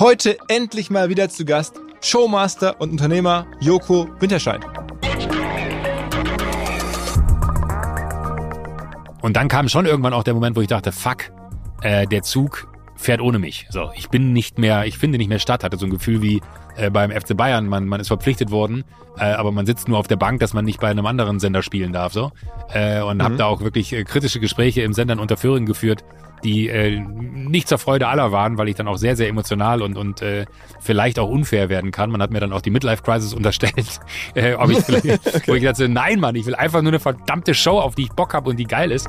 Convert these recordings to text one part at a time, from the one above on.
Heute endlich mal wieder zu Gast Showmaster und Unternehmer Joko Winterscheid. Und dann kam schon irgendwann auch der Moment, wo ich dachte, fuck, äh, der Zug fährt ohne mich. So, ich bin nicht mehr, ich finde nicht mehr statt. Hatte so ein Gefühl wie äh, beim FC Bayern, man, man ist verpflichtet worden, äh, aber man sitzt nur auf der Bank, dass man nicht bei einem anderen Sender spielen darf. So äh, und mhm. habe da auch wirklich äh, kritische Gespräche im Sendern unter Föhring geführt, die äh, nicht zur Freude aller waren, weil ich dann auch sehr, sehr emotional und, und äh, vielleicht auch unfair werden kann. Man hat mir dann auch die Midlife-Crisis unterstellt, äh, ob ich vielleicht, okay. wo ich dachte, nein, Mann, ich will einfach nur eine verdammte Show, auf die ich Bock habe und die geil ist.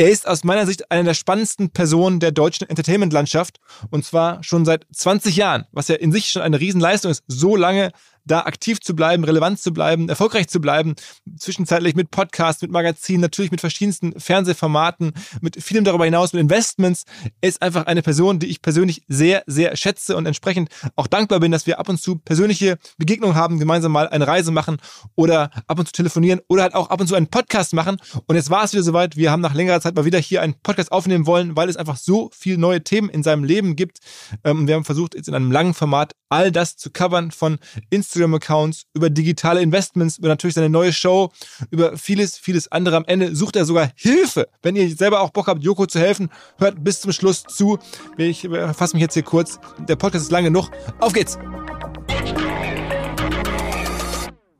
Er ist aus meiner Sicht eine der spannendsten Personen der deutschen Entertainment-Landschaft. Und zwar schon seit 20 Jahren, was ja in sich schon eine Riesenleistung ist, so lange da aktiv zu bleiben, relevant zu bleiben, erfolgreich zu bleiben, zwischenzeitlich mit Podcasts, mit Magazinen, natürlich mit verschiedensten Fernsehformaten, mit vielem darüber hinaus, mit Investments. Ist einfach eine Person, die ich persönlich sehr, sehr schätze und entsprechend auch dankbar bin, dass wir ab und zu persönliche Begegnungen haben, gemeinsam mal eine Reise machen oder ab und zu telefonieren oder halt auch ab und zu einen Podcast machen. Und jetzt war es wieder soweit. Wir haben nach längerer Zeit mal wieder hier einen Podcast aufnehmen wollen, weil es einfach so viele neue Themen in seinem Leben gibt. Ähm, wir haben versucht, jetzt in einem langen Format all das zu covern von Instagram Instagram-Accounts, über digitale Investments, über natürlich seine neue Show, über vieles, vieles andere. Am Ende sucht er sogar Hilfe. Wenn ihr selber auch Bock habt, Joko zu helfen, hört bis zum Schluss zu. Ich fasse mich jetzt hier kurz. Der Podcast ist lang genug. Auf geht's!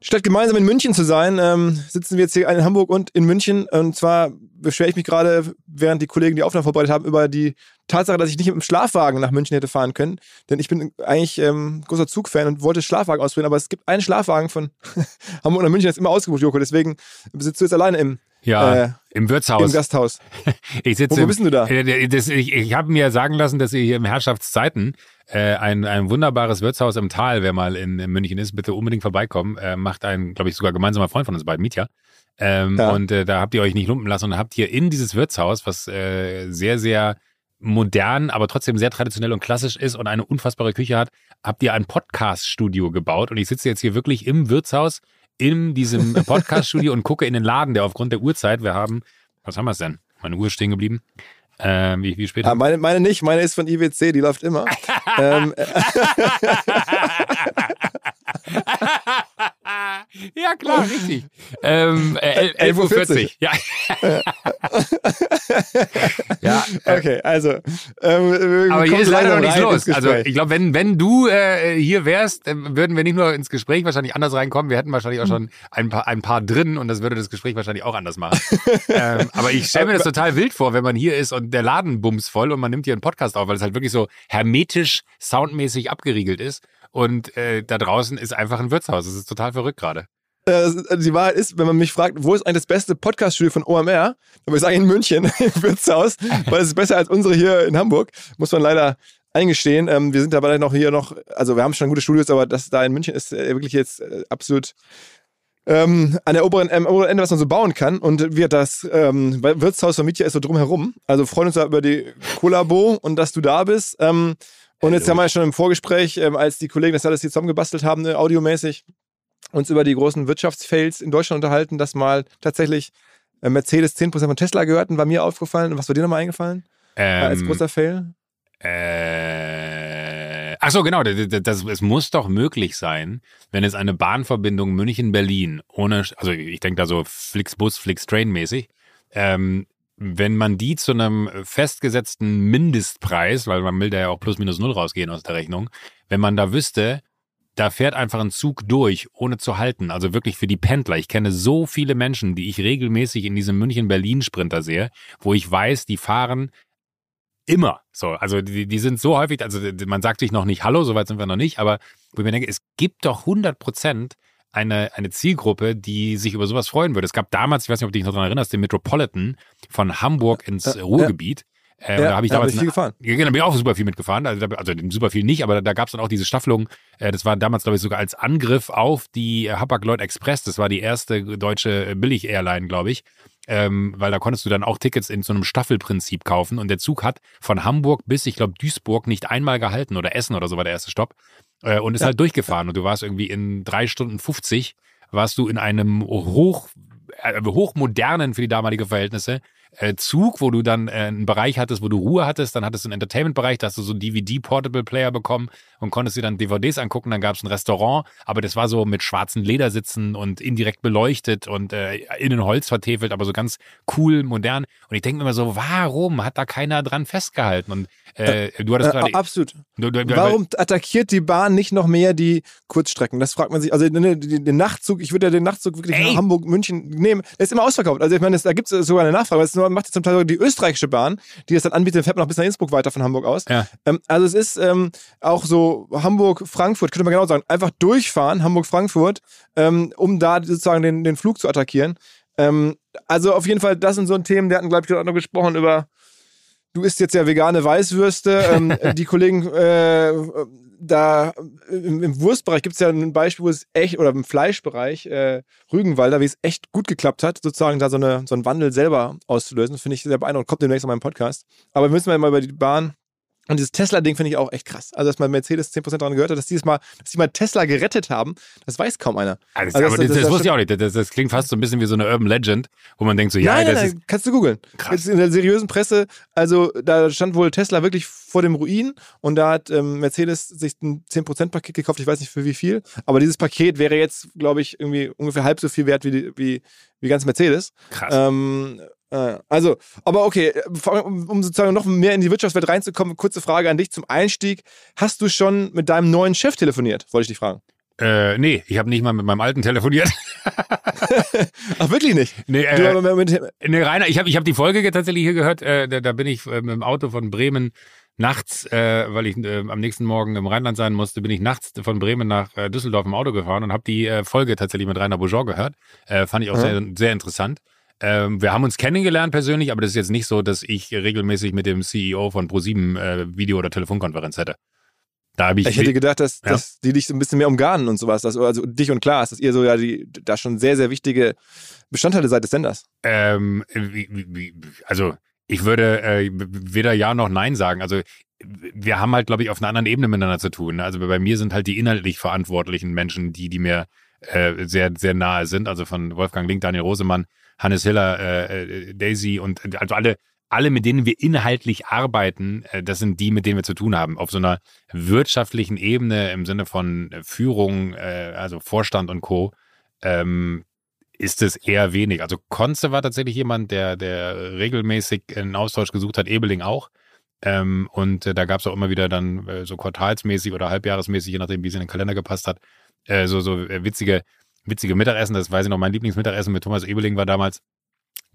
Statt gemeinsam in München zu sein, ähm, sitzen wir jetzt hier in Hamburg und in München. Und zwar beschwere ich mich gerade, während die Kollegen die Aufnahme vorbereitet haben, über die Tatsache, dass ich nicht mit dem Schlafwagen nach München hätte fahren können. Denn ich bin eigentlich ähm, großer Zugfan und wollte Schlafwagen ausprobieren, aber es gibt einen Schlafwagen von Hamburg nach München, der ist immer ausgebucht, Joko. Deswegen sitzt du jetzt alleine im, ja, äh, im Wirtshaus. Im Gasthaus. ich sitze wo, wo bist du da? Äh, das, ich ich habe mir sagen lassen, dass ihr hier im Herrschaftszeiten äh, ein, ein wunderbares Wirtshaus im Tal, wer mal in, in München ist, bitte unbedingt vorbeikommen. Äh, macht ein, glaube ich, sogar gemeinsamer Freund von uns beiden, Mietja. Ähm, ja. Und äh, da habt ihr euch nicht lumpen lassen und habt hier in dieses Wirtshaus, was äh, sehr, sehr modern, aber trotzdem sehr traditionell und klassisch ist und eine unfassbare Küche hat, habt ihr ein Podcast-Studio gebaut. Und ich sitze jetzt hier wirklich im Wirtshaus in diesem Podcast-Studio und gucke in den Laden, der aufgrund der Uhrzeit, wir haben, was haben wir es denn? Meine Uhr ist stehen geblieben. Ähm, wie, wie spät? Ah, meine, meine nicht, meine ist von IWC, die läuft immer. ähm, ja, klar, richtig. Ähm, äh, 11.40 Uhr. Ja. ja äh, okay, also. Ähm, aber hier ist leider noch nichts los. Also ich glaube, wenn, wenn du äh, hier wärst, würden wir nicht nur ins Gespräch wahrscheinlich anders reinkommen, wir hätten wahrscheinlich auch schon ein paar, ein paar drin und das würde das Gespräch wahrscheinlich auch anders machen. ähm, aber ich stelle mir das total wild vor, wenn man hier ist und der Laden bums voll und man nimmt hier einen Podcast auf, weil es halt wirklich so hermetisch, soundmäßig abgeriegelt ist. Und äh, da draußen ist einfach ein Wirtshaus. Das ist total verrückt gerade. Äh, die Wahrheit ist, wenn man mich fragt, wo ist eigentlich das beste Podcast-Studio von OMR, dann würde ich sagen in München, im Wirtshaus, weil es ist besser als unsere hier in Hamburg. Muss man leider eingestehen. Ähm, wir sind dabei noch hier noch, also wir haben schon gute Studios, aber das da in München ist äh, wirklich jetzt äh, absolut ähm, an der oberen, ähm, oberen Ende, was man so bauen kann. Und wir das ähm, Wirtshaus von Mietja ist so drumherum. Also freuen uns da über die Kollabo und dass du da bist. Ähm, und jetzt haben wir schon im Vorgespräch, ähm, als die Kollegen das alles hier zusammengebastelt haben, äh, audiomäßig, uns über die großen Wirtschaftsfails in Deutschland unterhalten, dass mal tatsächlich äh, Mercedes 10% von Tesla gehörten, war mir aufgefallen. Und was war dir nochmal eingefallen? Ähm, als großer Fail? Äh, ach so, genau. Das, das, es muss doch möglich sein, wenn es eine Bahnverbindung München-Berlin ohne, also ich denke da so Flixbus, Flixtrain mäßig, ähm, wenn man die zu einem festgesetzten Mindestpreis, weil man will da ja auch plus minus null rausgehen aus der Rechnung, wenn man da wüsste, da fährt einfach ein Zug durch, ohne zu halten. Also wirklich für die Pendler. Ich kenne so viele Menschen, die ich regelmäßig in diesem München-Berlin-Sprinter sehe, wo ich weiß, die fahren immer. So, also die, die sind so häufig, also man sagt sich noch nicht Hallo, soweit sind wir noch nicht, aber wo ich mir denke, es gibt doch 100 Prozent eine, eine Zielgruppe, die sich über sowas freuen würde. Es gab damals, ich weiß nicht, ob du dich noch daran erinnerst, den Metropolitan von Hamburg ins äh, Ruhrgebiet. Äh, ja, da habe ich damals hab ich viel gefahren. Ja, genau, da bin ich auch super viel mitgefahren. Also, also super viel nicht, aber da, da gab es dann auch diese Staffelung. Äh, das war damals, glaube ich, sogar als Angriff auf die äh, Hapag-Lloyd Express. Das war die erste deutsche Billig-Airline, glaube ich. Ähm, weil da konntest du dann auch Tickets in so einem Staffelprinzip kaufen. Und der Zug hat von Hamburg bis, ich glaube, Duisburg nicht einmal gehalten oder Essen oder so war der erste Stopp. Äh, und ist ja. halt durchgefahren. Und du warst irgendwie in drei Stunden 50, warst du in einem hoch, äh, hochmodernen für die damalige Verhältnisse äh, Zug, wo du dann äh, einen Bereich hattest, wo du Ruhe hattest, dann hattest du einen Entertainment-Bereich, da hast du so einen DVD-Portable-Player bekommen und konntest dir dann DVDs angucken, dann gab es ein Restaurant, aber das war so mit schwarzen Ledersitzen und indirekt beleuchtet und äh, innen Holz vertefelt, aber so ganz cool, modern. Und ich denke mir immer so, warum hat da keiner dran festgehalten? Und äh, du hattest äh, Absolut. Du, du, warum attackiert die Bahn nicht noch mehr die Kurzstrecken? Das fragt man sich. Also den, den Nachtzug, ich würde ja den Nachtzug wirklich Ey. nach Hamburg, München nehmen. Der ist immer ausverkauft. Also ich meine, da gibt es sogar eine Nachfrage. Das macht jetzt zum Teil die österreichische Bahn, die das dann anbietet, dann fährt man noch bis nach Innsbruck weiter von Hamburg aus. Ja. Ähm, also es ist ähm, auch so Hamburg-Frankfurt, könnte man genau sagen, einfach durchfahren, Hamburg-Frankfurt, ähm, um da sozusagen den, den Flug zu attackieren. Ähm, also auf jeden Fall, das sind so ein Thema, der hatten, glaube ich, gerade noch gesprochen über du isst jetzt ja vegane Weißwürste. Ähm, die Kollegen äh, da im, im Wurstbereich gibt es ja ein Beispiel, wo es echt, oder im Fleischbereich, äh, Rügenwalder, wie es echt gut geklappt hat, sozusagen da so, eine, so einen Wandel selber auszulösen. Das finde ich sehr beeindruckend. Kommt demnächst an meinem Podcast. Aber wir müssen mal über die Bahn und dieses Tesla-Ding finde ich auch echt krass. Also, dass man Mercedes 10% daran gehört hat, dass die, das mal, dass die mal Tesla gerettet haben, das weiß kaum einer. Also, also aber das, das, das wusste ich auch nicht. Das, das, klingt fast so ein bisschen wie so eine Urban Legend, wo man denkt so, ja, nein, das nein, ist. Kannst du googeln. Krass. in der seriösen Presse, also da stand wohl Tesla wirklich vor dem Ruin und da hat ähm, Mercedes sich ein 10%-Paket gekauft, ich weiß nicht für wie viel, aber dieses Paket wäre jetzt, glaube ich, irgendwie ungefähr halb so viel wert wie, wie, wie ganz Mercedes. Krass. Ähm, äh, also, aber okay, um sozusagen noch mehr in die Wirtschaftswelt reinzukommen, kurze Frage an dich zum Einstieg. Hast du schon mit deinem neuen Chef telefoniert? Wollte ich dich fragen. Äh, nee, ich habe nicht mal mit meinem alten telefoniert. Ach, wirklich nicht? Nee, äh, mit, nee Rainer, ich habe ich hab die Folge tatsächlich hier gehört. Äh, da, da, bin ich äh, mit dem Auto von Bremen nachts, äh, weil ich äh, am nächsten Morgen im Rheinland sein musste, bin ich nachts von Bremen nach äh, Düsseldorf im Auto gefahren und habe die äh, Folge tatsächlich mit Rainer Bourgeois gehört. Äh, fand ich auch mhm. sehr, sehr interessant. Ähm, wir haben uns kennengelernt persönlich, aber das ist jetzt nicht so, dass ich regelmäßig mit dem CEO von ProSieben äh, Video- oder Telefonkonferenz hätte. Da ich, ich hätte gedacht, dass, ja. dass die dich so ein bisschen mehr umgarnen und sowas. Dass, also dich und Klaas, dass ihr so ja die, da schon sehr, sehr wichtige Bestandteile seid des Senders. Ähm, also ich würde äh, weder Ja noch Nein sagen. Also wir haben halt, glaube ich, auf einer anderen Ebene miteinander zu tun. Also bei mir sind halt die inhaltlich verantwortlichen Menschen, die, die mir äh, sehr, sehr nahe sind. Also von Wolfgang Link, Daniel Rosemann, Hannes Hiller, äh, äh, Daisy und also alle, alle, mit denen wir inhaltlich arbeiten, äh, das sind die, mit denen wir zu tun haben. Auf so einer wirtschaftlichen Ebene im Sinne von Führung, äh, also Vorstand und Co., ähm, ist es eher wenig. Also Konze war tatsächlich jemand, der, der regelmäßig einen Austausch gesucht hat, Ebeling auch. Ähm, und äh, da gab es auch immer wieder dann äh, so quartalsmäßig oder halbjahresmäßig, je nachdem, wie es in den Kalender gepasst hat, äh, so, so äh, witzige witzige Mittagessen, das weiß ich noch, mein Lieblingsmittagessen mit Thomas Ebeling war damals,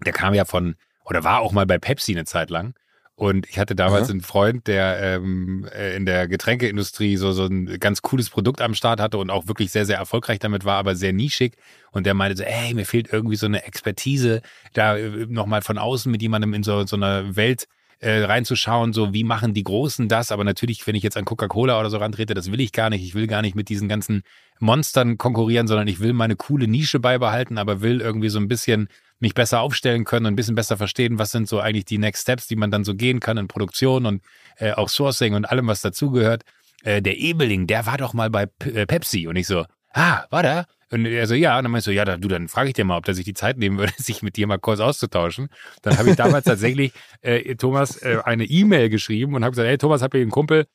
der kam ja von, oder war auch mal bei Pepsi eine Zeit lang. Und ich hatte damals mhm. einen Freund, der ähm, äh, in der Getränkeindustrie so, so ein ganz cooles Produkt am Start hatte und auch wirklich sehr, sehr erfolgreich damit war, aber sehr nischig. Und der meinte so, ey, mir fehlt irgendwie so eine Expertise, da äh, nochmal von außen mit jemandem in so, so einer Welt äh, reinzuschauen, so wie machen die Großen das. Aber natürlich, wenn ich jetzt an Coca-Cola oder so rantrete, das will ich gar nicht. Ich will gar nicht mit diesen ganzen Monstern konkurrieren, sondern ich will meine coole Nische beibehalten, aber will irgendwie so ein bisschen mich besser aufstellen können und ein bisschen besser verstehen, was sind so eigentlich die Next Steps, die man dann so gehen kann in Produktion und äh, auch Sourcing und allem, was dazugehört. Äh, der Ebeling, der war doch mal bei P äh, Pepsi und ich so, ah, war der? Und er so, ja, und dann meinst du, ja, du, dann frage ich dir mal, ob der sich die Zeit nehmen würde, sich mit dir mal kurz auszutauschen. Dann habe ich damals tatsächlich äh, Thomas äh, eine E-Mail geschrieben und habe gesagt, hey Thomas, hab hier einen Kumpel,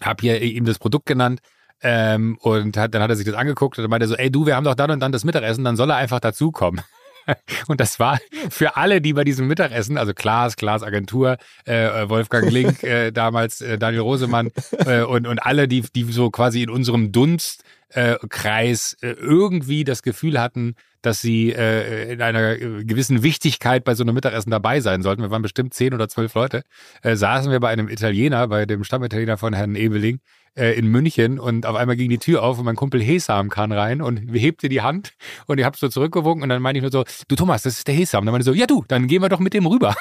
hab hier ihm das Produkt genannt, ähm, und hat, dann hat er sich das angeguckt und meinte so, ey du, wir haben doch dann und dann das Mittagessen, dann soll er einfach dazukommen. Und das war für alle, die bei diesem Mittagessen, also Klaas, Klaas Agentur, äh, Wolfgang Link, äh, damals äh, Daniel Rosemann äh, und, und alle, die, die so quasi in unserem Dunstkreis äh, irgendwie das Gefühl hatten, dass sie äh, in einer gewissen Wichtigkeit bei so einem Mittagessen dabei sein sollten. Wir waren bestimmt zehn oder zwölf Leute. Äh, saßen wir bei einem Italiener, bei dem Stammitaliener von Herrn Ebeling, äh, in München und auf einmal ging die Tür auf und mein Kumpel Hesam kam rein und hebte die Hand und ich habe so zurückgewunken und dann meinte ich nur so, du Thomas, das ist der Hesam. Dann meinte ich so, ja du, dann gehen wir doch mit dem rüber.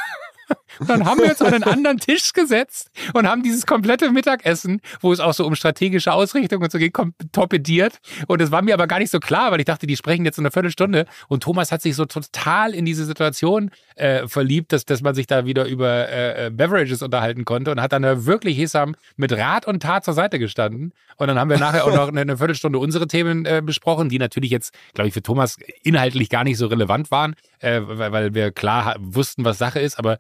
Und dann haben wir uns an einen anderen Tisch gesetzt und haben dieses komplette Mittagessen, wo es auch so um strategische Ausrichtung und so geht, torpediert. Und es war mir aber gar nicht so klar, weil ich dachte, die sprechen jetzt in einer Viertelstunde. Und Thomas hat sich so total in diese Situation äh, verliebt, dass, dass man sich da wieder über äh, äh Beverages unterhalten konnte und hat dann wirklich Hesam mit Rat und Tat zur Seite gestanden. Und dann haben wir nachher auch noch eine, eine Viertelstunde unsere Themen äh, besprochen, die natürlich jetzt, glaube ich, für Thomas inhaltlich gar nicht so relevant waren, äh, weil, weil wir klar wussten, was Sache ist. Aber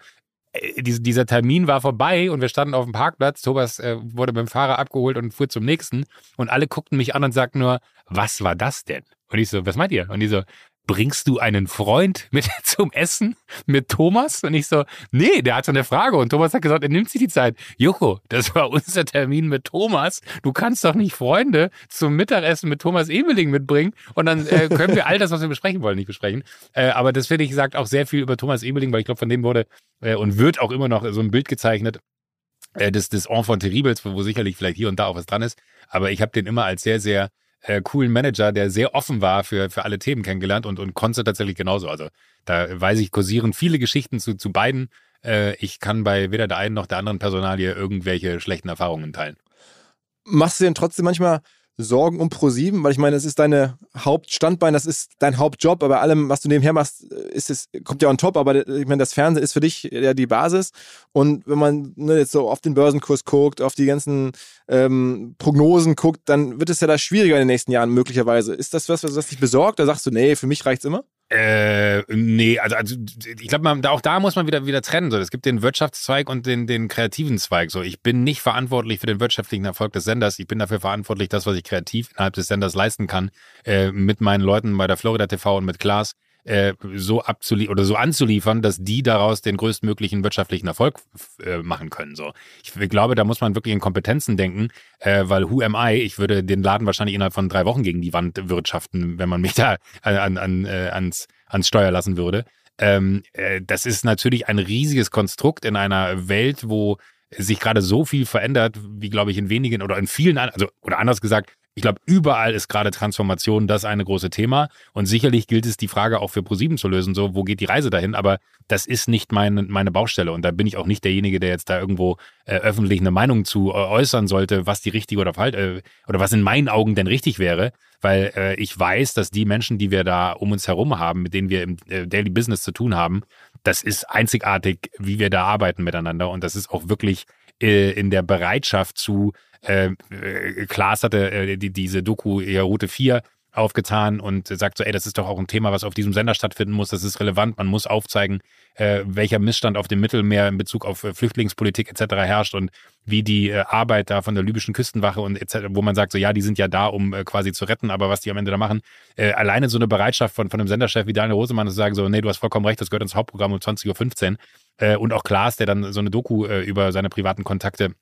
äh, dieser Termin war vorbei und wir standen auf dem Parkplatz. Thomas äh, wurde beim Fahrer abgeholt und fuhr zum nächsten. Und alle guckten mich an und sagten nur, was war das denn? Und ich so, was meint ihr? Und die so, bringst du einen Freund mit zum Essen mit Thomas? Und ich so, nee, der hat so eine Frage. Und Thomas hat gesagt, er nimmt sich die Zeit. Joko, das war unser Termin mit Thomas. Du kannst doch nicht Freunde zum Mittagessen mit Thomas Emeling mitbringen. Und dann äh, können wir all das, was wir besprechen wollen, nicht besprechen. Äh, aber das finde ich, sagt auch sehr viel über Thomas Emeling, weil ich glaube, von dem wurde äh, und wird auch immer noch so ein Bild gezeichnet, äh, des, des Enfant Terribles, wo sicherlich vielleicht hier und da auch was dran ist. Aber ich habe den immer als sehr, sehr äh, coolen Manager, der sehr offen war für, für alle Themen kennengelernt und, und Konze tatsächlich genauso. Also da weiß ich, kursieren viele Geschichten zu, zu beiden. Äh, ich kann bei weder der einen noch der anderen Personalie irgendwelche schlechten Erfahrungen teilen. Machst du denn trotzdem manchmal Sorgen um Pro7, weil ich meine, das ist deine Hauptstandbein, das ist dein Hauptjob, aber allem, was du nebenher machst, ist es, kommt ja on top, aber ich meine, das Fernsehen ist für dich ja die Basis. Und wenn man ne, jetzt so auf den Börsenkurs guckt, auf die ganzen ähm, Prognosen guckt, dann wird es ja da schwieriger in den nächsten Jahren möglicherweise. Ist das was, was dich besorgt? Da sagst du, nee, für mich reicht's immer? Äh, nee, also, also ich glaube, auch da muss man wieder, wieder trennen. So. Es gibt den Wirtschaftszweig und den, den kreativen Zweig. So. Ich bin nicht verantwortlich für den wirtschaftlichen Erfolg des Senders. Ich bin dafür verantwortlich, das, was ich kreativ innerhalb des Senders leisten kann, äh, mit meinen Leuten bei der Florida TV und mit Klaas äh, so abzuliefern oder so anzuliefern, dass die daraus den größtmöglichen wirtschaftlichen Erfolg äh, machen können. So, ich glaube, da muss man wirklich in Kompetenzen denken, äh, weil who am I? Ich würde den Laden wahrscheinlich innerhalb von drei Wochen gegen die Wand wirtschaften, wenn man mich da an, an, äh, ans, ans Steuer lassen würde. Ähm, äh, das ist natürlich ein riesiges Konstrukt in einer Welt, wo sich gerade so viel verändert, wie glaube ich in wenigen oder in vielen, also oder anders gesagt, ich glaube, überall ist gerade Transformation das eine große Thema. Und sicherlich gilt es, die Frage auch für ProSieben zu lösen, so, wo geht die Reise dahin? Aber das ist nicht meine, meine Baustelle. Und da bin ich auch nicht derjenige, der jetzt da irgendwo äh, öffentlich eine Meinung zu äh, äußern sollte, was die richtige oder falsch, äh, oder was in meinen Augen denn richtig wäre. Weil äh, ich weiß, dass die Menschen, die wir da um uns herum haben, mit denen wir im äh, Daily Business zu tun haben, das ist einzigartig, wie wir da arbeiten miteinander. Und das ist auch wirklich äh, in der Bereitschaft zu, äh, äh, Klaas hatte äh, die, diese Doku ja, Route 4 aufgetan und sagt so, ey, das ist doch auch ein Thema, was auf diesem Sender stattfinden muss, das ist relevant, man muss aufzeigen, äh, welcher Missstand auf dem Mittelmeer in Bezug auf äh, Flüchtlingspolitik etc. herrscht und wie die äh, Arbeit da von der libyschen Küstenwache und etc., wo man sagt so, ja, die sind ja da, um äh, quasi zu retten, aber was die am Ende da machen, äh, alleine so eine Bereitschaft von, von einem Senderchef wie Daniel Rosemann zu sagen so, nee, du hast vollkommen recht, das gehört ins Hauptprogramm um 20.15 Uhr äh, und auch Klaas, der dann so eine Doku äh, über seine privaten Kontakte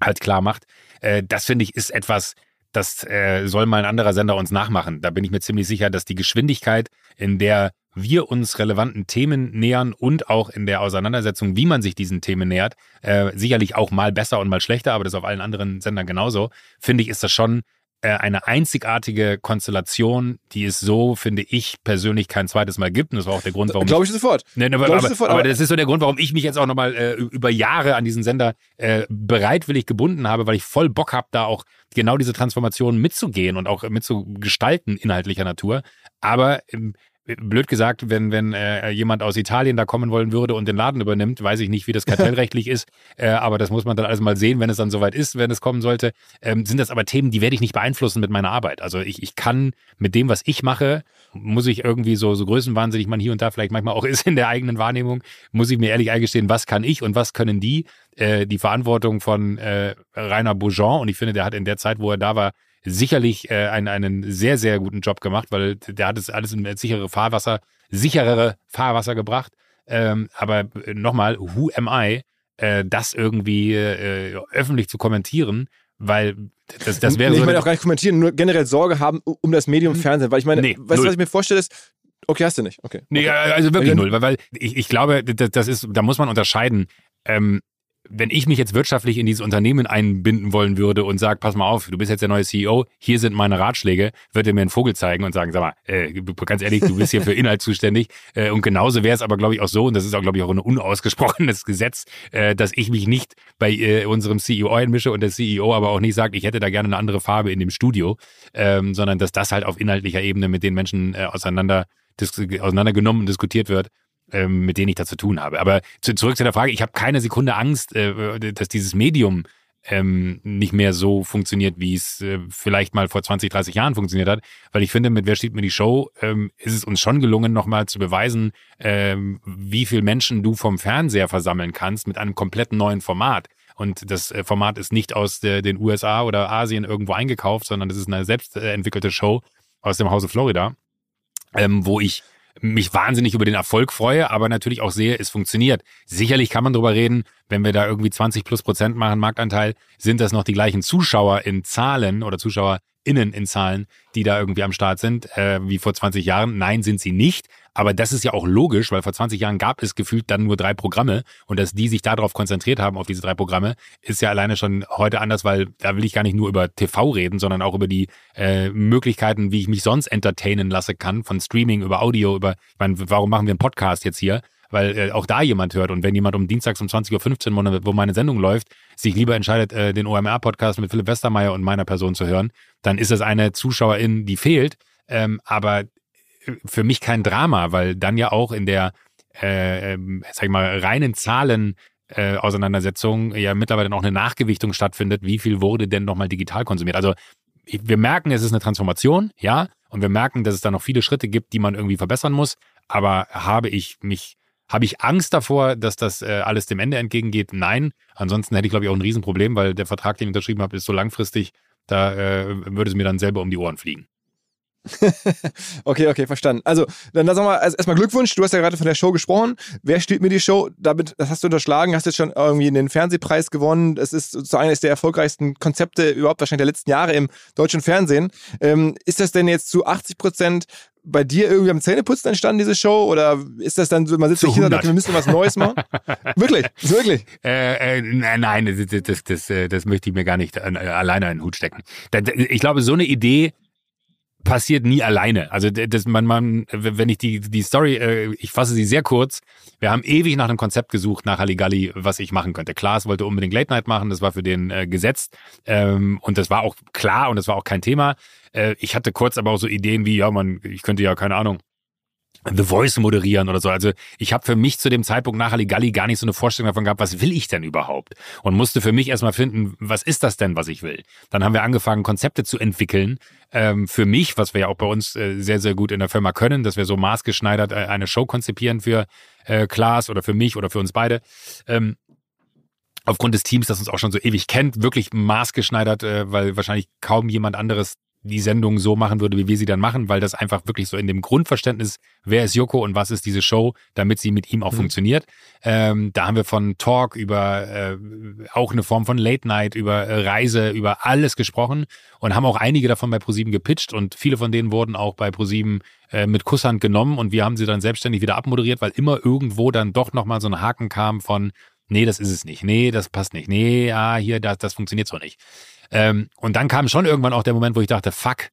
halt klar macht. Äh, das finde ich ist etwas, das äh, soll mal ein anderer Sender uns nachmachen. Da bin ich mir ziemlich sicher, dass die Geschwindigkeit, in der wir uns relevanten Themen nähern und auch in der Auseinandersetzung, wie man sich diesen Themen nähert, äh, sicherlich auch mal besser und mal schlechter, aber das auf allen anderen Sendern genauso, finde ich, ist das schon eine einzigartige Konstellation, die es so, finde ich, persönlich kein zweites Mal gibt. Und das war auch der Grund, warum. Glaube ich sofort. Nee, aber, aber, sofort aber, aber, das ist so der Grund, warum ich mich jetzt auch nochmal äh, über Jahre an diesen Sender äh, bereitwillig gebunden habe, weil ich voll Bock habe, da auch genau diese Transformation mitzugehen und auch mitzugestalten inhaltlicher Natur. Aber ähm, blöd gesagt, wenn, wenn äh, jemand aus Italien da kommen wollen würde und den Laden übernimmt, weiß ich nicht, wie das kartellrechtlich ist, äh, aber das muss man dann alles mal sehen, wenn es dann soweit ist, wenn es kommen sollte. Ähm, sind das aber Themen, die werde ich nicht beeinflussen mit meiner Arbeit. Also ich, ich kann mit dem, was ich mache, muss ich irgendwie so, so größenwahnsinnig man hier und da vielleicht manchmal auch ist in der eigenen Wahrnehmung, muss ich mir ehrlich eingestehen, was kann ich und was können die? Äh, die Verantwortung von äh, Rainer Bourgeon und ich finde, der hat in der Zeit, wo er da war, sicherlich äh, einen, einen sehr, sehr guten Job gemacht, weil der hat es alles in sichere Fahrwasser, sicherere Fahrwasser gebracht. Ähm, aber äh, nochmal, who am I, äh, das irgendwie äh, öffentlich zu kommentieren, weil das, das wäre nee, so. Ich meine auch gar nicht kommentieren, nur generell Sorge haben um das Medium hm. Fernsehen, weil ich meine, nee, weißt du, was ich mir vorstelle, ist, okay, hast du nicht, okay. Nee, okay. also wirklich null, weil, weil ich, ich glaube, das, das ist, da muss man unterscheiden. Ähm, wenn ich mich jetzt wirtschaftlich in dieses Unternehmen einbinden wollen würde und sage, pass mal auf, du bist jetzt der neue CEO, hier sind meine Ratschläge, wird er mir einen Vogel zeigen und sagen, sag mal, äh, ganz ehrlich, du bist hier für Inhalt zuständig. Äh, und genauso wäre es aber, glaube ich, auch so, und das ist auch, glaube ich, auch ein unausgesprochenes Gesetz, äh, dass ich mich nicht bei äh, unserem CEO einmische und der CEO aber auch nicht sagt, ich hätte da gerne eine andere Farbe in dem Studio, ähm, sondern dass das halt auf inhaltlicher Ebene mit den Menschen äh, auseinander auseinandergenommen und diskutiert wird ähm, mit denen ich da zu tun habe. Aber zu, zurück zu der Frage, ich habe keine Sekunde Angst, äh, dass dieses Medium ähm, nicht mehr so funktioniert, wie es äh, vielleicht mal vor 20, 30 Jahren funktioniert hat. Weil ich finde, mit Wer steht mir die Show, ähm, ist es uns schon gelungen, nochmal zu beweisen, ähm, wie viel Menschen du vom Fernseher versammeln kannst mit einem komplett neuen Format. Und das äh, Format ist nicht aus der, den USA oder Asien irgendwo eingekauft, sondern das ist eine selbst entwickelte Show aus dem Hause Florida, ähm, wo ich mich wahnsinnig über den Erfolg freue, aber natürlich auch sehe, es funktioniert. Sicherlich kann man drüber reden, wenn wir da irgendwie 20 plus Prozent machen, Marktanteil, sind das noch die gleichen Zuschauer in Zahlen oder ZuschauerInnen in Zahlen, die da irgendwie am Start sind, äh, wie vor 20 Jahren. Nein, sind sie nicht. Aber das ist ja auch logisch, weil vor 20 Jahren gab es gefühlt dann nur drei Programme und dass die sich darauf konzentriert haben, auf diese drei Programme, ist ja alleine schon heute anders, weil da will ich gar nicht nur über TV reden, sondern auch über die äh, Möglichkeiten, wie ich mich sonst entertainen lasse kann, von Streaming über Audio, über, ich meine, warum machen wir einen Podcast jetzt hier? Weil äh, auch da jemand hört und wenn jemand um Dienstags um 20.15 Uhr, wo meine Sendung läuft, sich lieber entscheidet, äh, den OMR-Podcast mit Philipp Westermeier und meiner Person zu hören, dann ist das eine Zuschauerin, die fehlt. Ähm, aber für mich kein Drama, weil dann ja auch in der, äh, ähm, sag ich mal, reinen Zahlen äh, Auseinandersetzung ja mittlerweile noch eine Nachgewichtung stattfindet, wie viel wurde denn nochmal digital konsumiert. Also wir merken, es ist eine Transformation, ja, und wir merken, dass es da noch viele Schritte gibt, die man irgendwie verbessern muss. Aber habe ich mich, habe ich Angst davor, dass das äh, alles dem Ende entgegengeht? Nein. Ansonsten hätte ich, glaube ich, auch ein Riesenproblem, weil der Vertrag, den ich unterschrieben habe, ist so langfristig, da äh, würde es mir dann selber um die Ohren fliegen. okay, okay, verstanden. Also, dann sag mal, also erstmal Glückwunsch. Du hast ja gerade von der Show gesprochen. Wer steht mir die Show? Damit, das hast du unterschlagen, hast jetzt schon irgendwie den Fernsehpreis gewonnen. Es ist sozusagen eines der erfolgreichsten Konzepte überhaupt wahrscheinlich der letzten Jahre im deutschen Fernsehen. Ähm, ist das denn jetzt zu 80 Prozent bei dir irgendwie am Zähneputzen entstanden, diese Show? Oder ist das dann so, man sitzt hier und sagt, wir müssen was Neues machen? wirklich, wirklich. Äh, äh, nein, das, das, das, das, möchte ich mir gar nicht alleine in den Hut stecken. Ich glaube, so eine Idee passiert nie alleine. Also das, man, man, wenn ich die, die Story, äh, ich fasse sie sehr kurz. Wir haben ewig nach einem Konzept gesucht, nach Halligalli, was ich machen könnte. Klaas wollte unbedingt Late Night machen, das war für den äh, gesetzt. Ähm, und das war auch klar und das war auch kein Thema. Äh, ich hatte kurz aber auch so Ideen wie, ja, man, ich könnte ja, keine Ahnung, The Voice moderieren oder so. Also ich habe für mich zu dem Zeitpunkt nach Halligalli gar nicht so eine Vorstellung davon gehabt, was will ich denn überhaupt? Und musste für mich erstmal finden, was ist das denn, was ich will? Dann haben wir angefangen, Konzepte zu entwickeln. Ähm, für mich, was wir ja auch bei uns äh, sehr, sehr gut in der Firma können, dass wir so maßgeschneidert äh, eine Show konzipieren für äh, Klaas oder für mich oder für uns beide. Ähm, aufgrund des Teams, das uns auch schon so ewig kennt, wirklich maßgeschneidert, äh, weil wahrscheinlich kaum jemand anderes die Sendung so machen würde, wie wir sie dann machen, weil das einfach wirklich so in dem Grundverständnis, wer ist Joko und was ist diese Show, damit sie mit ihm auch mhm. funktioniert. Ähm, da haben wir von Talk über äh, auch eine Form von Late Night, über äh, Reise, über alles gesprochen und haben auch einige davon bei ProSieben gepitcht und viele von denen wurden auch bei ProSieben äh, mit Kusshand genommen und wir haben sie dann selbstständig wieder abmoderiert, weil immer irgendwo dann doch nochmal so ein Haken kam von nee, das ist es nicht, nee, das passt nicht, nee, ja, hier, das, das funktioniert so nicht. Ähm, und dann kam schon irgendwann auch der Moment, wo ich dachte, fuck,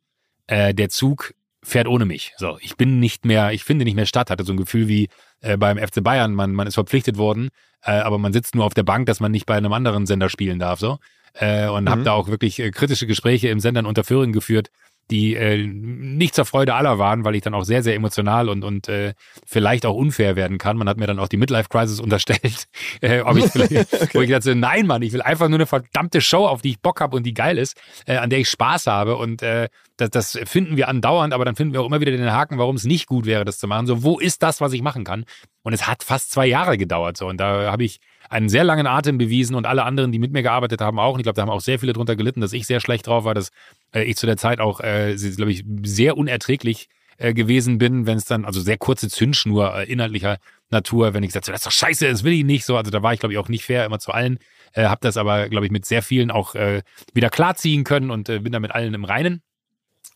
äh, der Zug fährt ohne mich. So, ich bin nicht mehr, ich finde nicht mehr statt, hatte so ein Gefühl wie äh, beim FC Bayern, man, man ist verpflichtet worden, äh, aber man sitzt nur auf der Bank, dass man nicht bei einem anderen Sender spielen darf, so. Äh, und mhm. habe da auch wirklich äh, kritische Gespräche im Sender unter Föhring geführt, die äh, nicht zur Freude aller waren, weil ich dann auch sehr, sehr emotional und, und äh, vielleicht auch unfair werden kann. Man hat mir dann auch die Midlife-Crisis unterstellt, äh, ob ich vielleicht, wo ich dachte, nein, Mann, ich will einfach nur eine verdammte Show, auf die ich Bock habe und die geil ist, äh, an der ich Spaß habe. Und äh, das, das finden wir andauernd, aber dann finden wir auch immer wieder den Haken, warum es nicht gut wäre, das zu machen. So, wo ist das, was ich machen kann? Und es hat fast zwei Jahre gedauert. So, und da habe ich einen sehr langen Atem bewiesen und alle anderen, die mit mir gearbeitet haben, auch. Und ich glaube, da haben auch sehr viele drunter gelitten, dass ich sehr schlecht drauf war, dass äh, ich zu der Zeit auch, äh, glaube ich, sehr unerträglich äh, gewesen bin, wenn es dann, also sehr kurze Zündschnur äh, inhaltlicher Natur, wenn ich gesagt habe, das ist doch scheiße, das will ich nicht so. Also da war ich, glaube ich, auch nicht fair immer zu allen. Äh, habe das aber, glaube ich, mit sehr vielen auch äh, wieder klarziehen können und äh, bin da mit allen im Reinen.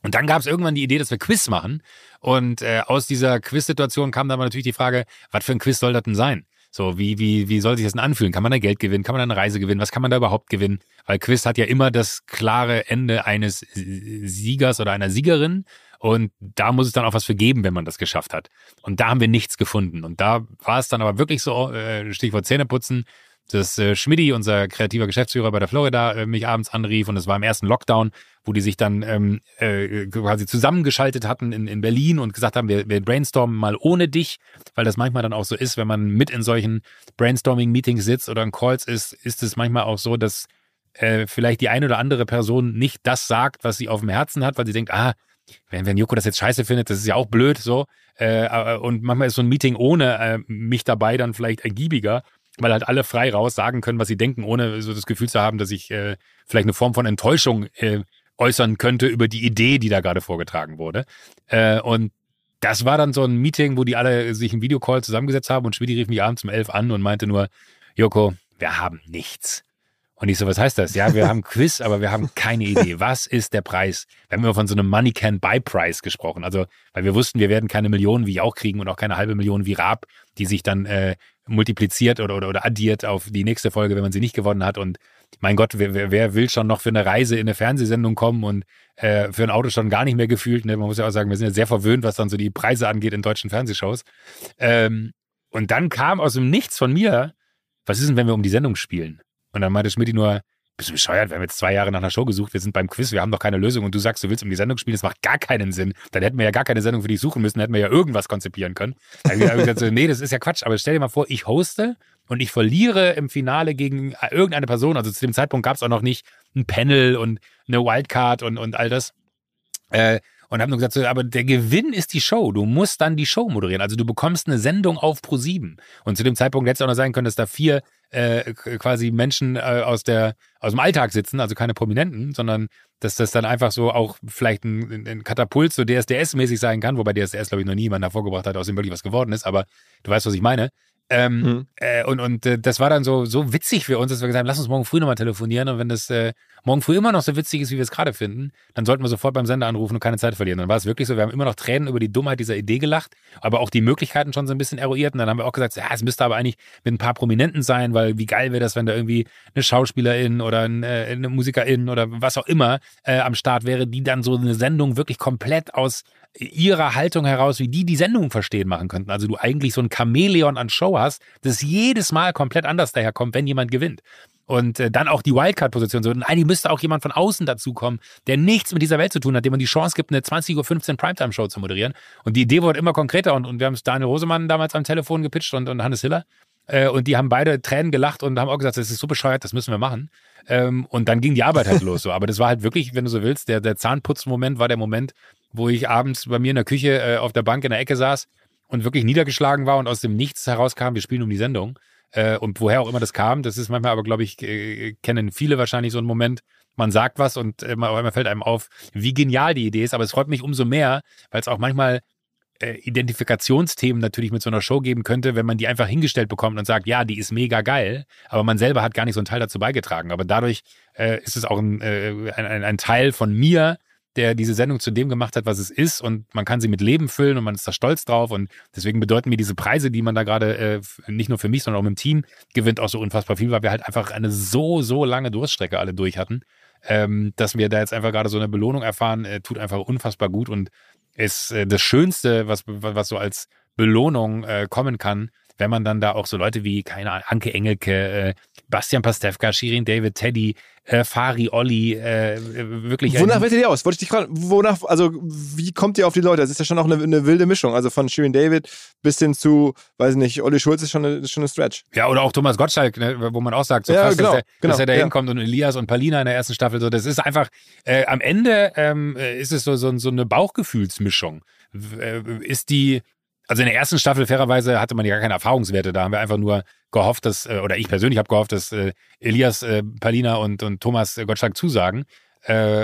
Und dann gab es irgendwann die Idee, dass wir Quiz machen. Und äh, aus dieser Quiz-Situation kam dann natürlich die Frage, was für ein Quiz soll das denn sein? So, wie, wie, wie soll sich das denn anfühlen? Kann man da Geld gewinnen? Kann man da eine Reise gewinnen? Was kann man da überhaupt gewinnen? Weil Quiz hat ja immer das klare Ende eines Siegers oder einer Siegerin. Und da muss es dann auch was für geben, wenn man das geschafft hat. Und da haben wir nichts gefunden. Und da war es dann aber wirklich so, äh, Stichwort Zähneputzen, dass äh, Schmidti, unser kreativer Geschäftsführer bei der Florida, äh, mich abends anrief und es war im ersten Lockdown, wo die sich dann ähm, äh, quasi zusammengeschaltet hatten in, in Berlin und gesagt haben, wir, wir brainstormen mal ohne dich, weil das manchmal dann auch so ist, wenn man mit in solchen Brainstorming-Meetings sitzt oder in Calls ist, ist es manchmal auch so, dass äh, vielleicht die eine oder andere Person nicht das sagt, was sie auf dem Herzen hat, weil sie denkt, ah, wenn, wenn Joko das jetzt scheiße findet, das ist ja auch blöd so. Äh, und manchmal ist so ein Meeting ohne äh, mich dabei dann vielleicht ergiebiger weil halt alle frei raus sagen können, was sie denken, ohne so das Gefühl zu haben, dass ich äh, vielleicht eine Form von Enttäuschung äh, äußern könnte über die Idee, die da gerade vorgetragen wurde. Äh, und das war dann so ein Meeting, wo die alle sich im Videocall zusammengesetzt haben und Schmidi rief mich abends um elf an und meinte nur, Joko, wir haben nichts. Und ich so, was heißt das? Ja, wir haben Quiz, aber wir haben keine Idee. Was ist der Preis? Wir haben immer von so einem Money Can Buy Price gesprochen. Also, weil wir wussten, wir werden keine Millionen wie auch kriegen und auch keine halbe Million wie Raab, die sich dann äh, multipliziert oder, oder, oder addiert auf die nächste Folge, wenn man sie nicht gewonnen hat. Und mein Gott, wer, wer will schon noch für eine Reise in eine Fernsehsendung kommen und äh, für ein Auto schon gar nicht mehr gefühlt. Ne? Man muss ja auch sagen, wir sind ja sehr verwöhnt, was dann so die Preise angeht in deutschen Fernsehshows. Ähm, und dann kam aus dem Nichts von mir, was ist denn, wenn wir um die Sendung spielen? Und dann meinte Schmidt nur, bist du bescheuert? Wir haben jetzt zwei Jahre nach einer Show gesucht, wir sind beim Quiz, wir haben doch keine Lösung und du sagst, du willst um die Sendung spielen, das macht gar keinen Sinn. Dann hätten wir ja gar keine Sendung für dich suchen müssen, dann hätten wir ja irgendwas konzipieren können. Dann habe ich gesagt, so, nee, das ist ja Quatsch, aber stell dir mal vor, ich hoste und ich verliere im Finale gegen irgendeine Person. Also zu dem Zeitpunkt gab es auch noch nicht ein Panel und eine Wildcard und, und all das. Äh, und haben nur gesagt, so, aber der Gewinn ist die Show. Du musst dann die Show moderieren. Also du bekommst eine Sendung auf Pro 7. Und zu dem Zeitpunkt hätte es auch noch sein können, dass da vier äh, quasi Menschen äh, aus der aus dem Alltag sitzen, also keine Prominenten, sondern dass das dann einfach so auch vielleicht ein, ein Katapult so DSDS-mäßig sein kann, wobei DSDS glaube ich noch nie jemand hervorgebracht hat, aus dem wirklich was geworden ist. Aber du weißt, was ich meine. Ähm, mhm. äh, und und äh, das war dann so, so witzig für uns, dass wir gesagt haben, lass uns morgen früh nochmal telefonieren. Und wenn das äh, morgen früh immer noch so witzig ist, wie wir es gerade finden, dann sollten wir sofort beim Sender anrufen und keine Zeit verlieren. Dann war es wirklich so, wir haben immer noch Tränen über die Dummheit dieser Idee gelacht, aber auch die Möglichkeiten schon so ein bisschen eruiert. Und dann haben wir auch gesagt, ja, es müsste aber eigentlich mit ein paar Prominenten sein, weil wie geil wäre das, wenn da irgendwie eine Schauspielerin oder ein, äh, eine Musikerin oder was auch immer äh, am Start wäre, die dann so eine Sendung wirklich komplett aus ihrer Haltung heraus, wie die die Sendung verstehen machen könnten. Also du eigentlich so ein Chamäleon an Show hast, das jedes Mal komplett anders daherkommt, wenn jemand gewinnt. Und äh, dann auch die Wildcard-Position. So, eigentlich müsste auch jemand von außen dazukommen, der nichts mit dieser Welt zu tun hat, dem man die Chance gibt, eine 20.15 Uhr Primetime-Show zu moderieren. Und die Idee wurde immer konkreter und, und wir haben es Daniel Rosemann damals am Telefon gepitcht und, und Hannes Hiller. Äh, und die haben beide Tränen gelacht und haben auch gesagt, das ist so bescheuert, das müssen wir machen. Ähm, und dann ging die Arbeit halt los. So. Aber das war halt wirklich, wenn du so willst, der, der Zahnputzmoment war der Moment, wo ich abends bei mir in der Küche äh, auf der Bank in der Ecke saß und wirklich niedergeschlagen war und aus dem Nichts herauskam, wir spielen um die Sendung. Äh, und woher auch immer das kam, das ist manchmal aber, glaube ich, äh, kennen viele wahrscheinlich so einen Moment, man sagt was und äh, man fällt einem auf, wie genial die Idee ist. Aber es freut mich umso mehr, weil es auch manchmal äh, Identifikationsthemen natürlich mit so einer Show geben könnte, wenn man die einfach hingestellt bekommt und sagt, ja, die ist mega geil, aber man selber hat gar nicht so einen Teil dazu beigetragen. Aber dadurch äh, ist es auch ein, äh, ein, ein, Teil von mir, der diese Sendung zu dem gemacht hat, was es ist. Und man kann sie mit Leben füllen und man ist da stolz drauf. Und deswegen bedeuten mir diese Preise, die man da gerade äh, nicht nur für mich, sondern auch im Team gewinnt, auch so unfassbar viel, weil wir halt einfach eine so, so lange Durststrecke alle durch hatten, ähm, dass wir da jetzt einfach gerade so eine Belohnung erfahren, äh, tut einfach unfassbar gut. Und ist äh, das Schönste, was, was so als Belohnung äh, kommen kann, wenn man dann da auch so Leute wie, keine Ahnung, Anke Engelke, äh, Bastian Pastewka, Shirin David, Teddy, äh, Fari, Olli, äh, wirklich. Wonach wählt ihr aus? Wollte ich dich fragen, wonach, also wie kommt ihr auf die Leute? Das ist ja schon auch eine, eine wilde Mischung. Also von Shirin David bis hin zu, weiß nicht, Olli Schulz ist schon eine, ist schon eine Stretch. Ja, oder auch Thomas Gottschalk, ne, wo man auch sagt, so ja, krass, genau, dass, der, genau, dass er da ja. hinkommt und Elias und Palina in der ersten Staffel, so, das ist einfach, äh, am Ende ähm, ist es so, so, so eine Bauchgefühlsmischung. Äh, ist die, also in der ersten Staffel, fairerweise, hatte man ja gar keine Erfahrungswerte. Da haben wir einfach nur gehofft, dass, äh, oder ich persönlich habe gehofft, dass äh, Elias, äh, Palina und, und Thomas Gottschalk zusagen.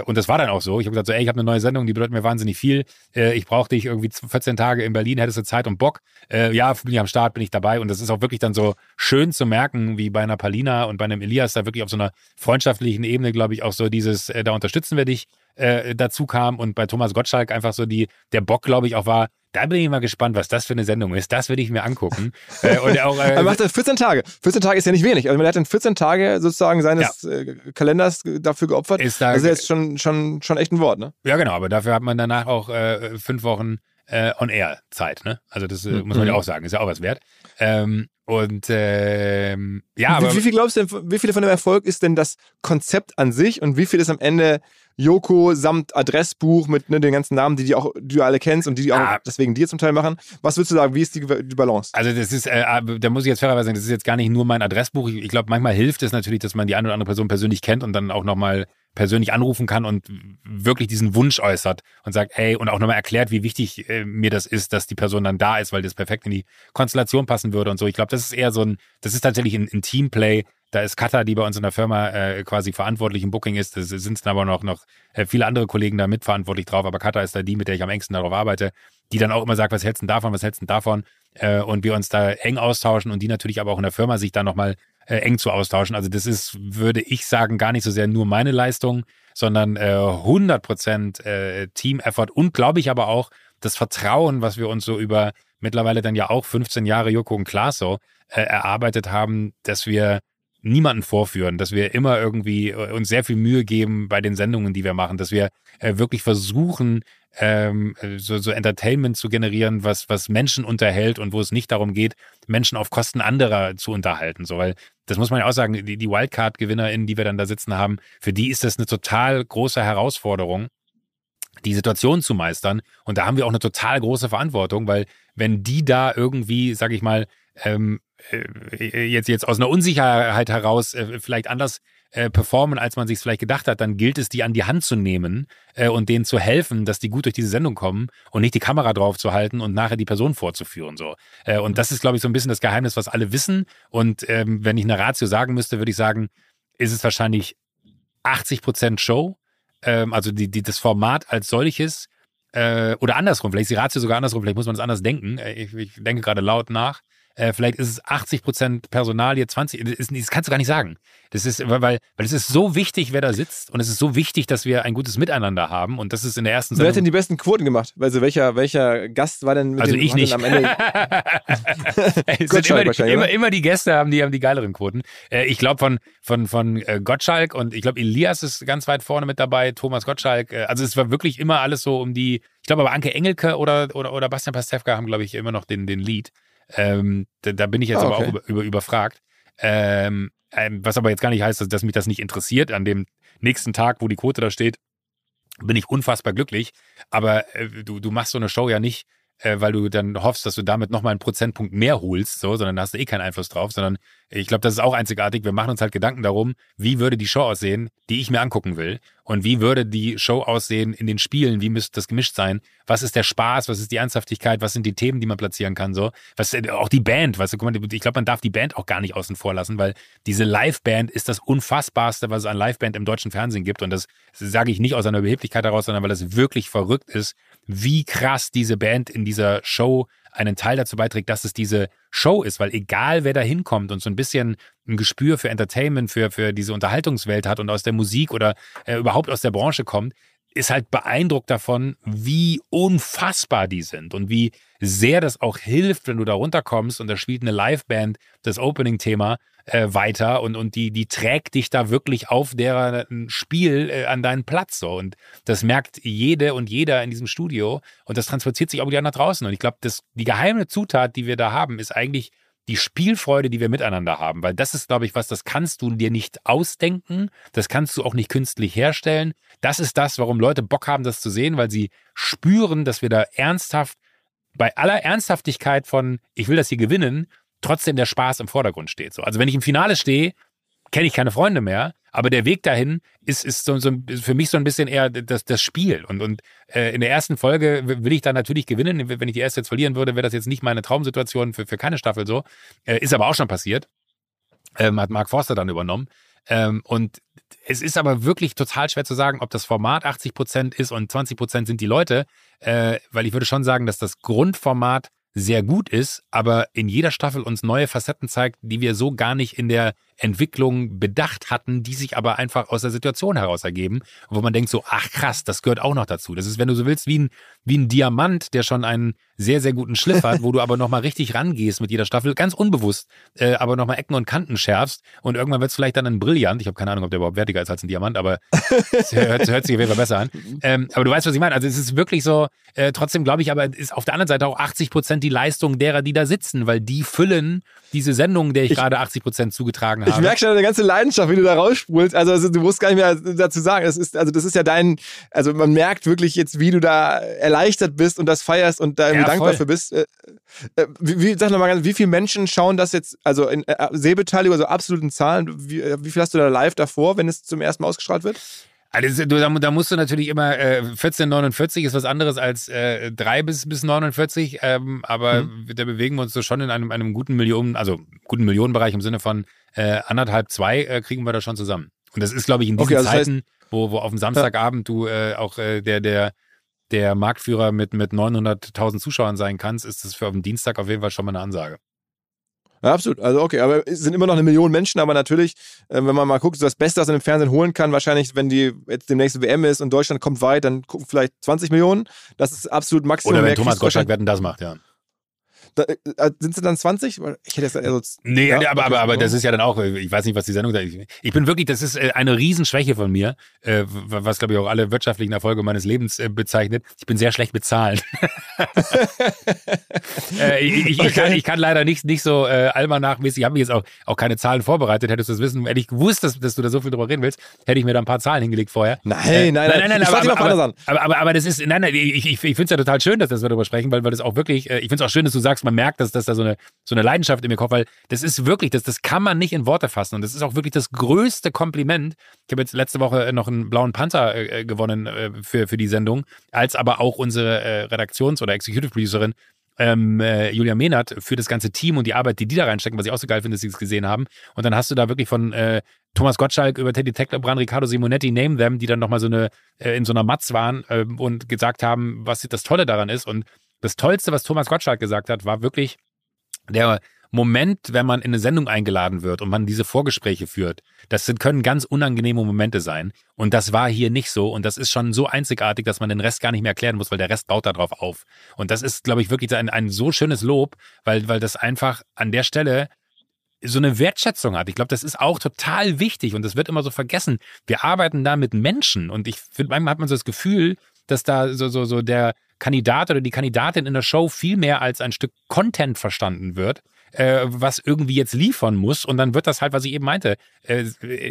und das war dann auch so. Ich habe gesagt, so, ey, ich habe eine neue Sendung, die bedeutet mir wahnsinnig viel. ich brauche dich irgendwie 14 Tage in Berlin, hättest du Zeit und Bock. ja, bin ich am Start, bin ich dabei. Und das ist auch wirklich dann so schön zu merken, wie bei einer Palina und bei einem Elias da wirklich auf so einer freundschaftlichen Ebene, glaube ich, auch so dieses, da unterstützen wir dich, dazu kam. Und bei Thomas Gottschalk einfach so die, der Bock, glaube ich, auch war, da bin ich mal gespannt, was das für eine Sendung ist. Das würde ich mir angucken. äh, und auch, äh, er macht das 14 Tage. 14 Tage ist ja nicht wenig. Also man hat dann 14 Tage sozusagen seines ja. äh, Kalenders dafür geopfert. Ist da, also jetzt schon, schon, schon echt ein Wort, ne? Ja, genau. Aber dafür hat man danach auch äh, fünf Wochen äh, On-Air-Zeit, ne? Also das mhm. muss man ja auch sagen. Ist ja auch was wert. Ähm, und ähm, ja, wie, aber, wie viel glaubst du denn, wie viel von dem Erfolg ist denn das Konzept an sich und wie viel ist am Ende Joko samt Adressbuch mit ne, den ganzen Namen, die, die, auch, die du alle kennst und die, die auch ah. deswegen dir zum Teil machen. Was würdest du sagen, wie ist die, die Balance? Also das ist, äh, ah, da muss ich jetzt fairerweise sagen, das ist jetzt gar nicht nur mein Adressbuch. Ich, ich glaube, manchmal hilft es natürlich, dass man die eine oder andere Person persönlich kennt und dann auch nochmal persönlich anrufen kann und wirklich diesen Wunsch äußert und sagt, hey, und auch nochmal erklärt, wie wichtig äh, mir das ist, dass die Person dann da ist, weil das perfekt in die Konstellation passen würde und so. Ich glaube, das ist eher so ein, das ist tatsächlich ein, ein Teamplay, da ist Katha, die bei uns in der Firma äh, quasi verantwortlich im Booking ist. Es sind aber noch, noch äh, viele andere Kollegen da mitverantwortlich drauf. Aber Katha ist da die, mit der ich am engsten darauf arbeite, die dann auch immer sagt, was hältst du davon, was hältst du davon? Äh, und wir uns da eng austauschen und die natürlich aber auch in der Firma sich da nochmal äh, eng zu austauschen. Also das ist, würde ich sagen, gar nicht so sehr nur meine Leistung, sondern äh, 100% äh, Team-Effort und glaube ich aber auch das Vertrauen, was wir uns so über mittlerweile dann ja auch 15 Jahre Joko und Klaas so äh, erarbeitet haben, dass wir niemanden vorführen, dass wir immer irgendwie äh, uns sehr viel Mühe geben bei den Sendungen, die wir machen, dass wir äh, wirklich versuchen, ähm, so, so Entertainment zu generieren, was, was Menschen unterhält und wo es nicht darum geht, Menschen auf Kosten anderer zu unterhalten. So, weil das muss man ja auch sagen, die, die Wildcard-GewinnerInnen, die wir dann da sitzen haben, für die ist das eine total große Herausforderung, die Situation zu meistern. Und da haben wir auch eine total große Verantwortung, weil wenn die da irgendwie, sag ich mal, ähm, äh, jetzt, jetzt aus einer Unsicherheit heraus äh, vielleicht anders äh, performen, als man sich vielleicht gedacht hat, dann gilt es, die an die Hand zu nehmen äh, und denen zu helfen, dass die gut durch diese Sendung kommen und nicht die Kamera drauf zu halten und nachher die Person vorzuführen. So. Äh, und das ist, glaube ich, so ein bisschen das Geheimnis, was alle wissen. Und ähm, wenn ich eine Ratio sagen müsste, würde ich sagen, ist es wahrscheinlich 80 Prozent Show, ähm, also die, die, das Format als solches. Äh, oder andersrum, vielleicht ist die Ratio sogar andersrum, vielleicht muss man es anders denken. Äh, ich, ich denke gerade laut nach. Äh, vielleicht ist es 80 Prozent Personal, 20. Das, das, kannst du gar nicht sagen. Das ist, weil, weil es ist so wichtig, wer da sitzt und es ist so wichtig, dass wir ein gutes Miteinander haben und das ist in der ersten. Wer hat denn die besten Quoten gemacht? Also welcher, welcher Gast war denn mit Also dem, ich nicht. Am Ende sind immer, die, immer, immer, die Gäste haben die, haben die geileren Quoten. Äh, ich glaube von, von, von äh, Gottschalk und ich glaube Elias ist ganz weit vorne mit dabei, Thomas Gottschalk. Äh, also es war wirklich immer alles so um die, ich glaube aber Anke Engelke oder, oder, oder Bastian Pastewka haben glaube ich immer noch den, den Lead. Ähm, da, da, bin ich jetzt oh, okay. aber auch über, über, überfragt. Ähm, ähm, was aber jetzt gar nicht heißt, dass, dass, mich das nicht interessiert. An dem nächsten Tag, wo die Quote da steht, bin ich unfassbar glücklich. Aber äh, du, du machst so eine Show ja nicht, äh, weil du dann hoffst, dass du damit nochmal einen Prozentpunkt mehr holst, so, sondern da hast du eh keinen Einfluss drauf, sondern ich glaube, das ist auch einzigartig. Wir machen uns halt Gedanken darum, wie würde die Show aussehen, die ich mir angucken will. Und wie würde die Show aussehen in den Spielen? Wie müsste das gemischt sein? Was ist der Spaß? Was ist die Ernsthaftigkeit? Was sind die Themen, die man platzieren kann? So, was äh, auch die Band, weißt du, guck mal, ich glaube, man darf die Band auch gar nicht außen vor lassen, weil diese Live-Band ist das unfassbarste, was es an Live-Band im deutschen Fernsehen gibt. Und das sage ich nicht aus einer Überheblichkeit heraus, sondern weil es wirklich verrückt ist, wie krass diese Band in dieser Show einen Teil dazu beiträgt, dass es diese Show ist, weil egal wer da hinkommt und so ein bisschen ein Gespür für Entertainment, für, für diese Unterhaltungswelt hat und aus der Musik oder äh, überhaupt aus der Branche kommt, ist halt beeindruckt davon, wie unfassbar die sind und wie sehr das auch hilft, wenn du da runterkommst und da spielt eine Liveband das Opening-Thema äh, weiter und, und die, die trägt dich da wirklich auf deren Spiel äh, an deinen Platz so. Und das merkt jede und jeder in diesem Studio und das transportiert sich auch wieder nach draußen. Und ich glaube, die geheime Zutat, die wir da haben, ist eigentlich die Spielfreude, die wir miteinander haben, weil das ist, glaube ich, was, das kannst du dir nicht ausdenken, das kannst du auch nicht künstlich herstellen. Das ist das, warum Leute Bock haben, das zu sehen, weil sie spüren, dass wir da ernsthaft, bei aller Ernsthaftigkeit von, ich will das hier gewinnen, trotzdem der Spaß im Vordergrund steht. So. Also wenn ich im Finale stehe, kenne ich keine Freunde mehr, aber der Weg dahin ist, ist so, so für mich so ein bisschen eher das, das Spiel. Und, und äh, in der ersten Folge will ich dann natürlich gewinnen. Wenn ich die erste jetzt verlieren würde, wäre das jetzt nicht meine Traumsituation für, für keine Staffel so. Äh, ist aber auch schon passiert. Ähm, hat Mark Forster dann übernommen. Ähm, und es ist aber wirklich total schwer zu sagen, ob das Format 80 Prozent ist und 20 Prozent sind die Leute, äh, weil ich würde schon sagen, dass das Grundformat sehr gut ist, aber in jeder Staffel uns neue Facetten zeigt, die wir so gar nicht in der Entwicklung bedacht hatten, die sich aber einfach aus der Situation heraus ergeben, wo man denkt so, ach krass, das gehört auch noch dazu. Das ist, wenn du so willst, wie ein, wie ein Diamant, der schon einen sehr, sehr guten Schliff hat, wo du aber nochmal richtig rangehst mit jeder Staffel, ganz unbewusst, äh, aber nochmal Ecken und Kanten schärfst und irgendwann wird es vielleicht dann ein Brillant. Ich habe keine Ahnung, ob der überhaupt wertiger ist als ein Diamant, aber es hört, hört, sich auf jeden Fall besser an. Ähm, aber du weißt, was ich meine. Also es ist wirklich so, äh, trotzdem glaube ich aber, ist auf der anderen Seite auch 80 Prozent die Leistung derer, die da sitzen, weil die füllen diese Sendung, der ich, ich gerade 80 Prozent zugetragen habe. Ich merke schon eine ganze Leidenschaft, wie du da rausspulst. Also, also, du musst gar nicht mehr dazu sagen. Das ist, also das ist ja dein, also man merkt wirklich jetzt, wie du da erleichtert bist und das feierst und da irgendwie ja, dankbar für bist. Äh, äh, wie, wie, sag nochmal ganz, wie viele Menschen schauen das jetzt, also in äh, Sehbeteiligung, also absoluten Zahlen, wie, wie viel hast du da live davor, wenn es zum ersten Mal ausgestrahlt wird? Also da, da, musst du natürlich immer äh, 14,49 ist was anderes als äh, 3 bis, bis 49, ähm, aber mhm. da bewegen wir uns so schon in einem, einem guten Millionen, also guten Millionenbereich im Sinne von äh, anderthalb, zwei äh, kriegen wir da schon zusammen. Und das ist, glaube ich, in diesen okay, also Zeiten, heißt, wo, wo auf dem Samstagabend du äh, auch äh, der, der, der Marktführer mit, mit 900.000 Zuschauern sein kannst, ist das für auf dem Dienstag auf jeden Fall schon mal eine Ansage. Ja, absolut. Also okay, aber es sind immer noch eine Million Menschen, aber natürlich, äh, wenn man mal guckt, so das Beste, was man im Fernsehen holen kann, wahrscheinlich, wenn die jetzt demnächst WM ist und Deutschland kommt weit, dann gucken vielleicht 20 Millionen. Das ist absolut Maximum. Oder wenn Thomas Gottschalk wetten das macht, ja. Da, äh, sind sie dann 20? Ich hätte jetzt eher so. Nee, ja, aber, aber, aber das ist ja dann auch, ich weiß nicht, was die Sendung ist. Ich bin wirklich, das ist äh, eine Riesenschwäche von mir, äh, was glaube ich auch alle wirtschaftlichen Erfolge meines Lebens bezeichnet. Ich bin sehr schlecht bezahlt. ich, ich, okay. ich, kann, ich kann leider nicht, nicht so äh, almanachmäßig, ich habe mir jetzt auch, auch keine Zahlen vorbereitet. Hättest du das wissen, hätte ich gewusst, dass, dass du da so viel drüber reden willst, hätte ich mir da ein paar Zahlen hingelegt vorher. Nein, äh, nein, nein, nein, nein, aber, aber, aber, aber, aber, aber, das ist, nein, nein, ich, ich, ich finde es ja total schön, dass, dass wir darüber sprechen, weil, weil das auch wirklich, ich finde es auch schön, dass du sagst, man merkt, dass, dass da so eine, so eine Leidenschaft in mir kommt, weil das ist wirklich, das, das kann man nicht in Worte fassen. Und das ist auch wirklich das größte Kompliment. Ich habe jetzt letzte Woche noch einen blauen Panther äh, gewonnen äh, für, für die Sendung, als aber auch unsere äh, Redaktions- oder Executive Producerin ähm, äh, Julia Mehnert für das ganze Team und die Arbeit, die die da reinstecken, was ich auch so geil finde, dass sie es gesehen haben. Und dann hast du da wirklich von äh, Thomas Gottschalk über Teddy Tecklebrand, Riccardo Simonetti, Name Them, die dann nochmal so eine, äh, in so einer Matz waren äh, und gesagt haben, was das Tolle daran ist. Und das Tollste, was Thomas Gottschalk gesagt hat, war wirklich der Moment, wenn man in eine Sendung eingeladen wird und man diese Vorgespräche führt, das sind, können ganz unangenehme Momente sein. Und das war hier nicht so. Und das ist schon so einzigartig, dass man den Rest gar nicht mehr erklären muss, weil der Rest baut darauf auf. Und das ist, glaube ich, wirklich ein, ein so schönes Lob, weil, weil das einfach an der Stelle so eine Wertschätzung hat. Ich glaube, das ist auch total wichtig und das wird immer so vergessen. Wir arbeiten da mit Menschen und ich finde, manchmal hat man so das Gefühl, dass da so, so, so der Kandidat oder die Kandidatin in der Show viel mehr als ein Stück Content verstanden wird äh, was irgendwie jetzt liefern muss. Und dann wird das halt, was ich eben meinte, äh,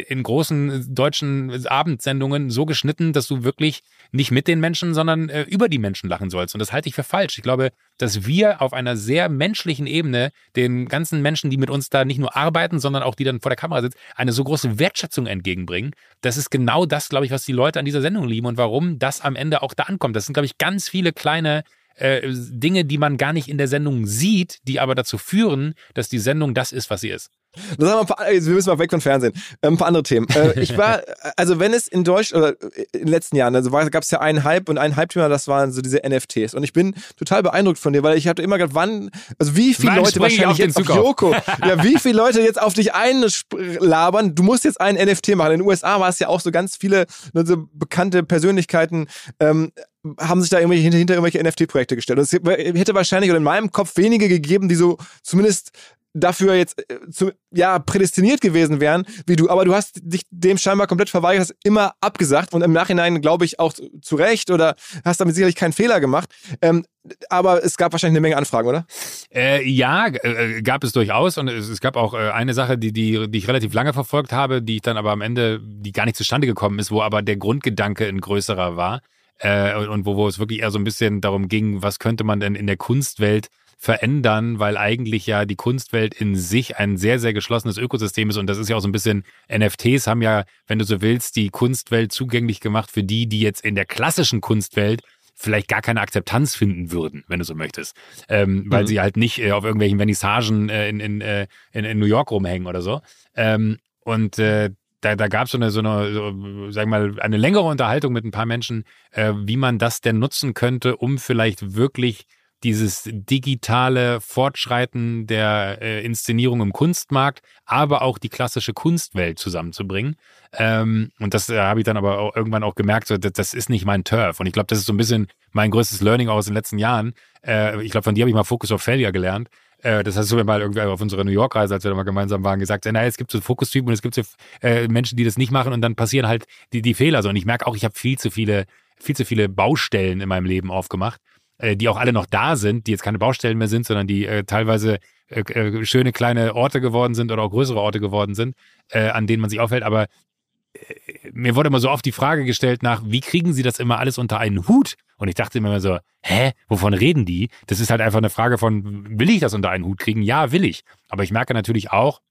in großen deutschen Abendsendungen so geschnitten, dass du wirklich nicht mit den Menschen, sondern äh, über die Menschen lachen sollst. Und das halte ich für falsch. Ich glaube, dass wir auf einer sehr menschlichen Ebene den ganzen Menschen, die mit uns da nicht nur arbeiten, sondern auch die dann vor der Kamera sitzen, eine so große Wertschätzung entgegenbringen. Das ist genau das, glaube ich, was die Leute an dieser Sendung lieben und warum das am Ende auch da ankommt. Das sind, glaube ich, ganz viele kleine äh, Dinge, die man gar nicht in der Sendung sieht, die aber dazu führen, dass die Sendung das ist, was sie ist. Das haben wir, ein paar, wir müssen mal weg von Fernsehen. Ähm, ein paar andere Themen. Äh, ich war, also wenn es in Deutsch oder in den letzten Jahren, also gab es ja einen Hype und ein Hype-Thema, das waren so diese NFTs. Und ich bin total beeindruckt von dir, weil ich hatte immer gedacht, wann, also wie viele Leute wahrscheinlich auf jetzt auf Joko, ja, wie viele Leute jetzt auf dich einlabern, du musst jetzt einen NFT machen. In den USA war es ja auch so ganz viele ne, so bekannte Persönlichkeiten, ähm, haben sich da irgendwelche hinter, hinter irgendwelche NFT-Projekte gestellt. Und es hätte wahrscheinlich oder in meinem Kopf wenige gegeben, die so zumindest dafür jetzt äh, zu, ja prädestiniert gewesen wären wie du, aber du hast dich dem scheinbar komplett verweigert, hast immer abgesagt und im Nachhinein glaube ich auch zu Recht oder hast damit sicherlich keinen Fehler gemacht. Ähm, aber es gab wahrscheinlich eine Menge Anfragen, oder? Äh, ja, äh, gab es durchaus und es, es gab auch äh, eine Sache, die, die, die ich relativ lange verfolgt habe, die ich dann aber am Ende, die gar nicht zustande gekommen ist, wo aber der Grundgedanke ein größerer war äh, und wo, wo es wirklich eher so ein bisschen darum ging, was könnte man denn in der Kunstwelt verändern, weil eigentlich ja die Kunstwelt in sich ein sehr, sehr geschlossenes Ökosystem ist. Und das ist ja auch so ein bisschen, NFTs haben ja, wenn du so willst, die Kunstwelt zugänglich gemacht für die, die jetzt in der klassischen Kunstwelt vielleicht gar keine Akzeptanz finden würden, wenn du so möchtest. Ähm, weil mhm. sie halt nicht äh, auf irgendwelchen Vernissagen äh, in, in, äh, in, in New York rumhängen oder so. Ähm, und äh, da, da gab so es so eine, so, sag mal, eine längere Unterhaltung mit ein paar Menschen, äh, wie man das denn nutzen könnte, um vielleicht wirklich dieses digitale Fortschreiten der äh, Inszenierung im Kunstmarkt, aber auch die klassische Kunstwelt zusammenzubringen. Ähm, und das äh, habe ich dann aber auch irgendwann auch gemerkt, so, das, das, ist nicht mein Turf. Und ich glaube, das ist so ein bisschen mein größtes Learning aus den letzten Jahren. Äh, ich glaube, von dir habe ich mal Focus of Failure gelernt. Äh, das hast du mir mal irgendwie auf unserer New York-Reise, als wir da mal gemeinsam waren, gesagt, naja, es gibt so Fokustypen und es gibt so äh, Menschen, die das nicht machen und dann passieren halt die, die Fehler so. Und ich merke auch, ich habe viel zu viele, viel zu viele Baustellen in meinem Leben aufgemacht äh, die auch alle noch da sind, die jetzt keine Baustellen mehr sind, sondern die äh, teilweise äh, äh, schöne kleine Orte geworden sind oder auch größere Orte geworden sind, äh, an denen man sich aufhält. Aber mir wurde immer so oft die Frage gestellt nach, wie kriegen Sie das immer alles unter einen Hut? Und ich dachte immer so, hä, wovon reden die? Das ist halt einfach eine Frage von, will ich das unter einen Hut kriegen? Ja, will ich. Aber ich merke natürlich auch,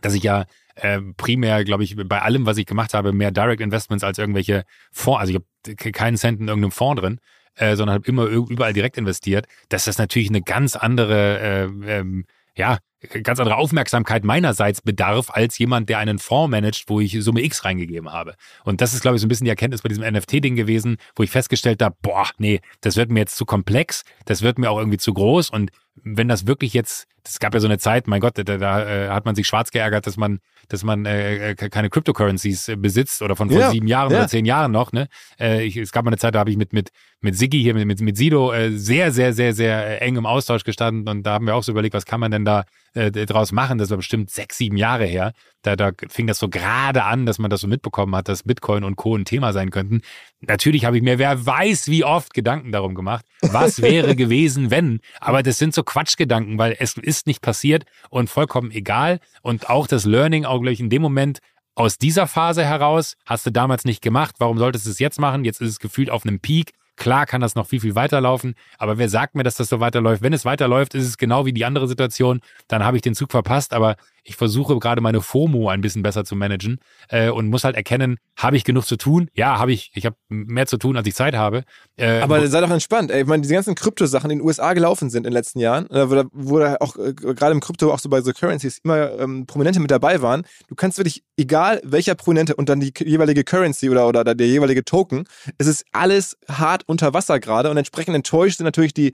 dass ich ja äh, primär, glaube ich, bei allem, was ich gemacht habe, mehr Direct Investments als irgendwelche Fonds, also ich habe keinen Cent in irgendeinem Fonds drin, äh, sondern habe immer überall direkt investiert, dass das natürlich eine ganz andere, äh, ähm, ja, ganz andere Aufmerksamkeit meinerseits bedarf als jemand, der einen Fonds managt, wo ich Summe X reingegeben habe. Und das ist, glaube ich, so ein bisschen die Erkenntnis bei diesem NFT-Ding gewesen, wo ich festgestellt habe, boah, nee, das wird mir jetzt zu komplex, das wird mir auch irgendwie zu groß und wenn das wirklich jetzt, es gab ja so eine Zeit, mein Gott, da, da äh, hat man sich schwarz geärgert, dass man, dass man äh, äh keine Cryptocurrencies äh, besitzt oder von vor ja, sieben Jahren ja. oder zehn Jahren noch. Ne? Äh, ich, es gab mal eine Zeit, da habe ich mit mit mit Siggi hier mit mit, mit Sido äh, sehr sehr sehr sehr eng im Austausch gestanden und da haben wir auch so überlegt, was kann man denn da draus machen? Das war bestimmt sechs sieben Jahre her. Da, da fing das so gerade an, dass man das so mitbekommen hat, dass Bitcoin und Co. ein Thema sein könnten. Natürlich habe ich mir, wer weiß, wie oft Gedanken darum gemacht, was wäre gewesen, wenn. Aber das sind so Quatschgedanken, weil es ist nicht passiert und vollkommen egal. Und auch das Learning, auch gleich in dem Moment, aus dieser Phase heraus hast du damals nicht gemacht. Warum solltest du es jetzt machen? Jetzt ist es gefühlt auf einem Peak. Klar kann das noch viel, viel weiterlaufen, aber wer sagt mir, dass das so weiterläuft? Wenn es weiterläuft, ist es genau wie die andere Situation, dann habe ich den Zug verpasst, aber ich versuche gerade meine FOMO ein bisschen besser zu managen äh, und muss halt erkennen, habe ich genug zu tun? Ja, habe ich. Ich habe mehr zu tun, als ich Zeit habe. Äh, Aber sei doch entspannt. Ey, ich meine, diese ganzen Kryptosachen, die in den USA gelaufen sind in den letzten Jahren, äh, wo, da auch äh, gerade im Krypto, auch so bei so Currencies, immer ähm, Prominente mit dabei waren. Du kannst wirklich, egal welcher Prominente und dann die jeweilige Currency oder, oder der jeweilige Token, es ist alles hart unter Wasser gerade und entsprechend enttäuscht sind natürlich die,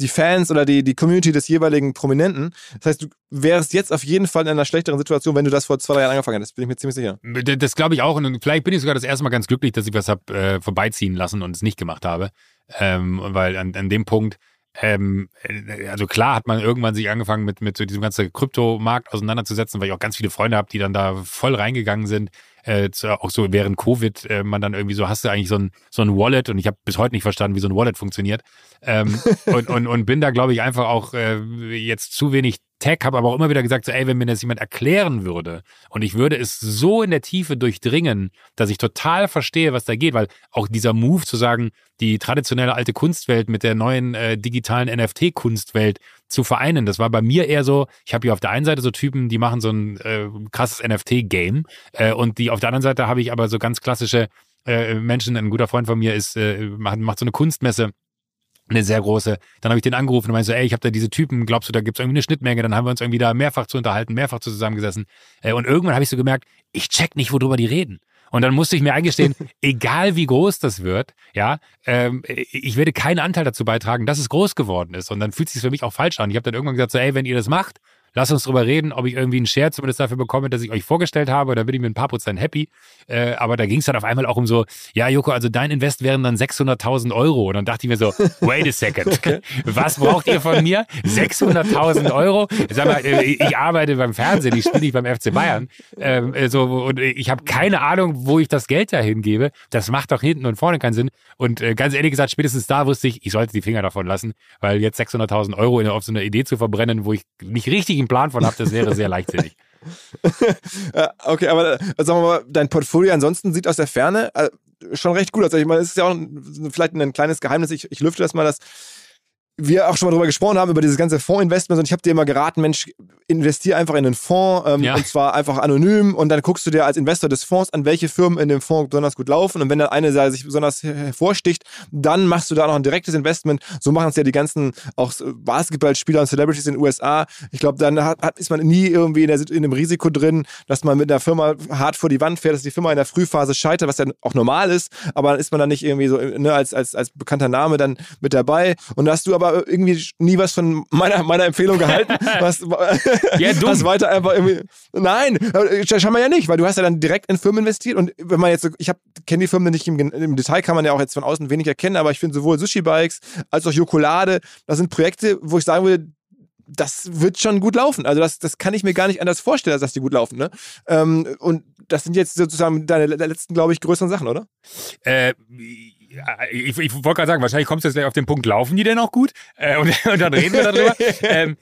die Fans oder die, die Community des jeweiligen Prominenten. Das heißt, du wärst jetzt auf jeden Fall in einer schlechteren Situation, wenn du das vor zwei, drei Jahren angefangen hättest. Bin ich mir ziemlich sicher. Das glaube ich auch. Und vielleicht bin ich sogar das erste Mal ganz glücklich, dass ich was habe äh, vorbeiziehen lassen und es nicht gemacht habe. Ähm, weil an, an dem Punkt, ähm, äh, also klar hat man irgendwann sich angefangen mit, mit so diesem ganzen Kryptomarkt auseinanderzusetzen, weil ich auch ganz viele Freunde habe, die dann da voll reingegangen sind. Äh, auch so während Covid, äh, man dann irgendwie so, hast du eigentlich so ein, so ein Wallet und ich habe bis heute nicht verstanden, wie so ein Wallet funktioniert. Ähm, und, und, und bin da, glaube ich, einfach auch äh, jetzt zu wenig Tech, habe aber auch immer wieder gesagt, so, ey, wenn mir das jemand erklären würde und ich würde es so in der Tiefe durchdringen, dass ich total verstehe, was da geht, weil auch dieser Move zu sagen, die traditionelle alte Kunstwelt mit der neuen äh, digitalen NFT-Kunstwelt zu vereinen, das war bei mir eher so, ich habe hier auf der einen Seite so Typen, die machen so ein äh, krasses NFT-Game äh, und die auf der anderen Seite habe ich aber so ganz klassische äh, Menschen, ein guter Freund von mir ist, äh, macht, macht so eine Kunstmesse eine sehr große. Dann habe ich den angerufen und meinte so, ey, ich habe da diese Typen, glaubst du, da gibt es irgendwie eine Schnittmenge? Dann haben wir uns irgendwie da mehrfach zu unterhalten, mehrfach zusammengesessen. Äh, und irgendwann habe ich so gemerkt, ich check nicht, worüber die reden. Und dann musste ich mir eingestehen, egal wie groß das wird, ja, ähm, ich werde keinen Anteil dazu beitragen, dass es groß geworden ist. Und dann fühlt es sich für mich auch falsch an. Ich habe dann irgendwann gesagt, so, ey, wenn ihr das macht, Lass uns drüber reden, ob ich irgendwie einen Share zumindest dafür bekomme, dass ich euch vorgestellt habe. Da bin ich mit ein paar Prozent happy. Äh, aber da ging es dann auf einmal auch um so, ja, Joko, also dein Invest wären dann 600.000 Euro. Und dann dachte ich mir so, wait a second. Okay. Was braucht ihr von mir? 600.000 Euro? Sag mal, äh, ich arbeite beim Fernsehen, ich spiele nicht beim FC Bayern. Ähm, äh, so, und ich habe keine Ahnung, wo ich das Geld dahin gebe. Das macht doch hinten und vorne keinen Sinn. Und äh, ganz ehrlich gesagt, spätestens da wusste ich, ich sollte die Finger davon lassen, weil jetzt 600.000 Euro auf so eine Idee zu verbrennen, wo ich nicht richtig einen Plan von habe, das wäre sehr leichtsinnig. okay, aber äh, sagen wir mal, dein Portfolio ansonsten sieht aus der Ferne äh, schon recht gut aus. Ich meine, es ist ja auch ein, vielleicht ein kleines Geheimnis. Ich, ich lüfte das mal, dass wir auch schon mal drüber gesprochen haben, über dieses ganze Fondsinvestment und ich habe dir immer geraten, Mensch, investier einfach in einen Fonds ähm, ja. und zwar einfach anonym und dann guckst du dir als Investor des Fonds an, welche Firmen in dem Fonds besonders gut laufen und wenn dann eine sich besonders hervorsticht, dann machst du da noch ein direktes Investment. So machen es ja die ganzen auch Basketballspieler und Celebrities in den USA. Ich glaube, dann hat, hat, ist man nie irgendwie in, der, in dem Risiko drin, dass man mit einer Firma hart vor die Wand fährt, dass die Firma in der Frühphase scheitert, was ja auch normal ist, aber dann ist man dann nicht irgendwie so ne, als, als, als bekannter Name dann mit dabei und da hast du aber aber irgendwie nie was von meiner, meiner Empfehlung gehalten. was, ja, dumm. was weiter einfach irgendwie. Nein, scheinbar ja nicht, weil du hast ja dann direkt in Firmen investiert und wenn man jetzt, ich kenne die Firmen nicht im, im, Detail, kann man ja auch jetzt von außen wenig erkennen, aber ich finde sowohl Sushi Bikes als auch Jokolade, das sind Projekte, wo ich sagen würde, das wird schon gut laufen. Also das, das kann ich mir gar nicht anders vorstellen, dass die gut laufen. Ne? Ähm, und das sind jetzt sozusagen deine letzten, glaube ich, größeren Sachen, oder? Äh, ich, ich wollte gerade sagen, wahrscheinlich kommst du jetzt gleich auf den Punkt, laufen die denn auch gut? Äh, und, und, dann reden wir darüber. ähm,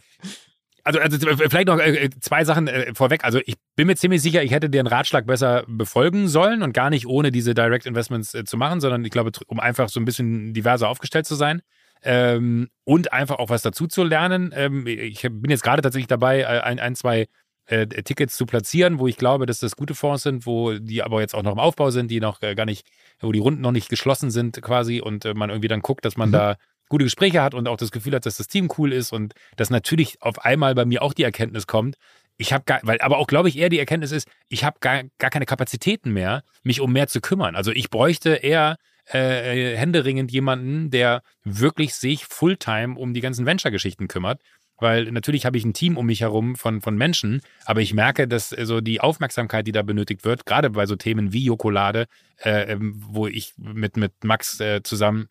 also, also vielleicht noch äh, zwei Sachen äh, vorweg. Also ich bin mir ziemlich sicher, ich hätte den Ratschlag besser befolgen sollen und gar nicht ohne diese Direct Investments äh, zu machen, sondern ich glaube, um einfach so ein bisschen diverser aufgestellt zu sein. Ähm, und einfach auch was dazu zu lernen. Ähm, ich bin jetzt gerade tatsächlich dabei, äh, ein, ein zwei äh, Tickets zu platzieren, wo ich glaube, dass das gute Fonds sind, wo die aber jetzt auch noch im Aufbau sind, die noch äh, gar nicht, wo die Runden noch nicht geschlossen sind quasi und äh, man irgendwie dann guckt, dass man mhm. da gute Gespräche hat und auch das Gefühl hat, dass das Team cool ist und dass natürlich auf einmal bei mir auch die Erkenntnis kommt, ich habe gar, weil, aber auch glaube ich eher die Erkenntnis ist, ich habe gar, gar keine Kapazitäten mehr, mich um mehr zu kümmern. Also ich bräuchte eher äh, händeringend jemanden, der wirklich sich Fulltime um die ganzen Venture-Geschichten kümmert weil natürlich habe ich ein Team um mich herum von, von Menschen, aber ich merke, dass äh, so die Aufmerksamkeit, die da benötigt wird, gerade bei so Themen wie Jokolade, äh, ähm, wo ich mit, mit Max äh, zusammen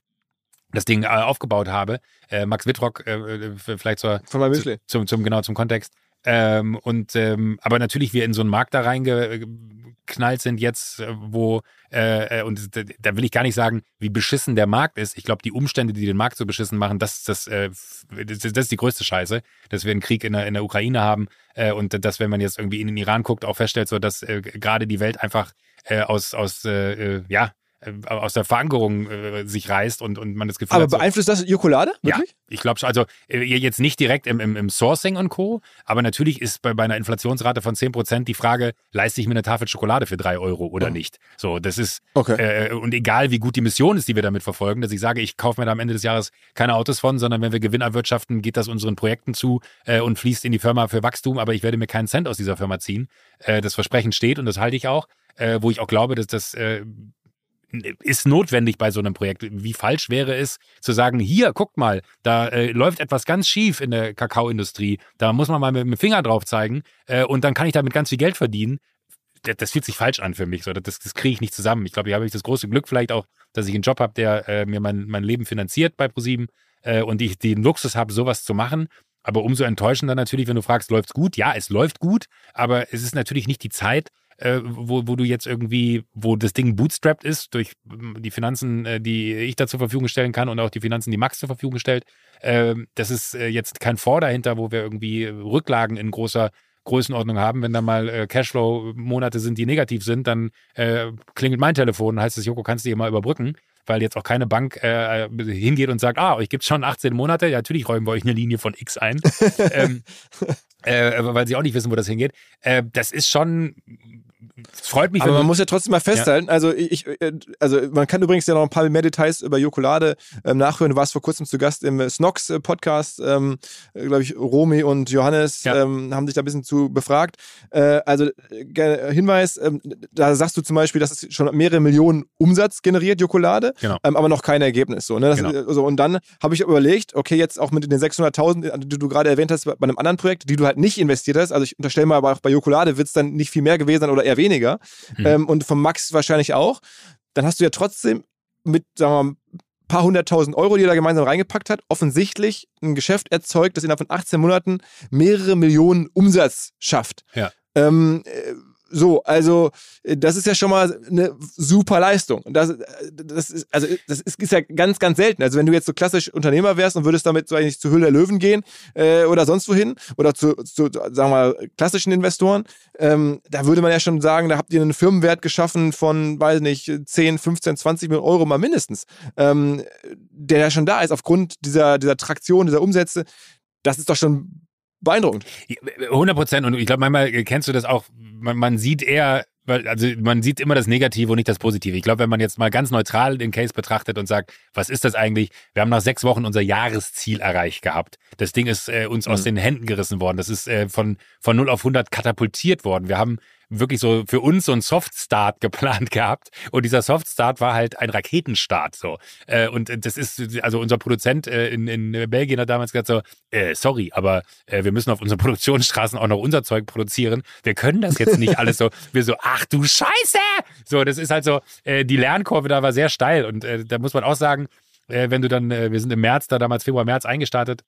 das Ding äh, aufgebaut habe, äh, Max Wittrock, äh, vielleicht zur. Zum, zum, genau zum Kontext, ähm, und ähm, aber natürlich wir in so einen Markt da reingeknallt sind jetzt, äh, wo äh, äh und da will ich gar nicht sagen, wie beschissen der Markt ist. Ich glaube, die Umstände, die den Markt so beschissen machen, das, das, äh, das, das ist die größte Scheiße, dass wir einen Krieg in der, in der Ukraine haben äh, und dass, wenn man jetzt irgendwie in den Iran guckt, auch feststellt, so dass äh, gerade die Welt einfach äh, aus, aus äh, ja, äh, aus der Verankerung äh, sich reißt und, und man das Gefühl Aber hat. Aber beeinflusst das Jokolade? Wirklich? Ja, ich glaube schon. Also äh, jetzt nicht direkt im, im, im Sourcing und Co., aber natürlich ist bei, bei einer Inflationsrate von 10% die Frage, leiste ich mir eine Tafel Schokolade für drei Euro oder oh. nicht? So, das ist, okay. äh, und egal wie gut die Mission ist, die wir damit verfolgen, dass ich sage, ich kaufe mir da am Ende des Jahres keine Autos von, sondern wenn wir Gewinn erwirtschaften, geht das unseren Projekten zu äh, und fließt in die Firma für Wachstum, aber ich werde mir keinen Cent aus dieser Firma ziehen. Äh, das Versprechen steht und das halte ich auch. Äh, wo ich auch glaube, dass das äh, ist notwendig bei so einem Projekt. Wie falsch wäre es zu sagen, hier, guckt mal, da äh, läuft etwas ganz schief in der Kakaoindustrie. Da muss man mal mit dem Finger drauf zeigen äh, und dann kann ich damit ganz viel Geld verdienen. Das, das fühlt sich falsch an für mich. So. Das, das kriege ich nicht zusammen. Ich glaube, hier habe ich das große Glück vielleicht auch, dass ich einen Job habe, der äh, mir mein, mein Leben finanziert bei ProSieben äh, und ich den Luxus habe, sowas zu machen. Aber umso enttäuschender natürlich, wenn du fragst, läuft's gut? Ja, es läuft gut, aber es ist natürlich nicht die Zeit, äh, wo, wo du jetzt irgendwie, wo das Ding bootstrapped ist durch ähm, die Finanzen, äh, die ich da zur Verfügung stellen kann und auch die Finanzen, die Max zur Verfügung stellt. Äh, das ist äh, jetzt kein Fonds dahinter, wo wir irgendwie Rücklagen in großer Größenordnung haben. Wenn da mal äh, Cashflow-Monate sind, die negativ sind, dann äh, klingelt mein Telefon und heißt es, Joko, kannst du hier mal überbrücken? Weil jetzt auch keine Bank äh, hingeht und sagt, ah, euch gibt es schon 18 Monate. Ja, natürlich räumen wir euch eine Linie von X ein. ähm, äh, weil sie auch nicht wissen, wo das hingeht. Äh, das ist schon freut mich. Aber man muss ja trotzdem mal festhalten, ja. also ich, äh, also man kann übrigens ja noch ein paar mehr Details über Jokolade ähm, nachhören. Du warst vor kurzem zu Gast im Snox Podcast, ähm, glaube ich, Romy und Johannes ja. ähm, haben sich da ein bisschen zu befragt. Äh, also äh, Hinweis, ähm, da sagst du zum Beispiel, dass es schon mehrere Millionen Umsatz generiert, Jokolade, genau. Ähm, aber noch kein Ergebnis. So, ne? Das, genau. also, und dann habe ich überlegt, okay, jetzt auch mit den 600.000, die du gerade erwähnt hast, bei einem anderen Projekt, die du halt nicht investiert hast, also ich unterstelle mal, aber auch bei Jokolade wird es dann nicht viel mehr gewesen sein oder eher weniger. Mhm. Ähm, und vom Max wahrscheinlich auch. Dann hast du ja trotzdem mit, sagen wir mal, ein paar hunderttausend Euro, die er da gemeinsam reingepackt hat, offensichtlich ein Geschäft erzeugt, das innerhalb von 18 Monaten mehrere Millionen Umsatz schafft. Ja. Ähm, äh, so, also äh, das ist ja schon mal eine super Leistung. Das, äh, das ist, also das ist, ist, ja ganz, ganz selten. Also wenn du jetzt so klassisch Unternehmer wärst und würdest damit so eigentlich zu Hülle der Löwen gehen äh, oder sonst wohin oder zu, zu, sagen wir mal, klassischen Investoren, ähm, da würde man ja schon sagen, da habt ihr einen Firmenwert geschaffen von, weiß nicht, 10, 15, 20 Millionen Euro mal mindestens, ähm, der ja schon da ist aufgrund dieser, dieser Traktion, dieser Umsätze. Das ist doch schon beeindruckend. 100 Prozent. Und ich glaube, manchmal kennst du das auch, man, man sieht eher, also man sieht immer das Negative und nicht das Positive. Ich glaube, wenn man jetzt mal ganz neutral den Case betrachtet und sagt, was ist das eigentlich? Wir haben nach sechs Wochen unser Jahresziel erreicht gehabt. Das Ding ist äh, uns mhm. aus den Händen gerissen worden. Das ist äh, von, von 0 auf 100 katapultiert worden. Wir haben wirklich so für uns so ein Softstart geplant gehabt. Und dieser Softstart war halt ein Raketenstart so. Äh, und das ist also unser Produzent äh, in, in Belgien hat damals gesagt so äh, sorry aber äh, wir müssen auf unseren Produktionsstraßen auch noch unser Zeug produzieren. Wir können das jetzt nicht alles so. Wir so ach du Scheiße! So das ist halt so äh, die Lernkurve da war sehr steil. Und äh, da muss man auch sagen äh, wenn du dann äh, wir sind im März da damals Februar März eingestartet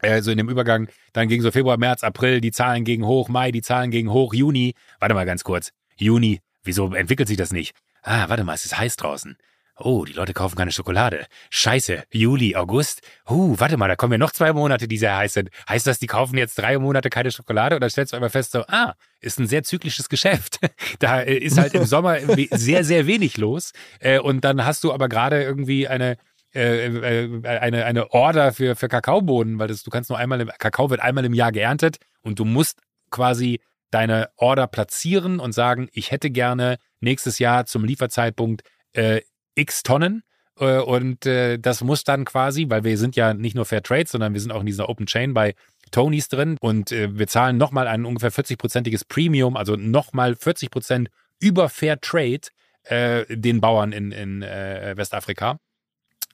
äh, so in dem Übergang, dann ging so Februar, März, April, die Zahlen gingen hoch, Mai, die Zahlen gingen hoch, Juni, warte mal ganz kurz, Juni, wieso entwickelt sich das nicht? Ah, warte mal, es ist heiß draußen. Oh, die Leute kaufen keine Schokolade. Scheiße, Juli, August. Huh, warte mal, da kommen ja noch zwei Monate, die sehr heiß sind. Heißt das, die kaufen jetzt drei Monate keine Schokolade? Oder stellst du einfach fest, so, ah, ist ein sehr zyklisches Geschäft. Da äh, ist halt im Sommer sehr, sehr wenig los. Äh, und dann hast du aber gerade irgendwie eine, äh, äh, eine, eine Order für, für Kakaobohnen, weil das, du kannst nur einmal, im, Kakao wird einmal im Jahr geerntet und du musst quasi deine Order platzieren und sagen, ich hätte gerne nächstes Jahr zum Lieferzeitpunkt äh, x Tonnen. Äh, und äh, das muss dann quasi, weil wir sind ja nicht nur Fair Trade, sondern wir sind auch in dieser Open Chain bei Tonys drin und äh, wir zahlen nochmal ein ungefähr 40-prozentiges Premium, also nochmal 40 Prozent über Fair Trade äh, den Bauern in, in Westafrika.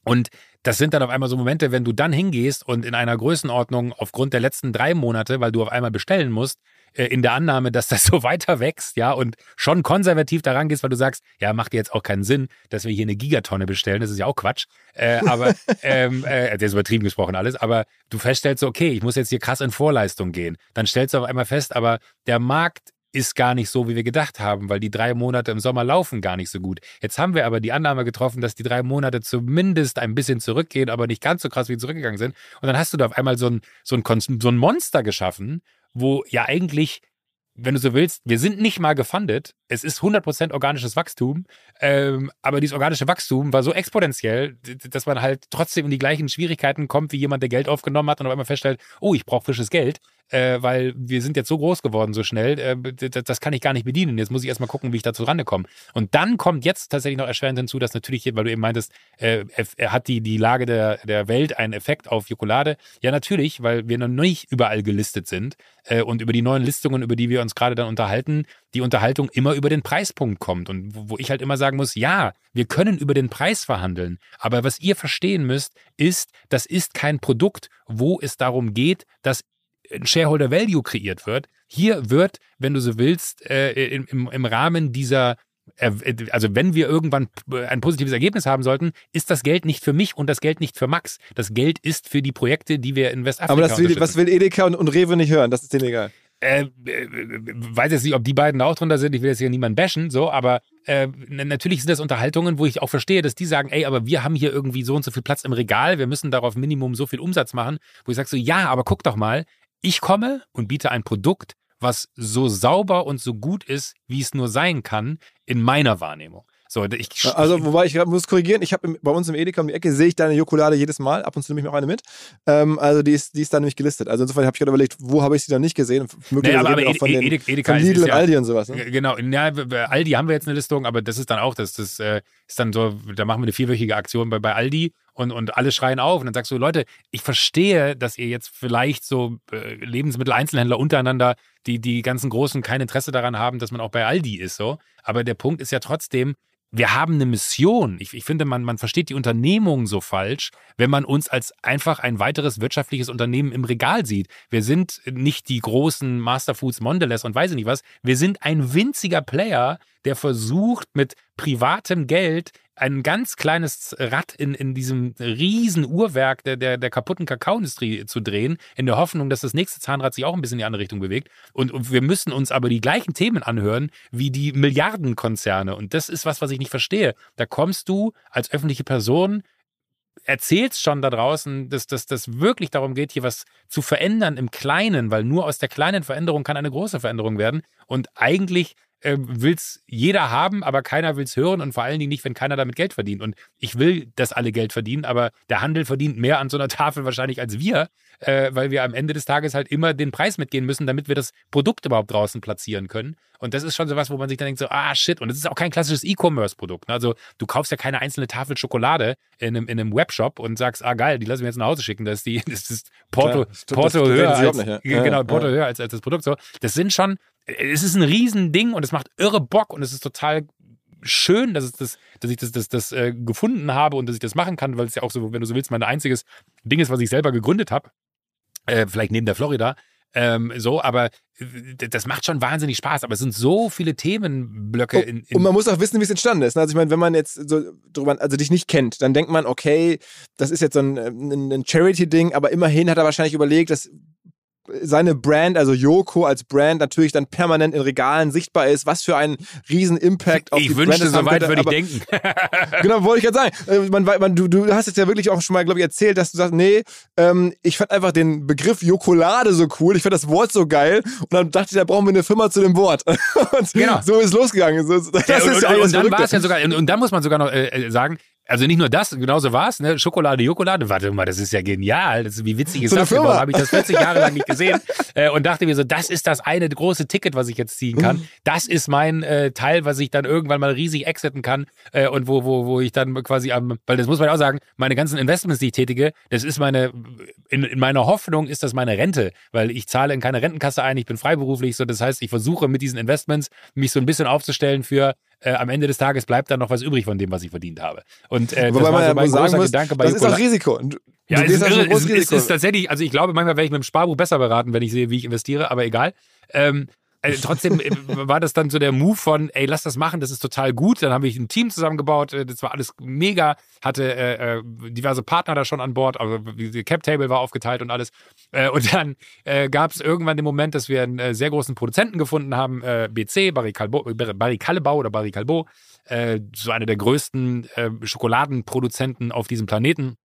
Und das sind dann auf einmal so Momente, wenn du dann hingehst und in einer Größenordnung aufgrund der letzten drei Monate, weil du auf einmal bestellen musst, äh, in der Annahme, dass das so weiter wächst, ja, und schon konservativ daran gehst, weil du sagst, ja, macht jetzt auch keinen Sinn, dass wir hier eine Gigatonne bestellen, das ist ja auch Quatsch. Äh, aber, ähm, äh, der ist übertrieben gesprochen alles, aber du feststellst so, okay, ich muss jetzt hier krass in Vorleistung gehen. Dann stellst du auf einmal fest, aber der Markt ist gar nicht so, wie wir gedacht haben, weil die drei Monate im Sommer laufen gar nicht so gut. Jetzt haben wir aber die Annahme getroffen, dass die drei Monate zumindest ein bisschen zurückgehen, aber nicht ganz so krass wie zurückgegangen sind. Und dann hast du da auf einmal so ein, so ein, so ein Monster geschaffen, wo ja eigentlich wenn du so willst, wir sind nicht mal gefundet. Es ist 100% organisches Wachstum. Ähm, aber dieses organische Wachstum war so exponentiell, dass man halt trotzdem in die gleichen Schwierigkeiten kommt, wie jemand, der Geld aufgenommen hat und auf einmal feststellt, oh, ich brauche frisches Geld, äh, weil wir sind jetzt so groß geworden, so schnell, äh, das kann ich gar nicht bedienen. Jetzt muss ich erstmal gucken, wie ich dazu rankomme. Und dann kommt jetzt tatsächlich noch erschwerend hinzu, dass natürlich, weil du eben meintest, äh, er hat die, die Lage der, der Welt einen Effekt auf Jokolade. Ja, natürlich, weil wir noch nicht überall gelistet sind äh, und über die neuen Listungen, über die wir uns gerade dann unterhalten, die Unterhaltung immer über den Preispunkt kommt. Und wo, wo ich halt immer sagen muss, ja, wir können über den Preis verhandeln. Aber was ihr verstehen müsst, ist, das ist kein Produkt, wo es darum geht, dass ein Shareholder Value kreiert wird. Hier wird, wenn du so willst, äh, im, im Rahmen dieser also wenn wir irgendwann ein positives Ergebnis haben sollten, ist das Geld nicht für mich und das Geld nicht für Max. Das Geld ist für die Projekte, die wir in Westafrika Aber das will, was will Edeka und, und Rewe nicht hören? Das ist denen egal. Äh, äh, weiß jetzt nicht, ob die beiden da auch drunter sind. Ich will jetzt hier niemanden bashen, so, aber äh, natürlich sind das Unterhaltungen, wo ich auch verstehe, dass die sagen, ey, aber wir haben hier irgendwie so und so viel Platz im Regal, wir müssen darauf Minimum so viel Umsatz machen, wo ich sage so, ja, aber guck doch mal, ich komme und biete ein Produkt, was so sauber und so gut ist, wie es nur sein kann, in meiner Wahrnehmung. So, ich, also, wobei ich muss korrigieren, ich habe bei uns im Edeka um die Ecke, sehe ich deine Jokolade jedes Mal. Ab und zu nehme ich mir auch eine mit. Ähm, also, die ist, die ist da nämlich gelistet. Also, insofern habe ich gerade überlegt, wo habe ich sie dann nicht gesehen? Möglicherweise nee, aber, aber auch von, den, Edeka von Lidl und Aldi und sowas. Ne? Genau, ja, Aldi haben wir jetzt eine Listung, aber das ist dann auch, das, das äh, ist dann so, da machen wir eine vierwöchige Aktion bei, bei Aldi und, und alle schreien auf. Und dann sagst du, Leute, ich verstehe, dass ihr jetzt vielleicht so äh, Lebensmitteleinzelhändler untereinander, die die ganzen Großen kein Interesse daran haben, dass man auch bei Aldi ist, so. Aber der Punkt ist ja trotzdem, wir haben eine Mission. Ich, ich, finde, man, man versteht die Unternehmung so falsch, wenn man uns als einfach ein weiteres wirtschaftliches Unternehmen im Regal sieht. Wir sind nicht die großen Masterfoods, Mondelez und weiß ich nicht was. Wir sind ein winziger Player, der versucht, mit privatem Geld ein ganz kleines Rad in, in diesem riesen Uhrwerk der, der, der kaputten Kakaoindustrie zu drehen, in der Hoffnung, dass das nächste Zahnrad sich auch ein bisschen in die andere Richtung bewegt. Und, und wir müssen uns aber die gleichen Themen anhören wie die Milliardenkonzerne. Und das ist was, was ich nicht verstehe. Da kommst du als öffentliche Person erzählst schon da draußen, dass das wirklich darum geht, hier was zu verändern im Kleinen, weil nur aus der kleinen Veränderung kann eine große Veränderung werden. Und eigentlich äh, will es jeder haben, aber keiner will es hören und vor allen Dingen nicht, wenn keiner damit Geld verdient. Und ich will, dass alle Geld verdienen, aber der Handel verdient mehr an so einer Tafel wahrscheinlich als wir, äh, weil wir am Ende des Tages halt immer den Preis mitgehen müssen, damit wir das Produkt überhaupt draußen platzieren können. Und das ist schon so was, wo man sich dann denkt, so, ah shit, und das ist auch kein klassisches E-Commerce-Produkt. Ne? Also du kaufst ja keine einzelne Tafel Schokolade in einem, in einem Webshop und sagst, ah geil, die lassen wir jetzt nach Hause schicken. Das ist die, das ist Porto, Klar, Porto das, höher als, nicht, ja. genau, Porto ja. höher als, als das Produkt. So, das sind schon es ist ein Riesending und es macht irre Bock und es ist total schön, dass, es das, dass ich das, das, das äh, gefunden habe und dass ich das machen kann, weil es ja auch so, wenn du so willst, mein einziges Ding ist, was ich selber gegründet habe. Äh, vielleicht neben der Florida. Ähm, so, aber äh, das macht schon wahnsinnig Spaß. Aber es sind so viele Themenblöcke. In, in und man muss auch wissen, wie es entstanden ist. Ne? Also ich meine, wenn man jetzt so drüber, also dich nicht kennt, dann denkt man, okay, das ist jetzt so ein, ein, ein Charity-Ding, aber immerhin hat er wahrscheinlich überlegt, dass seine Brand, also Yoko als Brand, natürlich dann permanent in Regalen sichtbar ist. Was für ein riesen Impact auf ich die Brand. Ich wünschte, so weit würde ich denken. genau, wollte ich gerade sagen. Äh, man, man, du, du hast jetzt ja wirklich auch schon mal, glaube ich, erzählt, dass du sagst, nee, ähm, ich fand einfach den Begriff Jokolade so cool. Ich fand das Wort so geil. Und dann dachte ich, da brauchen wir eine Firma zu dem Wort. und genau. so ist es losgegangen. So, das ja, und, ist ja und, und dann war es ja sogar, und, und dann muss man sogar noch äh, äh sagen, also nicht nur das, genauso war es, ne? Schokolade, Jokolade. Warte mal, das ist ja genial. Das ist, wie witzig ist so das? Warum habe ich das 40 Jahre lang nicht gesehen? Äh, und dachte mir so, das ist das eine große Ticket, was ich jetzt ziehen kann. Mhm. Das ist mein äh, Teil, was ich dann irgendwann mal riesig exiten kann äh, und wo, wo, wo ich dann quasi am, weil das muss man auch sagen, meine ganzen Investments, die ich tätige, das ist meine, in, in meiner Hoffnung ist das meine Rente, weil ich zahle in keine Rentenkasse ein, ich bin freiberuflich, so das heißt, ich versuche mit diesen Investments mich so ein bisschen aufzustellen für äh, am Ende des Tages bleibt dann noch was übrig von dem, was ich verdient habe. Und äh, Wobei das war so mein großer muss, Gedanke bei Das ist auch Risiko. Du, ja, es ist, irre, es, es ist tatsächlich, also ich glaube, manchmal wäre ich mit dem Sparbuch besser beraten, wenn ich sehe, wie ich investiere, aber egal. Ähm, also trotzdem äh, war das dann so der Move von, ey, lass das machen, das ist total gut. Dann habe ich ein Team zusammengebaut, äh, das war alles mega, hatte äh, diverse Partner da schon an Bord, also die Cap Table war aufgeteilt und alles. Äh, und dann äh, gab es irgendwann den Moment, dass wir einen sehr großen Produzenten gefunden haben, BC, Barry, Calbo, Barry Callebau oder Barry Calbo, so einer der größten Schokoladenproduzenten auf diesem Planeten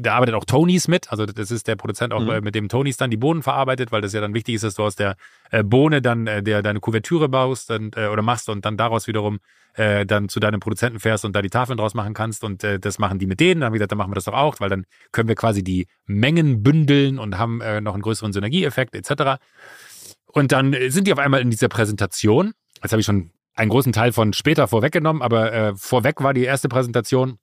da arbeitet auch Tonys mit. Also das ist der Produzent auch, mhm. mit dem Tonys dann die Bohnen verarbeitet, weil das ja dann wichtig ist, dass du aus der äh, Bohne dann äh, der, deine Kuvertüre baust äh, oder machst und dann daraus wiederum äh, dann zu deinem Produzenten fährst und da die Tafeln draus machen kannst. Und äh, das machen die mit denen. Dann haben wir gesagt, dann machen wir das doch auch, weil dann können wir quasi die Mengen bündeln und haben äh, noch einen größeren Synergieeffekt etc. Und dann sind die auf einmal in dieser Präsentation. Jetzt habe ich schon einen großen Teil von später vorweggenommen, aber äh, vorweg war die erste Präsentation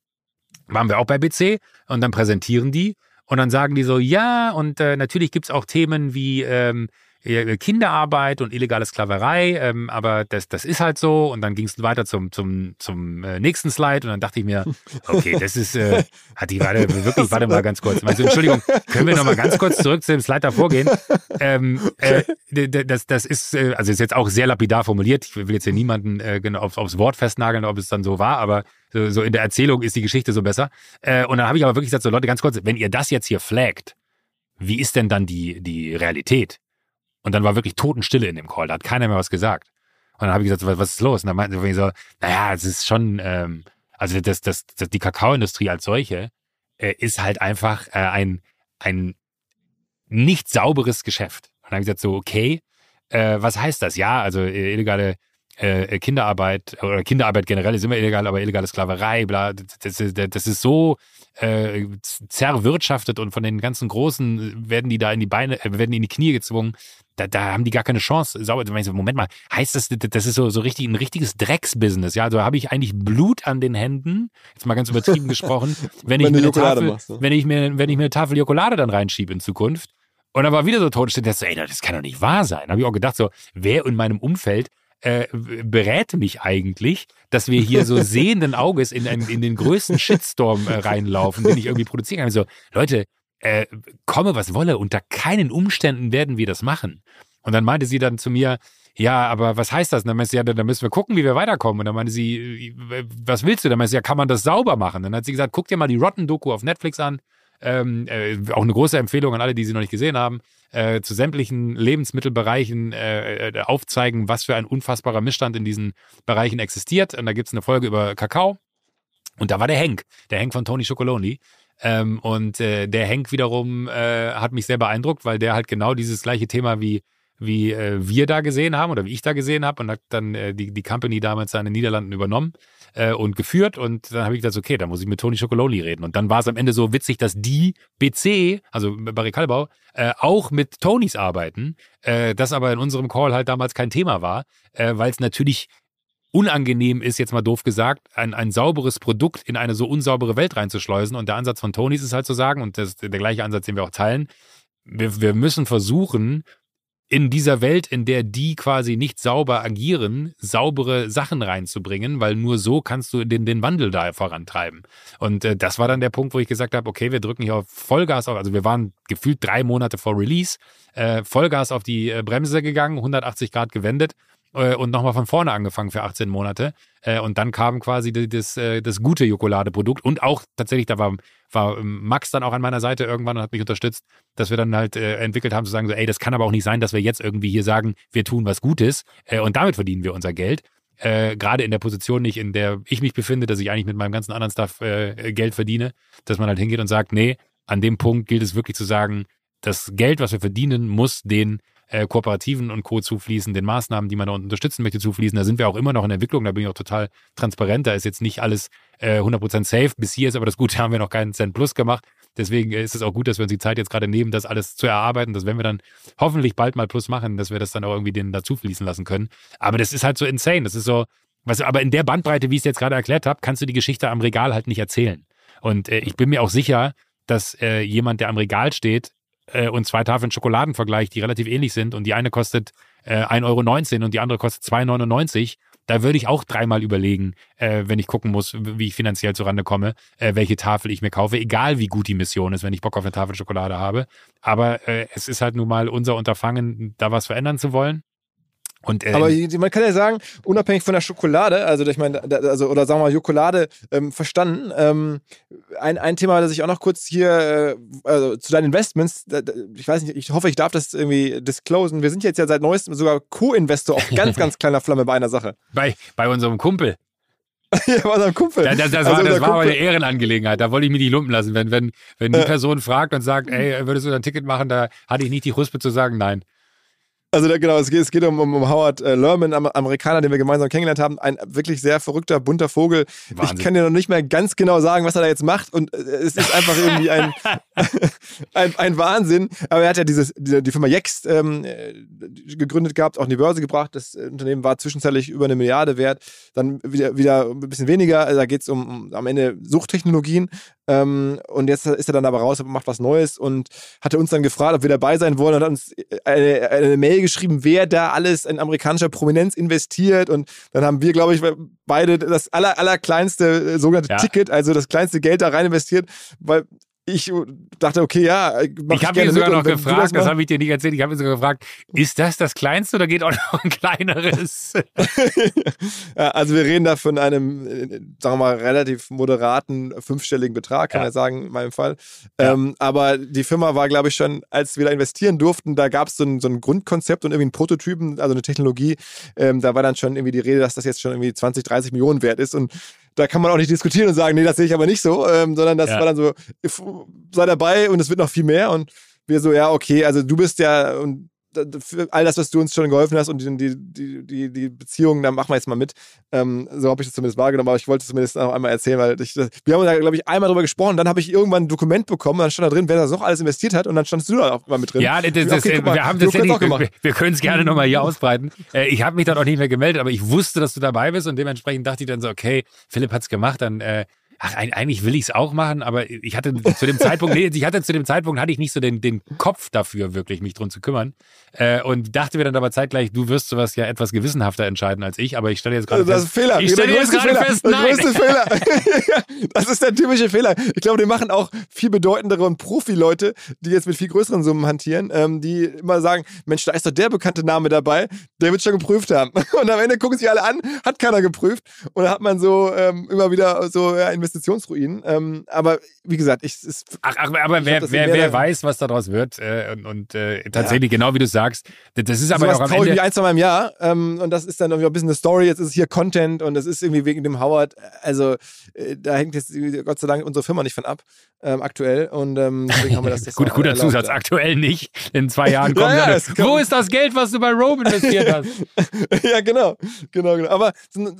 waren wir auch bei BC und dann präsentieren die und dann sagen die so, ja, und äh, natürlich gibt's auch Themen wie ähm, Kinderarbeit und illegale Sklaverei, ähm, aber das, das ist halt so. Und dann ging es weiter zum, zum, zum äh, nächsten Slide und dann dachte ich mir, okay, das ist, äh, hat die, warte, wirklich, warte mal ganz kurz. Also, Entschuldigung, können wir noch mal ganz kurz zurück zu dem Slide davor gehen? Ähm, äh, das, das ist, äh, also ist jetzt auch sehr lapidar formuliert. Ich will jetzt hier niemanden äh, genau aufs, aufs Wort festnageln, ob es dann so war, aber so, so in der Erzählung ist die Geschichte so besser. Äh, und dann habe ich aber wirklich gesagt, so Leute, ganz kurz, wenn ihr das jetzt hier flaggt, wie ist denn dann die, die Realität? Und dann war wirklich Totenstille in dem Call, da hat keiner mehr was gesagt. Und dann habe ich gesagt, was, was ist los? Und dann meinten sie so, naja, es ist schon, ähm, also das, das, das, die Kakaoindustrie als solche äh, ist halt einfach äh, ein, ein nicht sauberes Geschäft. Und dann habe ich gesagt, so, okay, äh, was heißt das? Ja, also äh, illegale äh, Kinderarbeit oder Kinderarbeit generell ist immer illegal, aber illegale Sklaverei, bla, das, das, das ist so äh, zerwirtschaftet und von den ganzen Großen werden die da in die Beine, äh, werden in die Knie gezwungen. Da, da haben die gar keine Chance. Sauber, Moment mal, heißt das, das ist so, so richtig ein richtiges Drecksbusiness, ja? Also habe ich eigentlich Blut an den Händen, jetzt mal ganz übertrieben gesprochen, wenn, wenn ich, mir eine Tafel, machst, ne? wenn ich mir, wenn ich mir eine Tafel Jokolade dann reinschiebe in Zukunft. Und dann war wieder so tot, steht das so, ey, das kann doch nicht wahr sein. Da habe ich auch gedacht, so, wer in meinem Umfeld äh, berät mich eigentlich, dass wir hier so sehenden Auges in, in, in den größten Shitstorm äh, reinlaufen, den ich irgendwie produzieren kann. So, Leute, äh, komme was wolle, unter keinen Umständen werden wir das machen. Und dann meinte sie dann zu mir, ja, aber was heißt das? Und dann meinte sie, ja, dann müssen wir gucken, wie wir weiterkommen. Und dann meinte sie, was willst du? Dann meinte sie, ja, kann man das sauber machen? Dann hat sie gesagt, guck dir mal die Rotten-Doku auf Netflix an. Ähm, äh, auch eine große Empfehlung an alle, die sie noch nicht gesehen haben, äh, zu sämtlichen Lebensmittelbereichen äh, äh, aufzeigen, was für ein unfassbarer Missstand in diesen Bereichen existiert. Und da gibt es eine Folge über Kakao. Und da war der Henk, der Henk von Tony Chocoloni. Ähm, und äh, der Henk wiederum äh, hat mich sehr beeindruckt, weil der halt genau dieses gleiche Thema wie wie äh, wir da gesehen haben oder wie ich da gesehen habe und hat dann äh, die, die Company damals in den Niederlanden übernommen äh, und geführt und dann habe ich gesagt, okay, da muss ich mit Toni Chocololi reden und dann war es am Ende so witzig, dass die BC, also Barry äh, auch mit Tonys arbeiten, äh, das aber in unserem Call halt damals kein Thema war, äh, weil es natürlich unangenehm ist, jetzt mal doof gesagt, ein, ein sauberes Produkt in eine so unsaubere Welt reinzuschleusen. Und der Ansatz von Tonys ist halt zu sagen, und das ist der gleiche Ansatz, den wir auch teilen, wir, wir müssen versuchen, in dieser Welt, in der die quasi nicht sauber agieren, saubere Sachen reinzubringen, weil nur so kannst du den, den Wandel da vorantreiben. Und äh, das war dann der Punkt, wo ich gesagt habe, okay, wir drücken hier auf Vollgas auf, also wir waren gefühlt drei Monate vor Release, äh, Vollgas auf die äh, Bremse gegangen, 180 Grad gewendet äh, und nochmal von vorne angefangen für 18 Monate. Äh, und dann kam quasi das, äh, das gute Jokolade-Produkt und auch tatsächlich, da war, war Max dann auch an meiner Seite irgendwann und hat mich unterstützt, dass wir dann halt entwickelt haben zu sagen, so, ey, das kann aber auch nicht sein, dass wir jetzt irgendwie hier sagen, wir tun was Gutes und damit verdienen wir unser Geld. Gerade in der Position nicht, in der ich mich befinde, dass ich eigentlich mit meinem ganzen anderen Stuff Geld verdiene, dass man halt hingeht und sagt, nee, an dem Punkt gilt es wirklich zu sagen, das Geld, was wir verdienen, muss den äh, Kooperativen und Co. zufließen, den Maßnahmen, die man da unterstützen möchte, zufließen. Da sind wir auch immer noch in Entwicklung, da bin ich auch total transparent. Da ist jetzt nicht alles äh, 100% safe. Bis hier ist aber das Gute, haben wir noch keinen Cent plus gemacht. Deswegen ist es auch gut, dass wir uns die Zeit jetzt gerade nehmen, das alles zu erarbeiten. Das werden wir dann hoffentlich bald mal plus machen, dass wir das dann auch irgendwie denen dazu fließen lassen können. Aber das ist halt so insane. Das ist so, was, aber in der Bandbreite, wie ich es jetzt gerade erklärt habe, kannst du die Geschichte am Regal halt nicht erzählen. Und äh, ich bin mir auch sicher, dass äh, jemand, der am Regal steht, äh, und zwei Tafeln Schokoladen vergleicht, die relativ ähnlich sind und die eine kostet äh, 1,19 Euro und die andere kostet 2,99 Euro, da würde ich auch dreimal überlegen, äh, wenn ich gucken muss, wie ich finanziell zurande komme, äh, welche Tafel ich mir kaufe, egal wie gut die Mission ist, wenn ich Bock auf eine Tafel Schokolade habe. Aber äh, es ist halt nun mal unser Unterfangen, da was verändern zu wollen. Und, äh, Aber man kann ja sagen, unabhängig von der Schokolade, also ich meine, also oder sagen wir mal Schokolade ähm, verstanden. Ähm, ein, ein Thema, das ich auch noch kurz hier äh, also zu deinen Investments, da, ich weiß nicht, ich hoffe, ich darf das irgendwie disclosen. Wir sind jetzt ja seit neuestem sogar Co-Investor auf ganz, ganz kleiner Flamme bei einer Sache. Bei, bei unserem Kumpel. ja, bei unserem Kumpel. Da, das, das also war, das war aber eine Ehrenangelegenheit. Da wollte ich mir die lumpen lassen. Wenn, wenn, wenn die Person fragt und sagt, ey, würdest du ein Ticket machen, da hatte ich nicht die Huspe zu sagen, nein. Also genau, es geht, es geht um, um, Howard äh, Lerman, Amerikaner, den wir gemeinsam kennengelernt haben. Ein wirklich sehr verrückter, bunter Vogel. Wahnsinn. Ich kann dir noch nicht mehr ganz genau sagen, was er da jetzt macht. Und äh, es ist einfach irgendwie ein, ein, ein, Wahnsinn. Aber er hat ja dieses, die, die Firma Yext ähm, äh, gegründet gehabt, auch in die Börse gebracht. Das Unternehmen war zwischenzeitlich über eine Milliarde wert. Dann wieder, wieder ein bisschen weniger. Also da geht es um, um am Ende Suchtechnologien. Ähm, und jetzt ist er dann aber raus und macht was Neues und hatte uns dann gefragt, ob wir dabei sein wollen und hat uns eine, eine Mail geschrieben, wer da alles in amerikanischer Prominenz investiert. Und dann haben wir, glaube ich, beide das aller, allerkleinste äh, sogenannte ja. Ticket, also das kleinste Geld da rein investiert, weil ich dachte, okay, ja. ich habe ihn sogar noch gefragt, das, das habe ich dir nicht erzählt, ich habe ihn sogar gefragt, ist das das Kleinste oder geht auch noch ein kleineres? ja, also wir reden da von einem, sagen wir mal, relativ moderaten fünfstelligen Betrag, kann ja. man sagen, in meinem Fall. Ja. Ähm, aber die Firma war, glaube ich, schon, als wir da investieren durften, da gab es so ein, so ein Grundkonzept und irgendwie einen Prototypen, also eine Technologie. Ähm, da war dann schon irgendwie die Rede, dass das jetzt schon irgendwie 20, 30 Millionen wert ist und da kann man auch nicht diskutieren und sagen, nee, das sehe ich aber nicht so, ähm, sondern das ja. war dann so, sei dabei und es wird noch viel mehr und wir so, ja, okay, also du bist ja, und für all das, was du uns schon geholfen hast und die, die, die, die Beziehungen, da machen wir jetzt mal mit. Ähm, so habe ich das zumindest wahrgenommen, aber ich wollte es zumindest noch einmal erzählen, weil ich, wir haben da, glaube ich, einmal drüber gesprochen, dann habe ich irgendwann ein Dokument bekommen, dann stand da drin, wer das noch alles investiert hat und dann standst du da auch immer mit drin. Ja, das, das, okay, mal, wir haben tatsächlich, wir, wir können es gerne nochmal hier ausbreiten. Äh, ich habe mich dann auch nicht mehr gemeldet, aber ich wusste, dass du dabei bist und dementsprechend dachte ich dann so, okay, Philipp hat es gemacht, dann äh, ach, eigentlich will ich es auch machen, aber ich hatte zu dem Zeitpunkt, nee, ich hatte zu dem Zeitpunkt hatte ich nicht so den, den Kopf dafür, wirklich mich drum zu kümmern. Äh, und dachte mir dann aber zeitgleich, du wirst sowas ja etwas gewissenhafter entscheiden als ich, aber ich stelle jetzt gerade fest. Das ist Fehler. Ich stelle jetzt gerade fest, nein. Fehler. das ist der typische Fehler. Ich glaube, den machen auch viel bedeutendere und Profi-Leute, die jetzt mit viel größeren Summen hantieren, ähm, die immer sagen, Mensch, da ist doch der bekannte Name dabei, der wird schon geprüft haben. Und am Ende gucken sich alle an, hat keiner geprüft. Und dann hat man so ähm, immer wieder so ja, Investitionsruinen. Ähm, aber wie gesagt, ich. Es, ach, ach, aber wer, wer, wer weiß, was daraus wird. Äh, und, und äh, tatsächlich, ja. genau wie du sagst, das ist aber so auch am Ende. Ich ein, zwei Mal im Jahr. Ähm, und das ist dann irgendwie ein bisschen eine Story. Jetzt ist es hier Content und es ist irgendwie wegen dem Howard. Also äh, da hängt jetzt Gott sei Dank unsere Firma nicht von ab, ähm, aktuell. Und ähm, deswegen haben wir das. das Gut, guter erlaubt, Zusatz, aktuell nicht. In zwei Jahren kommen ja, ja, dann, Wo ist das Geld, was du bei Rope investiert hast? ja, genau. genau, genau. Aber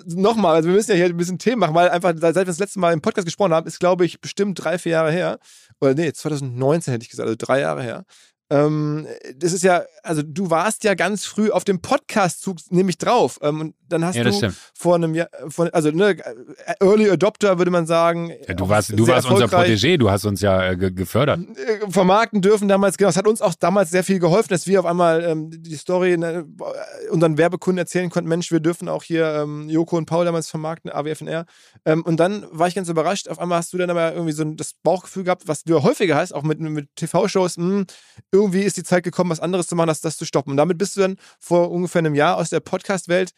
nochmal, also wir müssen ja hier ein bisschen Themen machen, weil einfach, seit wir das letzte Mal im Podcast gesprochen haben, ist, glaube ich, bestimmt drei, vier Jahre her. Oder nee, 2019 hätte ich gesagt, also drei Jahre her. Ähm, das ist ja, also du warst ja ganz früh auf dem Podcast-Zug nämlich drauf. Ähm, und dann hast ja, du stimmt. vor einem Jahr, vor, also ne, Early Adopter würde man sagen. Ja, du warst, du warst unser Protégé, du hast uns ja äh, gefördert. Äh, vermarkten dürfen damals, genau. Das hat uns auch damals sehr viel geholfen, dass wir auf einmal ähm, die Story ne, unseren Werbekunden erzählen konnten. Mensch, wir dürfen auch hier ähm, Joko und Paul damals vermarkten, AWFNR. Ähm, und dann war ich ganz überrascht. Auf einmal hast du dann aber irgendwie so das Bauchgefühl gehabt, was du ja häufiger hast, auch mit, mit TV-Shows, hm, irgendwie ist die Zeit gekommen, was anderes zu machen, als das zu stoppen. Und damit bist du dann vor ungefähr einem Jahr aus der Podcast-Welt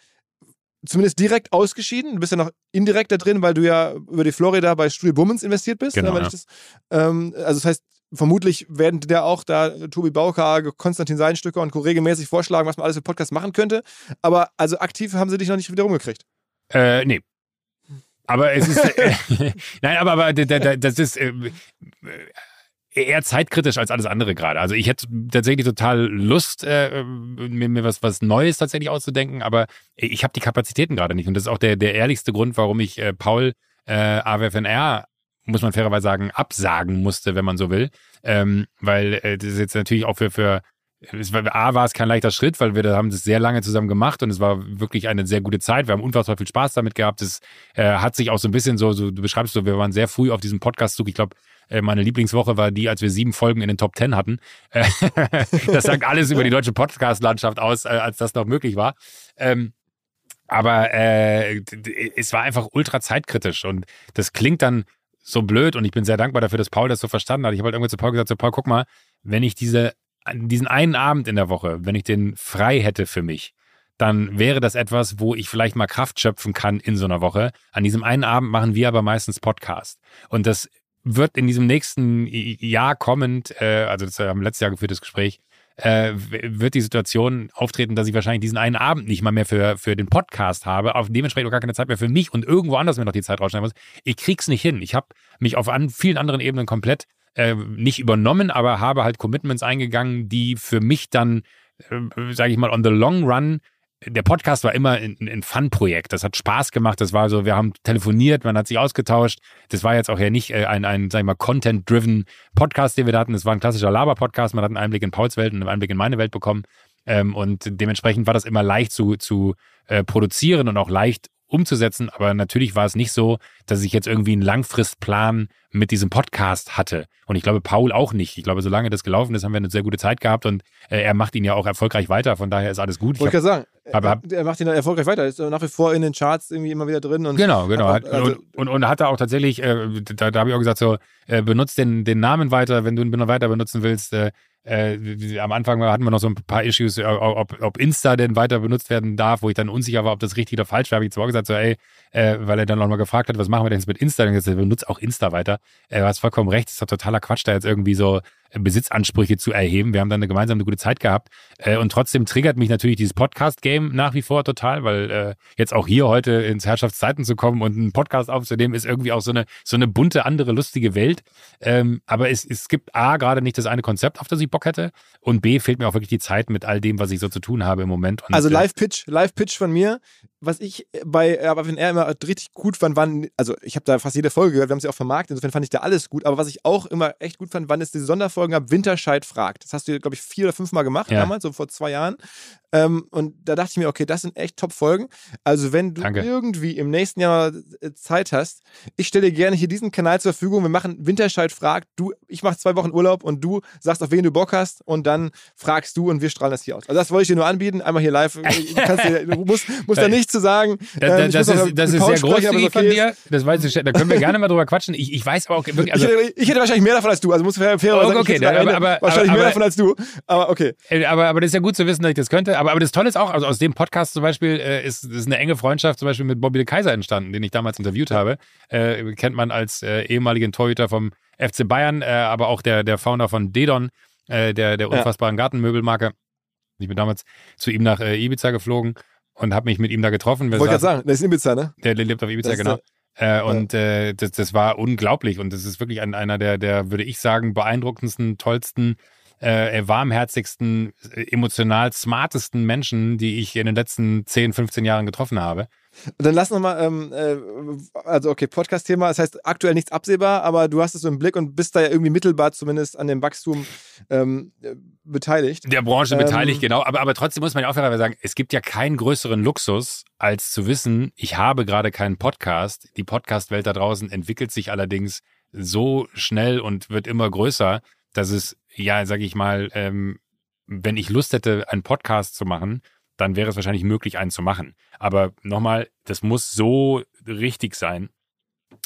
zumindest direkt ausgeschieden. Du bist ja noch indirekt da drin, weil du ja über die Florida bei Studio Bummens investiert bist. Ne, genau, ne, ja. das, ähm, also das heißt, vermutlich werden der auch da Tobi Bauka, Konstantin Seinstücker und Co. regelmäßig vorschlagen, was man alles für Podcasts machen könnte. Aber also aktiv haben sie dich noch nicht wieder rumgekriegt. Äh, nee. Aber es ist, äh, nein, aber, aber das ist, äh, eher zeitkritisch als alles andere gerade. Also ich hätte tatsächlich total Lust, äh, mir, mir was, was Neues tatsächlich auszudenken, aber ich habe die Kapazitäten gerade nicht. Und das ist auch der, der ehrlichste Grund, warum ich äh, Paul äh, AWFNR, muss man fairerweise sagen, absagen musste, wenn man so will. Ähm, weil äh, das ist jetzt natürlich auch für, für es war, A war es kein leichter Schritt, weil wir haben das sehr lange zusammen gemacht und es war wirklich eine sehr gute Zeit. Wir haben unfassbar viel Spaß damit gehabt. Es äh, hat sich auch so ein bisschen so, so, du beschreibst so, wir waren sehr früh auf diesem Podcast-Zug. Ich glaube, äh, meine Lieblingswoche war die, als wir sieben Folgen in den Top Ten hatten. Äh, das sagt alles über die deutsche Podcast-Landschaft aus, äh, als das noch möglich war. Ähm, aber es war einfach ultra zeitkritisch und das klingt dann so blöd und ich bin sehr dankbar dafür, dass Paul das so verstanden hat. Ich habe halt irgendwie zu Paul gesagt, so Paul, guck mal, wenn ich diese, diesen einen Abend in der Woche, wenn ich den frei hätte für mich, dann wäre das etwas, wo ich vielleicht mal Kraft schöpfen kann in so einer Woche. An diesem einen Abend machen wir aber meistens Podcast. Und das wird in diesem nächsten Jahr kommend, äh, also das haben wir letztes Jahr geführtes Gespräch, äh, wird die Situation auftreten, dass ich wahrscheinlich diesen einen Abend nicht mal mehr für, für den Podcast habe, auf dementsprechend auch gar keine Zeit mehr für mich und irgendwo anders mir noch die Zeit rausschneiden muss. Ich krieg's nicht hin. Ich habe mich auf an, vielen anderen Ebenen komplett äh, nicht übernommen, aber habe halt Commitments eingegangen, die für mich dann, äh, sage ich mal, on the long run der Podcast war immer ein, ein Fun-Projekt. Das hat Spaß gemacht. Das war so, wir haben telefoniert, man hat sich ausgetauscht. Das war jetzt auch ja nicht äh, ein, ein sag ich mal, Content-driven Podcast, den wir da hatten. Das war ein klassischer Laber-Podcast. Man hat einen Einblick in Pauls Welt und einen Einblick in meine Welt bekommen. Ähm, und dementsprechend war das immer leicht zu, zu äh, produzieren und auch leicht umzusetzen. Aber natürlich war es nicht so, dass ich jetzt irgendwie einen Langfristplan mit diesem Podcast hatte. Und ich glaube, Paul auch nicht. Ich glaube, solange das gelaufen ist, haben wir eine sehr gute Zeit gehabt und äh, er macht ihn ja auch erfolgreich weiter. Von daher ist alles gut. Wollte ich ja sagen. Aber, er macht ihn erfolgreich weiter. Ist nach wie vor in den Charts irgendwie immer wieder drin. Und genau, genau. also, und, und, und hat er auch tatsächlich, äh, da, da habe ich auch gesagt, so, äh, benutzt den, den Namen weiter, wenn du ihn weiter benutzen willst. Äh, äh, am Anfang hatten wir noch so ein paar Issues, äh, ob, ob Insta denn weiter benutzt werden darf, wo ich dann unsicher war, ob das richtig oder falsch war. Habe ich zwar gesagt, so, ey, äh, weil er dann nochmal gefragt hat, was machen wir denn jetzt mit Insta? Dann gesagt, benutzt auch Insta weiter. Äh, du hast vollkommen recht, das ist doch totaler Quatsch, da jetzt irgendwie so Besitzansprüche zu erheben. Wir haben dann eine gemeinsam eine gute Zeit gehabt. Äh, und trotzdem triggert mich natürlich dieses Podcast-Game nach wie vor total, weil äh, jetzt auch hier heute ins Herrschaftszeiten zu kommen und einen Podcast aufzunehmen, ist irgendwie auch so eine, so eine bunte, andere, lustige Welt. Ähm, aber es, es gibt A, gerade nicht das eine Konzept, auf das ich Bock hätte. Und B, fehlt mir auch wirklich die Zeit mit all dem, was ich so zu tun habe im Moment. Und, also Live-Pitch, Live-Pitch von mir. Was ich bei aber wenn er immer richtig gut fand, waren, also ich habe da fast jede Folge gehört, wir haben sie auch vermarktet, insofern fand ich da alles gut. Aber was ich auch immer echt gut fand, wann es diese Sonderfolgen gab, Winterscheid fragt. Das hast du, glaube ich, vier oder fünf Mal gemacht ja. damals, so vor zwei Jahren. Ähm, und da dachte ich mir, okay, das sind echt Top-Folgen. Also, wenn du Danke. irgendwie im nächsten Jahr äh, Zeit hast, ich stelle dir gerne hier diesen Kanal zur Verfügung. Wir machen Winterscheid fragt. Du, ich mache zwei Wochen Urlaub und du sagst, auf wen du Bock hast und dann fragst du und wir strahlen das hier aus. Also, das wollte ich dir nur anbieten. Einmal hier live. Du, dir, du musst, musst da nichts zu sagen. Das, ähm, das ist, das ist sehr großzügig okay von dir. Das weiß ich, da können wir gerne mal drüber quatschen. Ich, ich weiß aber auch wirklich. Also, ich, hätte, ich, hätte, wahrscheinlich mehr davon als du. Also, muss fair, fair okay, sagen, okay, aber, aber, wahrscheinlich aber, mehr davon als du. Aber okay. Äh, aber, aber das ist ja gut zu wissen, dass ich das könnte. Aber, aber das Tolle ist auch, also aus dem Podcast zum Beispiel äh, ist, ist eine enge Freundschaft zum Beispiel mit Bobby de Kaiser entstanden, den ich damals interviewt habe. Äh, kennt man als äh, ehemaligen Torhüter vom FC Bayern, äh, aber auch der, der Founder von Dedon, äh, der, der unfassbaren ja. Gartenmöbelmarke. Ich bin damals zu ihm nach Ibiza geflogen und habe mich mit ihm da getroffen. Wollte gerade sagen, der ist Ibiza, ne? Der, lebt auf Ibiza, genau. Äh, und äh, das, das war unglaublich und das ist wirklich ein, einer der, der, würde ich sagen, beeindruckendsten, tollsten äh, warmherzigsten, emotional smartesten Menschen, die ich in den letzten 10, 15 Jahren getroffen habe. Dann lass nochmal, ähm, äh, also okay, Podcast-Thema, das heißt aktuell nichts absehbar, aber du hast es so im Blick und bist da ja irgendwie mittelbar zumindest an dem Wachstum ähm, äh, beteiligt. Der Branche ähm, beteiligt, genau. Aber, aber trotzdem muss man ja auch fairerweise sagen, es gibt ja keinen größeren Luxus, als zu wissen, ich habe gerade keinen Podcast. Die Podcast-Welt da draußen entwickelt sich allerdings so schnell und wird immer größer, dass es ja, sag ich mal, ähm, wenn ich Lust hätte, einen Podcast zu machen, dann wäre es wahrscheinlich möglich, einen zu machen. Aber nochmal, das muss so richtig sein,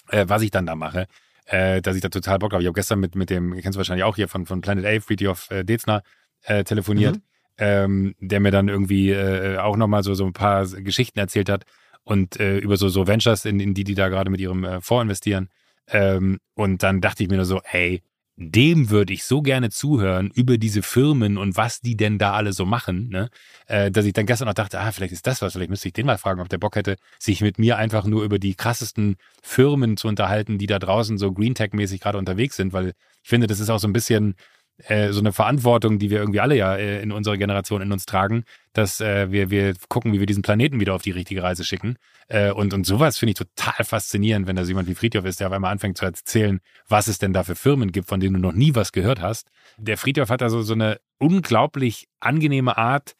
äh, was ich dann da mache, äh, dass ich da total Bock habe. Ich habe gestern mit, mit dem, kennst du wahrscheinlich auch hier von, von Planet A, Friedhof äh, Dezner, äh, telefoniert, mhm. ähm, der mir dann irgendwie äh, auch nochmal so, so ein paar Geschichten erzählt hat und äh, über so, so Ventures, in, in die die da gerade mit ihrem äh, Fonds investieren. Ähm, und dann dachte ich mir nur so, ey, dem würde ich so gerne zuhören über diese Firmen und was die denn da alle so machen, ne? Äh, dass ich dann gestern noch dachte, ah, vielleicht ist das was, vielleicht müsste ich den mal fragen, ob der Bock hätte, sich mit mir einfach nur über die krassesten Firmen zu unterhalten, die da draußen so Green Tech-mäßig gerade unterwegs sind, weil ich finde, das ist auch so ein bisschen äh, so eine Verantwortung, die wir irgendwie alle ja äh, in unserer Generation in uns tragen, dass äh, wir, wir gucken, wie wir diesen Planeten wieder auf die richtige Reise schicken. Äh, und, und sowas finde ich total faszinierend, wenn da jemand wie Friedhof ist, der auf einmal anfängt zu erzählen, was es denn da für Firmen gibt, von denen du noch nie was gehört hast. Der Friedhof hat da so, so eine unglaublich angenehme Art,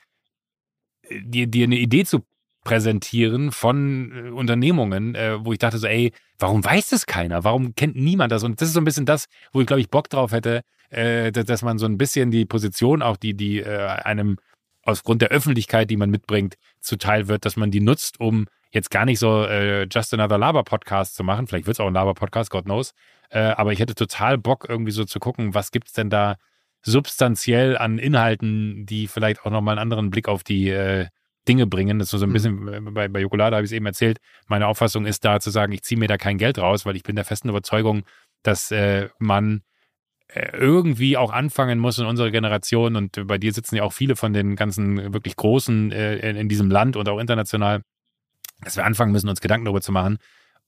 dir, dir eine Idee zu präsentieren von äh, Unternehmungen, äh, wo ich dachte so, ey, warum weiß das keiner? Warum kennt niemand das? Und das ist so ein bisschen das, wo ich, glaube ich, Bock drauf hätte, äh, dass man so ein bisschen die Position, auch die, die äh, einem aufgrund der Öffentlichkeit, die man mitbringt, zuteil wird, dass man die nutzt, um jetzt gar nicht so äh, Just Another Laber-Podcast zu machen. Vielleicht wird es auch ein Laber-Podcast, God knows. Äh, aber ich hätte total Bock, irgendwie so zu gucken, was gibt es denn da substanziell an Inhalten, die vielleicht auch nochmal einen anderen Blick auf die äh, Dinge bringen. Das ist so ein mhm. bisschen, mhm. bei, bei Jokolade habe ich es eben erzählt, meine Auffassung ist da zu sagen, ich ziehe mir da kein Geld raus, weil ich bin der festen Überzeugung, dass äh, man äh, irgendwie auch anfangen muss in unserer Generation und bei dir sitzen ja auch viele von den ganzen wirklich Großen äh, in, in diesem Land und auch international, dass wir anfangen müssen, uns Gedanken darüber zu machen,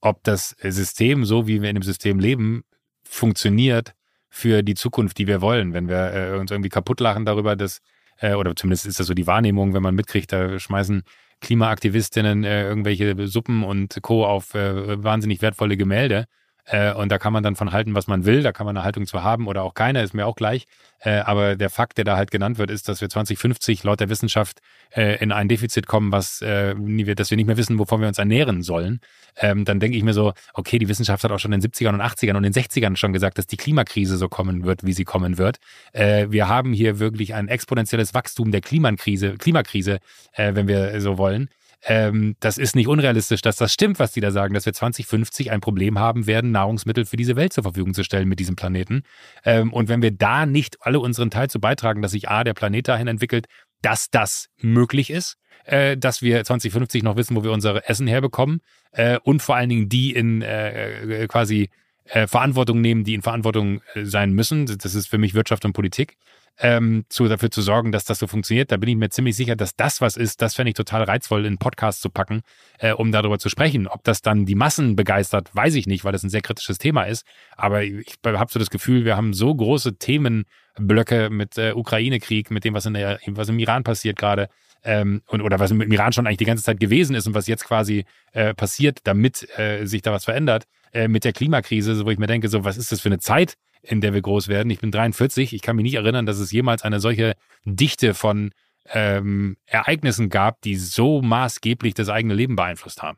ob das System, so wie wir in dem System leben, funktioniert für die Zukunft, die wir wollen. Wenn wir äh, uns irgendwie kaputt lachen darüber, dass, äh, oder zumindest ist das so die Wahrnehmung, wenn man mitkriegt, da schmeißen Klimaaktivistinnen äh, irgendwelche Suppen und Co. auf äh, wahnsinnig wertvolle Gemälde äh, und da kann man dann von halten, was man will. Da kann man eine Haltung zu haben oder auch keine, ist mir auch gleich. Äh, aber der Fakt, der da halt genannt wird, ist, dass wir 2050 laut der Wissenschaft äh, in ein Defizit kommen, was, äh, dass wir nicht mehr wissen, wovon wir uns ernähren sollen. Ähm, dann denke ich mir so, okay, die Wissenschaft hat auch schon in den 70ern und 80ern und den 60ern schon gesagt, dass die Klimakrise so kommen wird, wie sie kommen wird. Äh, wir haben hier wirklich ein exponentielles Wachstum der Klimakrise, Klimakrise, äh, wenn wir so wollen ähm, das ist nicht unrealistisch, dass das stimmt, was die da sagen, dass wir 2050 ein Problem haben werden, Nahrungsmittel für diese Welt zur Verfügung zu stellen mit diesem Planeten. Ähm, und wenn wir da nicht alle unseren Teil zu beitragen, dass sich A, der Planet dahin entwickelt, dass das möglich ist, äh, dass wir 2050 noch wissen, wo wir unser Essen herbekommen äh, und vor allen Dingen die in äh, äh quasi äh, Verantwortung nehmen, die in Verantwortung äh, sein müssen. Das ist für mich Wirtschaft und Politik ähm, zu, dafür zu sorgen, dass das so funktioniert. Da bin ich mir ziemlich sicher, dass das was ist. Das fände ich total reizvoll, in einen Podcast zu packen, äh, um darüber zu sprechen. Ob das dann die Massen begeistert, weiß ich nicht, weil das ein sehr kritisches Thema ist. Aber ich habe so das Gefühl, wir haben so große Themen Blöcke mit äh, Ukraine-Krieg, mit dem, was, in der, was im Iran passiert gerade. Ähm, und, oder was im Iran schon eigentlich die ganze Zeit gewesen ist und was jetzt quasi äh, passiert, damit äh, sich da was verändert, äh, mit der Klimakrise, wo ich mir denke, so, was ist das für eine Zeit, in der wir groß werden? Ich bin 43, ich kann mich nicht erinnern, dass es jemals eine solche Dichte von ähm, Ereignissen gab, die so maßgeblich das eigene Leben beeinflusst haben.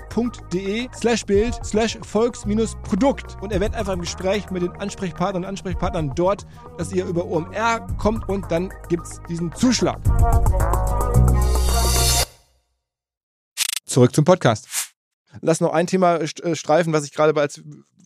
www.de slash Bild slash Volks-Produkt und erwähnt einfach im Gespräch mit den Ansprechpartnern und Ansprechpartnern dort, dass ihr über OMR kommt und dann gibt es diesen Zuschlag. Zurück zum Podcast. Lass noch ein Thema äh, streifen, was ich gerade als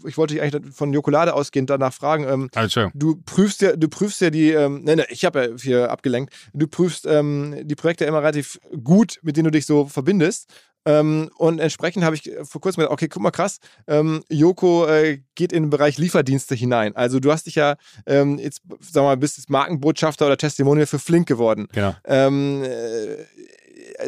ich wollte dich eigentlich von Jokolade ausgehend danach fragen. Ähm, also. Du prüfst ja, du prüfst ja die, ähm, ne, ne, ich habe ja hier abgelenkt. Du prüfst ähm, die Projekte immer relativ gut, mit denen du dich so verbindest. Ähm, und entsprechend habe ich vor kurzem gedacht, okay, guck mal krass, ähm, Joko äh, geht in den Bereich Lieferdienste hinein. Also du hast dich ja ähm, jetzt, sag mal, bist jetzt Markenbotschafter oder Testimonial für Flink geworden. Genau.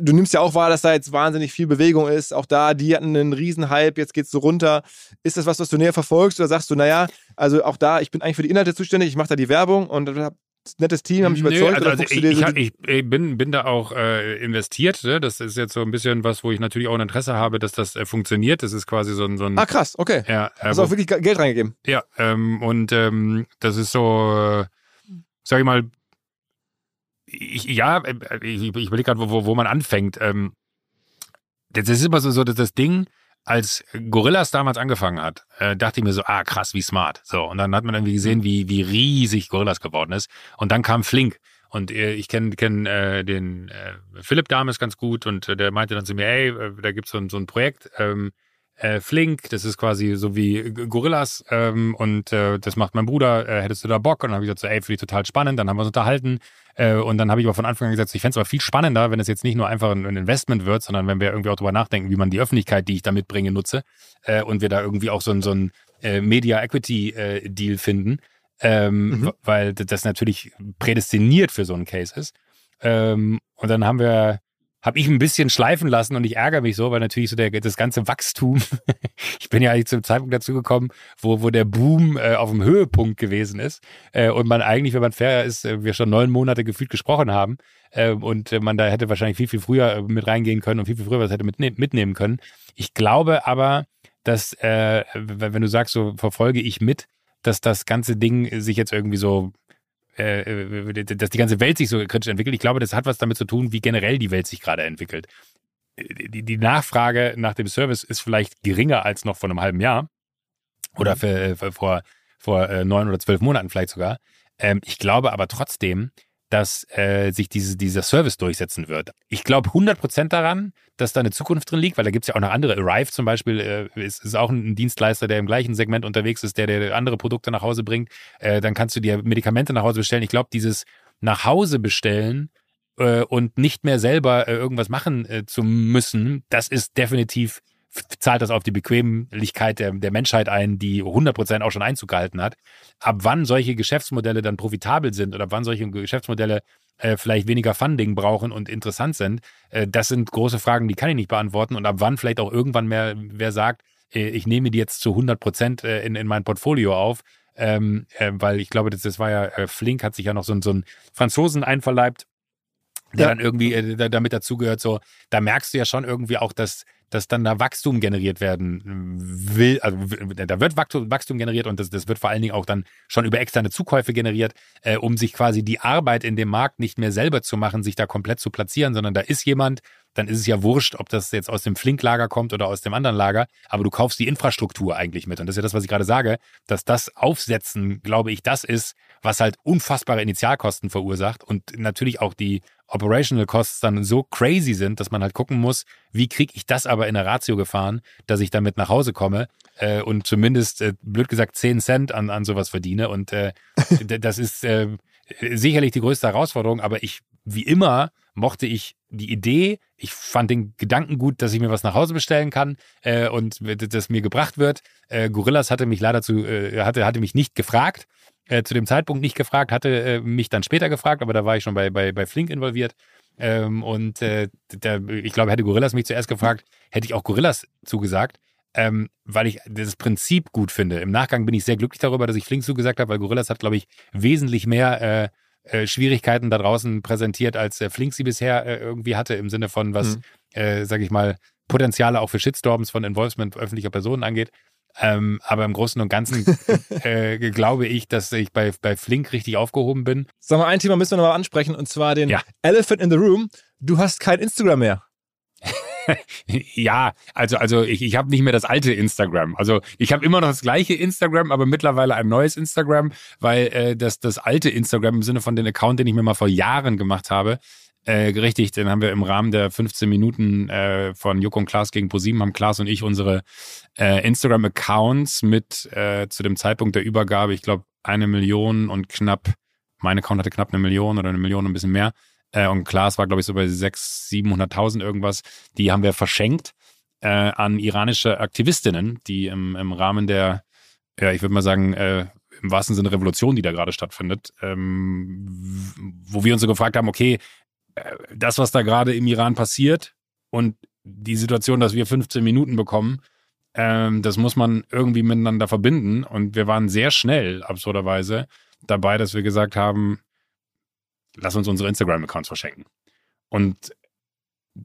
Du nimmst ja auch wahr, dass da jetzt wahnsinnig viel Bewegung ist. Auch da, die hatten einen Riesenhype, jetzt geht's so runter. Ist das was, was du näher verfolgst oder sagst du, naja, also auch da, ich bin eigentlich für die Inhalte zuständig, ich mache da die Werbung und habe nettes Team, haben mich Nö, überzeugt. Also, also ich, ich, ich, bin, bin da auch äh, investiert. Ne? Das ist jetzt so ein bisschen was, wo ich natürlich auch ein Interesse habe, dass das äh, funktioniert. Das ist quasi so ein, so ein Ah, krass, okay. Ja, äh, Hast du auch wirklich Geld reingegeben? Ja, ähm, und ähm, das ist so, äh, sag ich mal, ich, ja, äh, ich, ich überlege gerade, wo, wo, man anfängt. Ähm, das ist immer so, so das Ding, als Gorillas damals angefangen hat, äh, dachte ich mir so, ah krass, wie smart. So und dann hat man irgendwie gesehen, wie wie riesig Gorillas geworden ist. Und dann kam Flink und äh, ich kenne kenn, äh, den äh, Philipp Dames ganz gut und äh, der meinte dann zu mir, ey, da gibt's so, so ein Projekt. Ähm, äh, Flink, das ist quasi so wie Gorillas ähm, und äh, das macht mein Bruder, äh, hättest du da Bock? Und dann habe ich gesagt, so, ey, finde ich total spannend, dann haben wir uns unterhalten äh, und dann habe ich aber von Anfang an gesagt, ich fände es aber viel spannender, wenn es jetzt nicht nur einfach ein, Investment wird, sondern wenn wir irgendwie auch drüber nachdenken, wie man die Öffentlichkeit, die ich da mitbringe, nutze äh, und wir da irgendwie auch so, ein so ein äh, Media Equity äh, Deal finden, ähm, mhm. weil das natürlich prädestiniert für so einen Case ist. Ähm, und dann haben wir habe ich ein bisschen schleifen lassen und ich ärgere mich so, weil natürlich so der, das ganze Wachstum, ich bin ja eigentlich zum Zeitpunkt dazu gekommen, wo, wo der Boom äh, auf dem Höhepunkt gewesen ist äh, und man eigentlich, wenn man fair ist, äh, wir schon neun Monate gefühlt gesprochen haben äh, und man da hätte wahrscheinlich viel, viel früher äh, mit reingehen können und viel, viel früher was hätte mitne mitnehmen können. Ich glaube aber, dass, äh, wenn du sagst, so verfolge ich mit, dass das ganze Ding sich jetzt irgendwie so äh, äh, dass die ganze Welt sich so kritisch entwickelt. Ich glaube, das hat was damit zu tun, wie generell die Welt sich gerade entwickelt. Die, die Nachfrage nach dem Service ist vielleicht geringer als noch vor einem halben Jahr oder mhm. für, für, vor, vor äh, neun oder zwölf Monaten vielleicht sogar. Ähm, ich glaube aber trotzdem, dass äh, sich diese, dieser Service durchsetzen wird. Ich glaube 100% daran, dass da eine Zukunft drin liegt, weil da gibt es ja auch noch andere. Arrive zum Beispiel äh, ist, ist auch ein Dienstleister, der im gleichen Segment unterwegs ist, der, der andere Produkte nach Hause bringt. Äh, dann kannst du dir Medikamente nach Hause bestellen. Ich glaube, dieses nach Hause bestellen äh, und nicht mehr selber äh, irgendwas machen äh, zu müssen, das ist definitiv zahlt das auf die Bequemlichkeit der, der Menschheit ein, die 100% auch schon Einzug gehalten hat. Ab wann solche Geschäftsmodelle dann profitabel sind oder ab wann solche Geschäftsmodelle äh, vielleicht weniger Funding brauchen und interessant sind, äh, das sind große Fragen, die kann ich nicht beantworten. Und ab wann vielleicht auch irgendwann mehr wer sagt, äh, ich nehme die jetzt zu 100% äh, in, in mein Portfolio auf, ähm, äh, weil ich glaube, das, das war ja, äh, Flink hat sich ja noch so, so einen Franzosen einverleibt, der ja. dann irgendwie äh, damit dazugehört. So, da merkst du ja schon irgendwie auch, dass dass dann da Wachstum generiert werden will, also da wird Wachstum generiert und das, das wird vor allen Dingen auch dann schon über externe Zukäufe generiert, äh, um sich quasi die Arbeit in dem Markt nicht mehr selber zu machen, sich da komplett zu platzieren, sondern da ist jemand, dann ist es ja wurscht, ob das jetzt aus dem Flink-Lager kommt oder aus dem anderen Lager, aber du kaufst die Infrastruktur eigentlich mit. Und das ist ja das, was ich gerade sage, dass das Aufsetzen, glaube ich, das ist, was halt unfassbare Initialkosten verursacht und natürlich auch die Operational Costs dann so crazy sind, dass man halt gucken muss, wie kriege ich das aber in der Ratio gefahren, dass ich damit nach Hause komme äh, und zumindest, äh, blöd gesagt, 10 Cent an, an sowas verdiene. Und äh, das ist äh, sicherlich die größte Herausforderung, aber ich, wie immer, mochte ich die Idee, ich fand den Gedanken gut, dass ich mir was nach Hause bestellen kann äh, und das mir gebracht wird. Äh, Gorillas hatte mich leider zu, äh, hatte, hatte mich nicht gefragt, äh, zu dem Zeitpunkt nicht gefragt, hatte äh, mich dann später gefragt, aber da war ich schon bei, bei, bei Flink involviert. Ähm, und äh, der, ich glaube, hätte Gorillas mich zuerst gefragt, hätte ich auch Gorillas zugesagt. Ähm, weil ich das Prinzip gut finde. Im Nachgang bin ich sehr glücklich darüber, dass ich Flink zugesagt habe, weil Gorillas hat, glaube ich, wesentlich mehr äh, äh, Schwierigkeiten da draußen präsentiert, als äh, Flink sie bisher äh, irgendwie hatte, im Sinne von, was, mhm. äh, sag ich mal, Potenziale auch für Shitstorms von Involvement öffentlicher Personen angeht. Ähm, aber im Großen und Ganzen äh, glaube ich, dass ich bei, bei Flink richtig aufgehoben bin. Sag mal, ein Thema müssen wir nochmal ansprechen, und zwar den ja. Elephant in the Room. Du hast kein Instagram mehr. ja, also, also ich, ich habe nicht mehr das alte Instagram. Also ich habe immer noch das gleiche Instagram, aber mittlerweile ein neues Instagram, weil äh, das, das alte Instagram im Sinne von dem Account, den ich mir mal vor Jahren gemacht habe, äh, richtig, den haben wir im Rahmen der 15 Minuten äh, von Joko und Klaas gegen ProSieben, haben Klaas und ich unsere äh, Instagram-Accounts mit äh, zu dem Zeitpunkt der Übergabe, ich glaube, eine Million und knapp, mein Account hatte knapp eine Million oder eine Million und ein bisschen mehr, äh, und Klaas war, glaube ich, so bei 600.000, 700.000 irgendwas. Die haben wir verschenkt äh, an iranische Aktivistinnen, die im, im Rahmen der, ja, ich würde mal sagen, äh, im wahrsten Sinne Revolution, die da gerade stattfindet, ähm, wo wir uns so gefragt haben, okay, das, was da gerade im Iran passiert und die Situation, dass wir 15 Minuten bekommen, ähm, das muss man irgendwie miteinander verbinden. Und wir waren sehr schnell, absurderweise, dabei, dass wir gesagt haben, lass uns unsere Instagram-Accounts verschenken. Und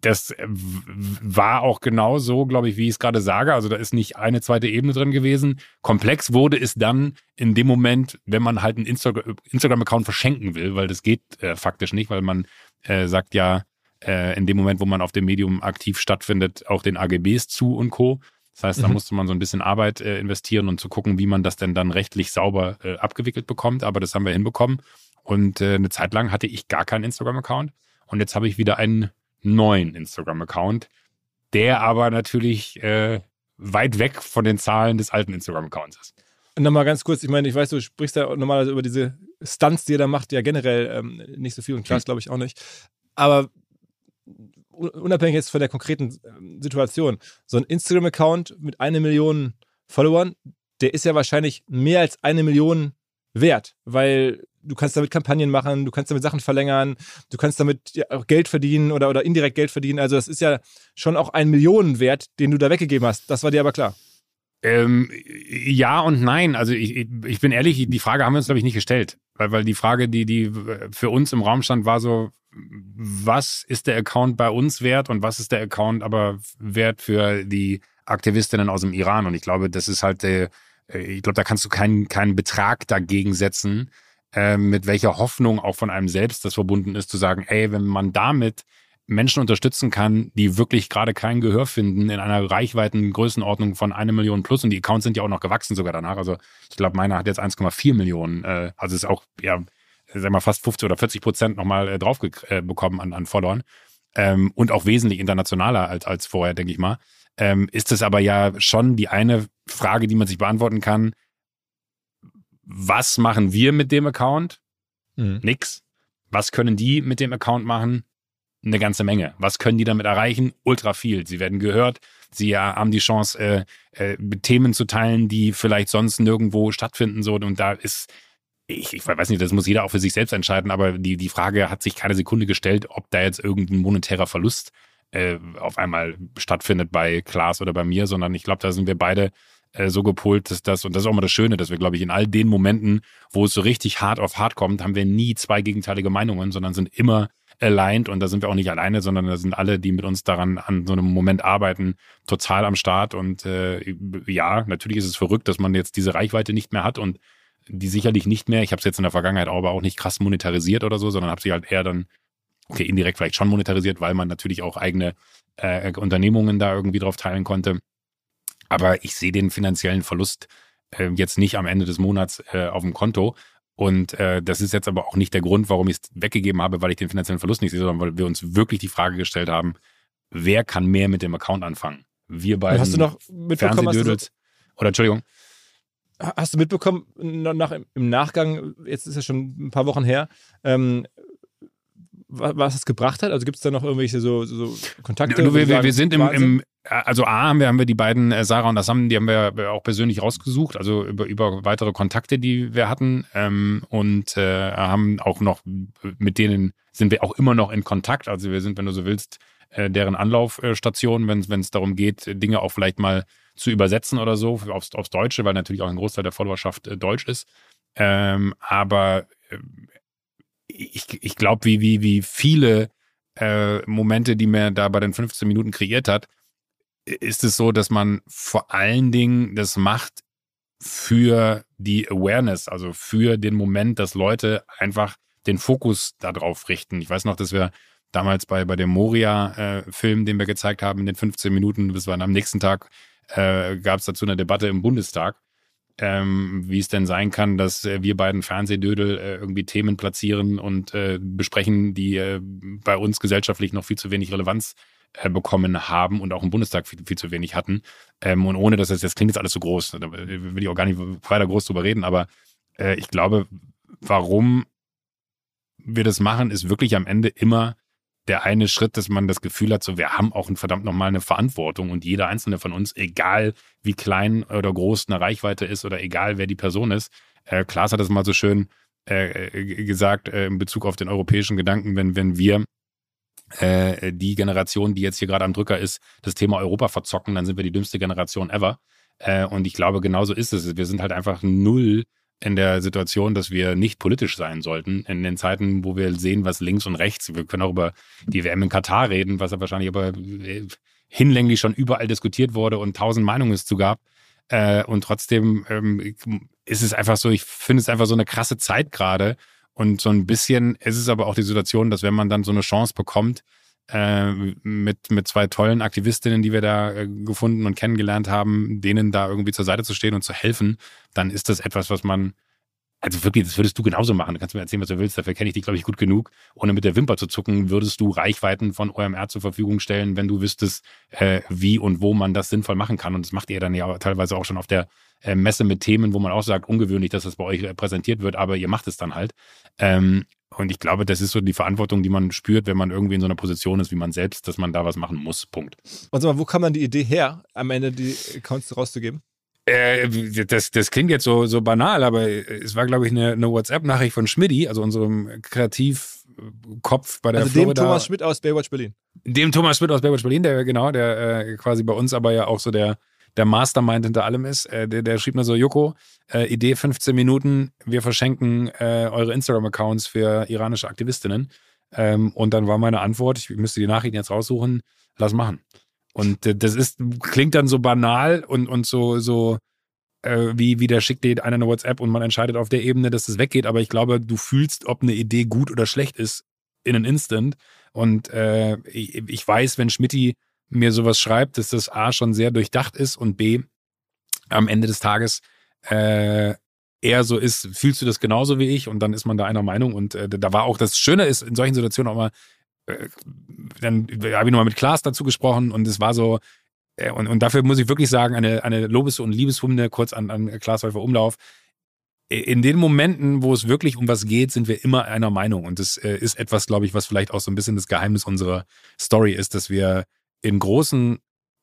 das war auch genau so, glaube ich, wie ich es gerade sage. Also da ist nicht eine zweite Ebene drin gewesen. Komplex wurde es dann in dem Moment, wenn man halt einen Instagram-Account verschenken will, weil das geht äh, faktisch nicht, weil man äh, sagt ja äh, in dem Moment, wo man auf dem Medium aktiv stattfindet, auch den AGBs zu und Co. Das heißt, da mhm. musste man so ein bisschen Arbeit äh, investieren und zu gucken, wie man das denn dann rechtlich sauber äh, abgewickelt bekommt. Aber das haben wir hinbekommen. Und äh, eine Zeit lang hatte ich gar keinen Instagram-Account. Und jetzt habe ich wieder einen neuen Instagram-Account, der aber natürlich äh, weit weg von den Zahlen des alten Instagram-Accounts ist. Und nochmal ganz kurz, ich meine, ich weiß, du sprichst ja normalerweise über diese Stunts, die ihr da macht, ja generell ähm, nicht so viel und Klaas, glaube ich, auch nicht. Aber unabhängig jetzt von der konkreten ähm, Situation, so ein Instagram-Account mit einer Million Followern, der ist ja wahrscheinlich mehr als eine Million wert, weil du kannst damit Kampagnen machen, du kannst damit Sachen verlängern, du kannst damit ja auch Geld verdienen oder, oder indirekt Geld verdienen. Also das ist ja schon auch ein Millionenwert, den du da weggegeben hast. Das war dir aber klar. Ähm, ja und nein. Also ich, ich bin ehrlich, die Frage haben wir uns, glaube ich, nicht gestellt. Weil, weil die Frage, die, die für uns im Raum stand, war so, was ist der Account bei uns wert und was ist der Account aber wert für die Aktivistinnen aus dem Iran? Und ich glaube, das ist halt der, ich glaube, da kannst du keinen, keinen Betrag dagegen setzen, äh, mit welcher Hoffnung auch von einem selbst das verbunden ist, zu sagen, ey, wenn man damit Menschen unterstützen kann, die wirklich gerade kein Gehör finden in einer reichweiten Größenordnung von eine Million plus und die Accounts sind ja auch noch gewachsen sogar danach. Also ich glaube, meiner hat jetzt 1,4 Millionen, äh, also ist auch ja, sag mal fast 50 oder 40 Prozent nochmal äh, drauf äh, bekommen an, an Followern ähm, und auch wesentlich internationaler als als vorher, denke ich mal. Ähm, ist es aber ja schon die eine Frage, die man sich beantworten kann was machen wir mit dem Account? Mhm. Nix. Was können die mit dem Account machen? Eine ganze Menge. Was können die damit erreichen? Ultra viel. Sie werden gehört. Sie ja, haben die Chance, äh, äh, Themen zu teilen, die vielleicht sonst nirgendwo stattfinden. So. Und da ist, ich, ich weiß nicht, das muss jeder auch für sich selbst entscheiden, aber die, die Frage hat sich keine Sekunde gestellt, ob da jetzt irgendein monetärer Verlust äh, auf einmal stattfindet bei Klaas oder bei mir, sondern ich glaube, da sind wir beide äh, so gepolt, dass das, und das ist auch mal das Schöne, dass wir, glaube ich, in all den Momenten, wo es so richtig hart auf hart kommt, haben wir nie zwei gegenteilige Meinungen, sondern sind immer aligned und da sind wir auch nicht alleine, sondern da sind alle, die mit uns daran an so einem Moment arbeiten, total am Start. Und äh, ja, natürlich ist es verrückt, dass man jetzt diese Reichweite nicht mehr hat und die sicherlich nicht mehr. Ich habe es jetzt in der Vergangenheit aber auch nicht krass monetarisiert oder so, sondern habe sie halt eher dann, okay, indirekt vielleicht schon monetarisiert, weil man natürlich auch eigene äh, Unternehmungen da irgendwie drauf teilen konnte. Aber ich sehe den finanziellen Verlust äh, jetzt nicht am Ende des Monats äh, auf dem Konto. Und äh, das ist jetzt aber auch nicht der Grund, warum ich es weggegeben habe, weil ich den finanziellen Verlust nicht sehe, sondern weil wir uns wirklich die Frage gestellt haben, wer kann mehr mit dem Account anfangen? Wir beiden hast du noch mitbekommen, hast du oder Entschuldigung. Hast du mitbekommen, nach, im Nachgang, jetzt ist ja schon ein paar Wochen her, ähm, was es gebracht hat? Also gibt es da noch irgendwelche so, so Kontakte? Ja, wir, wir, wir, sind im, im, also A haben wir, haben wir die beiden, äh, Sarah und Assam, die haben wir auch persönlich rausgesucht, also über, über weitere Kontakte, die wir hatten ähm, und äh, haben auch noch, mit denen sind wir auch immer noch in Kontakt. Also wir sind, wenn du so willst, äh, deren Anlaufstation, wenn es darum geht, Dinge auch vielleicht mal zu übersetzen oder so aufs, aufs Deutsche, weil natürlich auch ein Großteil der Followerschaft äh, Deutsch ist. Ähm, aber äh, ich, ich glaube, wie, wie, wie viele äh, Momente, die mir da bei den 15 Minuten kreiert hat, ist es so, dass man vor allen Dingen das macht für die Awareness, also für den Moment, dass Leute einfach den Fokus darauf richten. Ich weiß noch, dass wir damals bei, bei dem Moria-Film, äh, den wir gezeigt haben, in den 15 Minuten, das war am nächsten Tag, äh, gab es dazu eine Debatte im Bundestag ähm, wie es denn sein kann, dass äh, wir beiden Fernsehdödel äh, irgendwie Themen platzieren und äh, besprechen, die äh, bei uns gesellschaftlich noch viel zu wenig Relevanz äh, bekommen haben und auch im Bundestag viel, viel zu wenig hatten. Ähm, und ohne dass das jetzt klingt jetzt alles so groß, da will ich auch gar nicht weiter groß drüber reden, aber äh, ich glaube, warum wir das machen, ist wirklich am Ende immer der eine Schritt, dass man das Gefühl hat, so wir haben auch verdammt nochmal eine Verantwortung und jeder einzelne von uns, egal wie klein oder groß eine Reichweite ist oder egal wer die Person ist, äh, Klaas hat das mal so schön äh, äh, gesagt äh, in Bezug auf den europäischen Gedanken, wenn, wenn wir äh, die Generation, die jetzt hier gerade am Drücker ist, das Thema Europa verzocken, dann sind wir die dümmste Generation ever. Äh, und ich glaube, genauso ist es. Wir sind halt einfach null in der Situation, dass wir nicht politisch sein sollten. In den Zeiten, wo wir sehen, was links und rechts, wir können auch über die WM in Katar reden, was ja wahrscheinlich aber äh, hinlänglich schon überall diskutiert wurde und tausend Meinungen es zu gab. Äh, und trotzdem ähm, ist es einfach so, ich finde es einfach so eine krasse Zeit gerade. Und so ein bisschen ist es aber auch die Situation, dass wenn man dann so eine Chance bekommt, äh, mit, mit zwei tollen Aktivistinnen, die wir da äh, gefunden und kennengelernt haben, denen da irgendwie zur Seite zu stehen und zu helfen, dann ist das etwas, was man, also wirklich, das würdest du genauso machen. Du kannst mir erzählen, was du willst, dafür kenne ich dich, glaube ich, gut genug. Ohne mit der Wimper zu zucken, würdest du Reichweiten von OMR zur Verfügung stellen, wenn du wüsstest, äh, wie und wo man das sinnvoll machen kann. Und das macht ihr dann ja teilweise auch schon auf der äh, Messe mit Themen, wo man auch sagt, ungewöhnlich, dass das bei euch äh, präsentiert wird, aber ihr macht es dann halt. Ähm, und ich glaube, das ist so die Verantwortung, die man spürt, wenn man irgendwie in so einer Position ist wie man selbst, dass man da was machen muss. Punkt. Und sag mal, wo kam dann die Idee her, am Ende die Accounts rauszugeben? Äh, das, das klingt jetzt so, so banal, aber es war, glaube ich, eine, eine WhatsApp-Nachricht von Schmidti, also unserem Kreativkopf bei der Also dem Florida, Thomas Schmidt aus Baywatch Berlin. Dem Thomas Schmidt aus Baywatch Berlin, der genau, der äh, quasi bei uns aber ja auch so der der Mastermind hinter allem ist. Äh, der, der schrieb mir so, Joko, äh, Idee 15 Minuten, wir verschenken äh, eure Instagram-Accounts für iranische Aktivistinnen. Ähm, und dann war meine Antwort, ich müsste die Nachrichten jetzt raussuchen, lass machen. Und äh, das ist, klingt dann so banal und, und so, so äh, wie, wie der schickt dir einer eine WhatsApp und man entscheidet auf der Ebene, dass es das weggeht. Aber ich glaube, du fühlst, ob eine Idee gut oder schlecht ist, in einem Instant. Und äh, ich, ich weiß, wenn Schmidti mir sowas schreibt, dass das A schon sehr durchdacht ist und B am Ende des Tages äh, eher so ist, fühlst du das genauso wie ich und dann ist man da einer Meinung und äh, da war auch das Schöne ist in solchen Situationen auch mal, dann habe ich nochmal mit Klaas dazu gesprochen und es war so, äh, und, und dafür muss ich wirklich sagen, eine, eine Lobes- und Liebeshymne kurz an, an Klaas Häufer Umlauf. In den Momenten, wo es wirklich um was geht, sind wir immer einer Meinung. Und das äh, ist etwas, glaube ich, was vielleicht auch so ein bisschen das Geheimnis unserer Story ist, dass wir in großen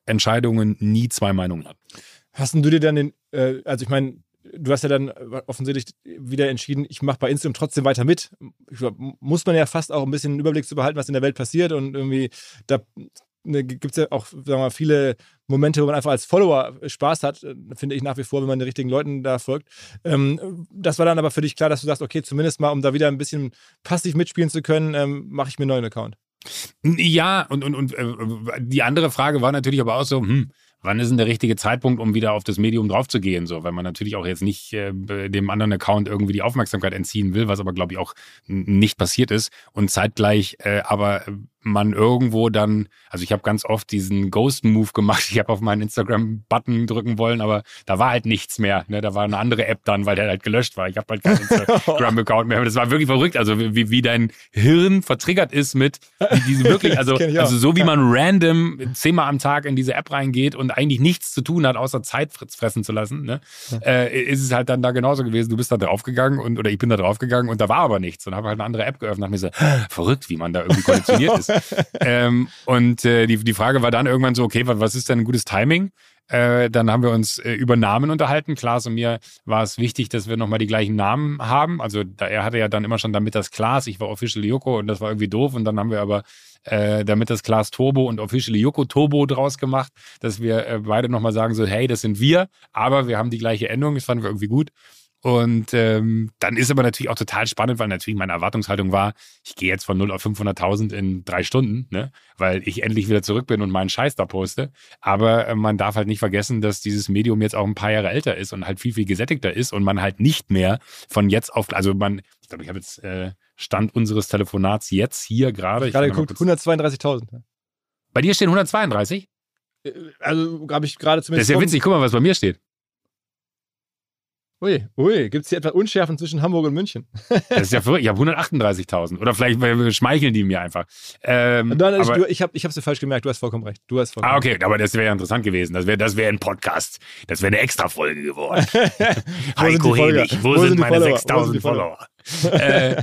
Entscheidungen nie zwei Meinungen hat. Hast du dir dann den, äh, also ich meine, du hast ja dann offensichtlich wieder entschieden, ich mache bei Instagram trotzdem weiter mit. Glaub, muss man ja fast auch ein bisschen einen Überblick zu behalten, was in der Welt passiert und irgendwie da ne, gibt es ja auch sagen wir mal, viele Momente, wo man einfach als Follower Spaß hat, äh, finde ich nach wie vor, wenn man den richtigen Leuten da folgt. Ähm, das war dann aber für dich klar, dass du sagst, okay, zumindest mal, um da wieder ein bisschen passiv mitspielen zu können, ähm, mache ich mir einen neuen Account. Ja, und, und, und äh, die andere Frage war natürlich aber auch so, hm, wann ist denn der richtige Zeitpunkt, um wieder auf das Medium draufzugehen? So, weil man natürlich auch jetzt nicht äh, dem anderen Account irgendwie die Aufmerksamkeit entziehen will, was aber, glaube ich, auch nicht passiert ist. Und zeitgleich äh, aber man irgendwo dann, also ich habe ganz oft diesen Ghost-Move gemacht. Ich habe auf meinen Instagram-Button drücken wollen, aber da war halt nichts mehr. Ne? Da war eine andere App dann, weil der halt gelöscht war. Ich habe halt keinen Instagram-Account mehr. Das war wirklich verrückt. Also wie, wie dein Hirn vertriggert ist mit wie diese wirklich, also, also so wie man random zehnmal am Tag in diese App reingeht und eigentlich nichts zu tun hat, außer Zeit fressen zu lassen, ne? Äh, ist es halt dann da genauso gewesen. Du bist da draufgegangen und oder ich bin da draufgegangen und da war aber nichts und habe halt eine andere App geöffnet und mir so, verrückt, wie man da irgendwie konditioniert ist. ähm, und äh, die, die Frage war dann irgendwann so, okay, was ist denn ein gutes Timing? Äh, dann haben wir uns äh, über Namen unterhalten. Klaas und mir war es wichtig, dass wir nochmal die gleichen Namen haben. Also da, er hatte ja dann immer schon damit das Klaas, ich war Official Yoko und das war irgendwie doof. Und dann haben wir aber äh, damit das Klaas Turbo und Official Yoko Turbo draus gemacht, dass wir äh, beide nochmal sagen so, hey, das sind wir, aber wir haben die gleiche Endung. Das fanden wir irgendwie gut. Und ähm, dann ist aber natürlich auch total spannend, weil natürlich meine Erwartungshaltung war, ich gehe jetzt von 0 auf 500.000 in drei Stunden, ne? weil ich endlich wieder zurück bin und meinen Scheiß da poste. Aber äh, man darf halt nicht vergessen, dass dieses Medium jetzt auch ein paar Jahre älter ist und halt viel, viel gesättigter ist und man halt nicht mehr von jetzt auf, also man, ich glaube, ich habe jetzt äh, Stand unseres Telefonats jetzt hier gerade. Ich gerade geguckt, 132.000. Bei dir stehen 132? Äh, also habe ich gerade zumindest. Das ist ja witzig, guck mal, was bei mir steht. Ui, ui, gibt es hier etwa Unschärfen zwischen Hamburg und München? das ist ja verrückt. Ich habe 138.000. Oder vielleicht schmeicheln die mir einfach. Ähm, Nein, aber, du, ich habe ich dir falsch gemerkt. Du hast vollkommen recht. Du hast vollkommen ah, okay. Aber das wäre ja interessant gewesen. Das wäre das wär ein Podcast. Das wäre eine Extra-Folge geworden. Heiko Hedig, wo, wo, sind, meine 6.000 Follower? äh,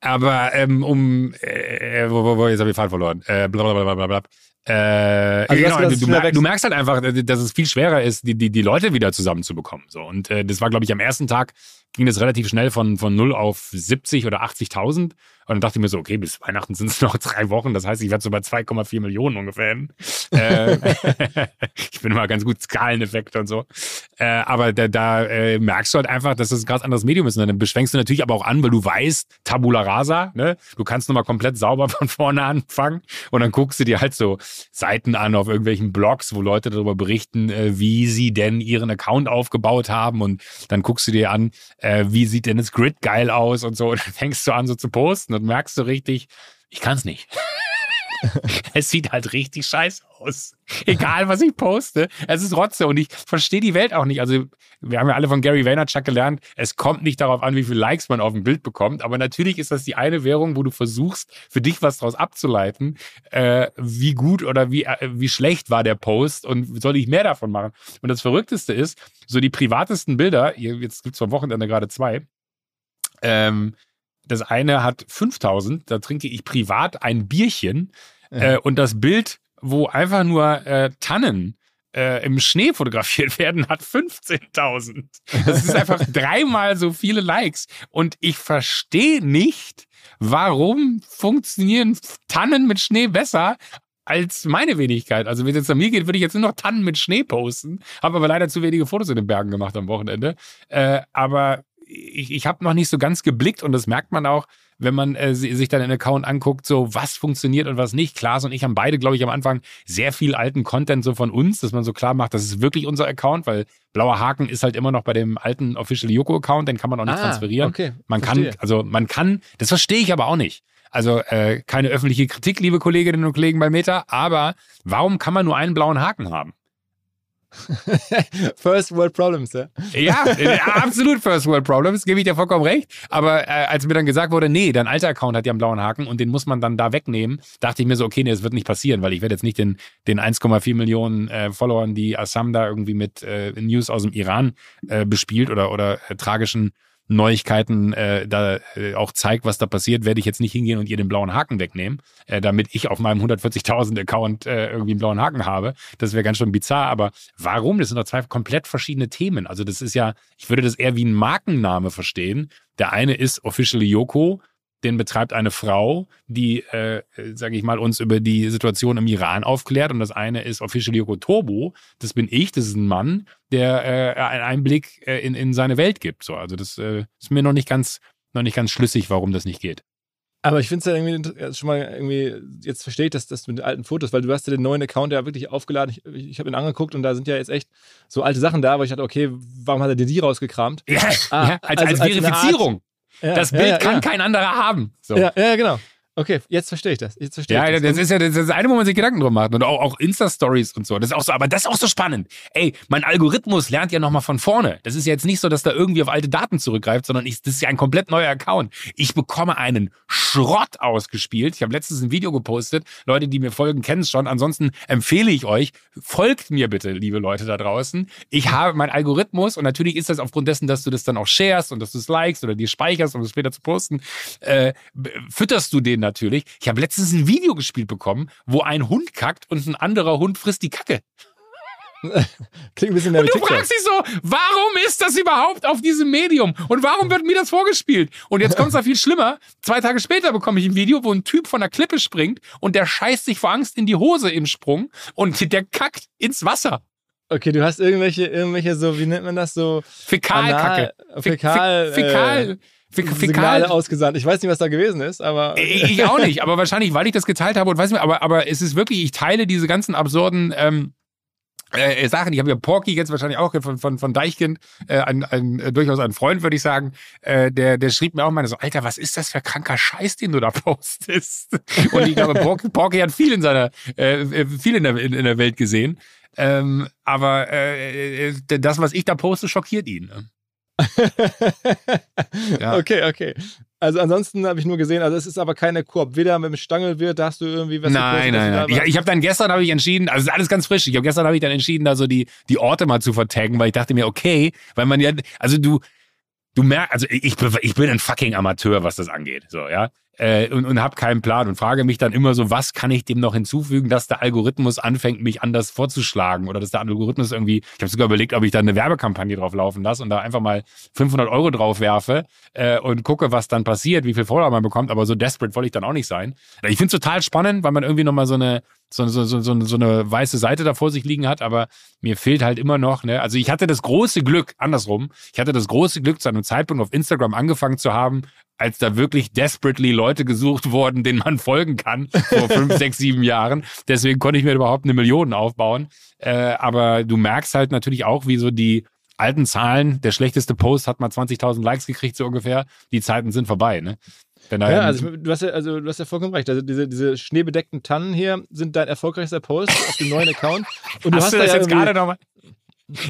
aber ähm, um, äh, wo, wo, wo, jetzt habe ich Fall verloren. Äh, blablabla. Äh, also genau, du, du, du, merkst halt einfach, dass es viel schwerer ist, die, die, die Leute wieder zusammenzubekommen. So. Und äh, das war, glaube ich, am ersten Tag ging das relativ schnell von, von 0 auf 70 oder 80.000. Und dann dachte ich mir so, okay, bis Weihnachten sind es noch drei Wochen. Das heißt, ich werde so bei 2,4 Millionen ungefähr hin. äh, ich bin immer ganz gut Skaleneffekte und so. Äh, aber da, da äh, merkst du halt einfach, dass das ein ganz anderes Medium ist. Und dann beschwenkst du natürlich aber auch an, weil du weißt, Tabula Rasa, ne? Du kannst nochmal komplett sauber von vorne anfangen. Und dann guckst du dir halt so Seiten an auf irgendwelchen Blogs, wo Leute darüber berichten, äh, wie sie denn ihren Account aufgebaut haben. Und dann guckst du dir an, äh, wie sieht denn das Grid geil aus und so. Und dann fängst du an so zu posten und merkst du richtig, ich kann es nicht. es sieht halt richtig scheiße aus. Egal, was ich poste. Es ist Rotze und ich verstehe die Welt auch nicht. Also, wir haben ja alle von Gary Vaynerchuk gelernt, es kommt nicht darauf an, wie viele Likes man auf dem Bild bekommt. Aber natürlich ist das die eine Währung, wo du versuchst, für dich was daraus abzuleiten, äh, wie gut oder wie, äh, wie schlecht war der Post und soll ich mehr davon machen. Und das Verrückteste ist, so die privatesten Bilder, jetzt gibt es am Wochenende gerade zwei, ähm, das eine hat 5000, da trinke ich privat ein Bierchen. Ja. Äh, und das Bild, wo einfach nur äh, Tannen äh, im Schnee fotografiert werden, hat 15.000. Das ist einfach dreimal so viele Likes. Und ich verstehe nicht, warum funktionieren Tannen mit Schnee besser als meine Wenigkeit. Also wenn es jetzt an mir geht, würde ich jetzt nur noch Tannen mit Schnee posten. Habe aber leider zu wenige Fotos in den Bergen gemacht am Wochenende. Äh, aber ich, ich habe noch nicht so ganz geblickt und das merkt man auch, wenn man äh, sich dann den Account anguckt, so was funktioniert und was nicht. Klaas und ich haben beide, glaube ich, am Anfang sehr viel alten Content so von uns, dass man so klar macht, das ist wirklich unser Account, weil blauer Haken ist halt immer noch bei dem alten Official Yoko Account, den kann man auch nicht ah, transferieren. Okay, man verstehe. kann, also man kann, das verstehe ich aber auch nicht. Also äh, keine öffentliche Kritik, liebe Kolleginnen und Kollegen bei Meta, aber warum kann man nur einen blauen Haken haben? First World Problems, ja? Ja, äh, absolut First World Problems, gebe ich dir vollkommen recht. Aber äh, als mir dann gesagt wurde, nee, dein alter Account hat ja einen blauen Haken und den muss man dann da wegnehmen, dachte ich mir so, okay, nee, das wird nicht passieren, weil ich werde jetzt nicht den, den 1,4 Millionen äh, Followern, die Assam da irgendwie mit äh, News aus dem Iran äh, bespielt oder, oder äh, tragischen Neuigkeiten äh, da äh, auch zeigt, was da passiert, werde ich jetzt nicht hingehen und ihr den blauen Haken wegnehmen, äh, damit ich auf meinem 140.000 Account äh, irgendwie einen blauen Haken habe. Das wäre ganz schön bizarr. Aber warum? Das sind doch zwei komplett verschiedene Themen. Also das ist ja, ich würde das eher wie ein Markenname verstehen. Der eine ist Officially Yoko den betreibt eine Frau, die, äh, sage ich mal, uns über die Situation im Iran aufklärt. Und das eine ist Official Yoko Tobo. Das bin ich, das ist ein Mann, der äh, einen Einblick äh, in, in seine Welt gibt. So, also das äh, ist mir noch nicht ganz, noch nicht ganz schlüssig, warum das nicht geht. Aber ich finde es ja irgendwie schon mal irgendwie, jetzt verstehe ich das, das mit den alten Fotos, weil du hast ja den neuen Account ja wirklich aufgeladen. Ich, ich habe ihn angeguckt und da sind ja jetzt echt so alte Sachen da, aber ich dachte, okay, warum hat er dir die rausgekramt? Ja, ah, ja als, also als, Verifizierung. Als das Bild ja, kann kein anderer haben. So. Ja, ja, genau. Okay, jetzt verstehe ich das. Jetzt verstehe ja, ich das. das ist ja das, ist das eine, wo man sich Gedanken drum macht. Und auch, auch Insta-Stories und so. Das ist auch so, aber das ist auch so spannend. Ey, mein Algorithmus lernt ja nochmal von vorne. Das ist ja jetzt nicht so, dass da irgendwie auf alte Daten zurückgreift, sondern ich, das ist ja ein komplett neuer Account. Ich bekomme einen Schrott ausgespielt. Ich habe letztens ein Video gepostet. Leute, die mir folgen, kennen es schon. Ansonsten empfehle ich euch, folgt mir bitte, liebe Leute da draußen. Ich habe meinen Algorithmus und natürlich ist das aufgrund dessen, dass du das dann auch sharest und dass du es likest oder dir speicherst, um es später zu posten, äh, fütterst du den natürlich. Ich habe letztens ein Video gespielt bekommen, wo ein Hund kackt und ein anderer Hund frisst die Kacke. Klingt ein bisschen mehr Und du fragst dich so, warum ist das überhaupt auf diesem Medium? Und warum wird mir das vorgespielt? Und jetzt kommt es da viel schlimmer. Zwei Tage später bekomme ich ein Video, wo ein Typ von der Klippe springt und der scheißt sich vor Angst in die Hose im Sprung und der kackt ins Wasser. Okay, du hast irgendwelche, irgendwelche so, wie nennt man das so? Fäkalkacke. Fäkal. Fäkal. Äh, Signale ausgesandt. Ich weiß nicht, was da gewesen ist, aber. Ich auch nicht, aber wahrscheinlich, weil ich das geteilt habe und weiß nicht, aber, aber es ist wirklich, ich teile diese ganzen absurden ähm, äh, Sachen. Ich habe ja Porky jetzt wahrscheinlich auch von, von, von Deichkind, äh, ein, ein, äh, durchaus ein Freund, würde ich sagen, äh, der, der schrieb mir auch mal so, Alter, was ist das für kranker Scheiß, den du da postest? Und ich glaube, Porky, Porky hat viel in seiner, äh, äh, viel in der, in, in der Welt gesehen. Ähm, aber äh, äh das, was ich da poste, schockiert ihn. Ne? ja. Okay, okay. Also ansonsten habe ich nur gesehen, also es ist aber keine Koop. Weder mit dem Stangelwirt, da hast du irgendwie was Nein, nein, nein. Ich, ich habe dann gestern habe ich entschieden, also ist alles ganz frisch. Ich habe gestern habe ich dann entschieden, da so die die Orte mal zu vertaggen, weil ich dachte mir, okay, weil man ja, also du du merkst, also ich, ich bin ein fucking Amateur, was das angeht, so ja äh, und, und habe keinen Plan und frage mich dann immer so, was kann ich dem noch hinzufügen, dass der Algorithmus anfängt, mich anders vorzuschlagen oder dass der Algorithmus irgendwie, ich habe sogar überlegt, ob ich da eine Werbekampagne drauf laufen lasse und da einfach mal 500 Euro drauf werfe äh, und gucke, was dann passiert, wie viel Follower man bekommt, aber so desperate wollte ich dann auch nicht sein. Ich finde es total spannend, weil man irgendwie nochmal so eine so, so, so, so, eine weiße Seite da vor sich liegen hat, aber mir fehlt halt immer noch, ne? Also ich hatte das große Glück, andersrum, ich hatte das große Glück, zu einem Zeitpunkt auf Instagram angefangen zu haben, als da wirklich desperately Leute gesucht wurden, denen man folgen kann, vor fünf, sechs, sieben Jahren. Deswegen konnte ich mir überhaupt eine Million aufbauen. Äh, aber du merkst halt natürlich auch, wie so die alten Zahlen, der schlechteste Post hat mal 20.000 Likes gekriegt, so ungefähr. Die Zeiten sind vorbei, ne? ja, also du hast ja, also du hast ja vollkommen recht. Also diese, diese schneebedeckten Tannen hier sind dein erfolgreichster Post auf dem neuen Account. Und du hast, hast du das ja jetzt gerade nochmal?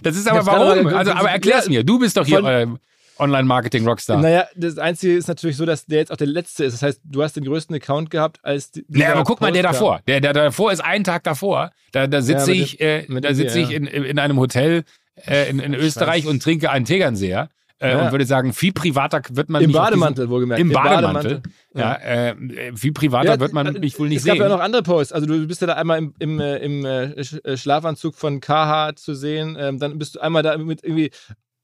Das ist aber warum? Also, aber erklär's mir. Du bist doch hier äh, Online-Marketing-Rockstar. Naja, das Einzige ist natürlich so, dass der jetzt auch der letzte ist. Das heißt, du hast den größten Account gehabt als. Die, ja, aber guck mal, der davor. Der, der davor ist einen Tag davor. Da, da sitze ja, ich, äh, da sitze ich in, in einem Hotel äh, in, in Österreich und trinke einen Tegernseher. Äh, ja. Und würde sagen, viel privater wird man Im Bademantel, diesen, wohlgemerkt. Im Bademantel. Ja, ja äh, viel privater ja, wird man mich wohl nicht es sehen. Es gab ja noch andere Posts. Also du bist ja da einmal im, im, äh, im äh, Schlafanzug von KH zu sehen. Ähm, dann bist du einmal da mit irgendwie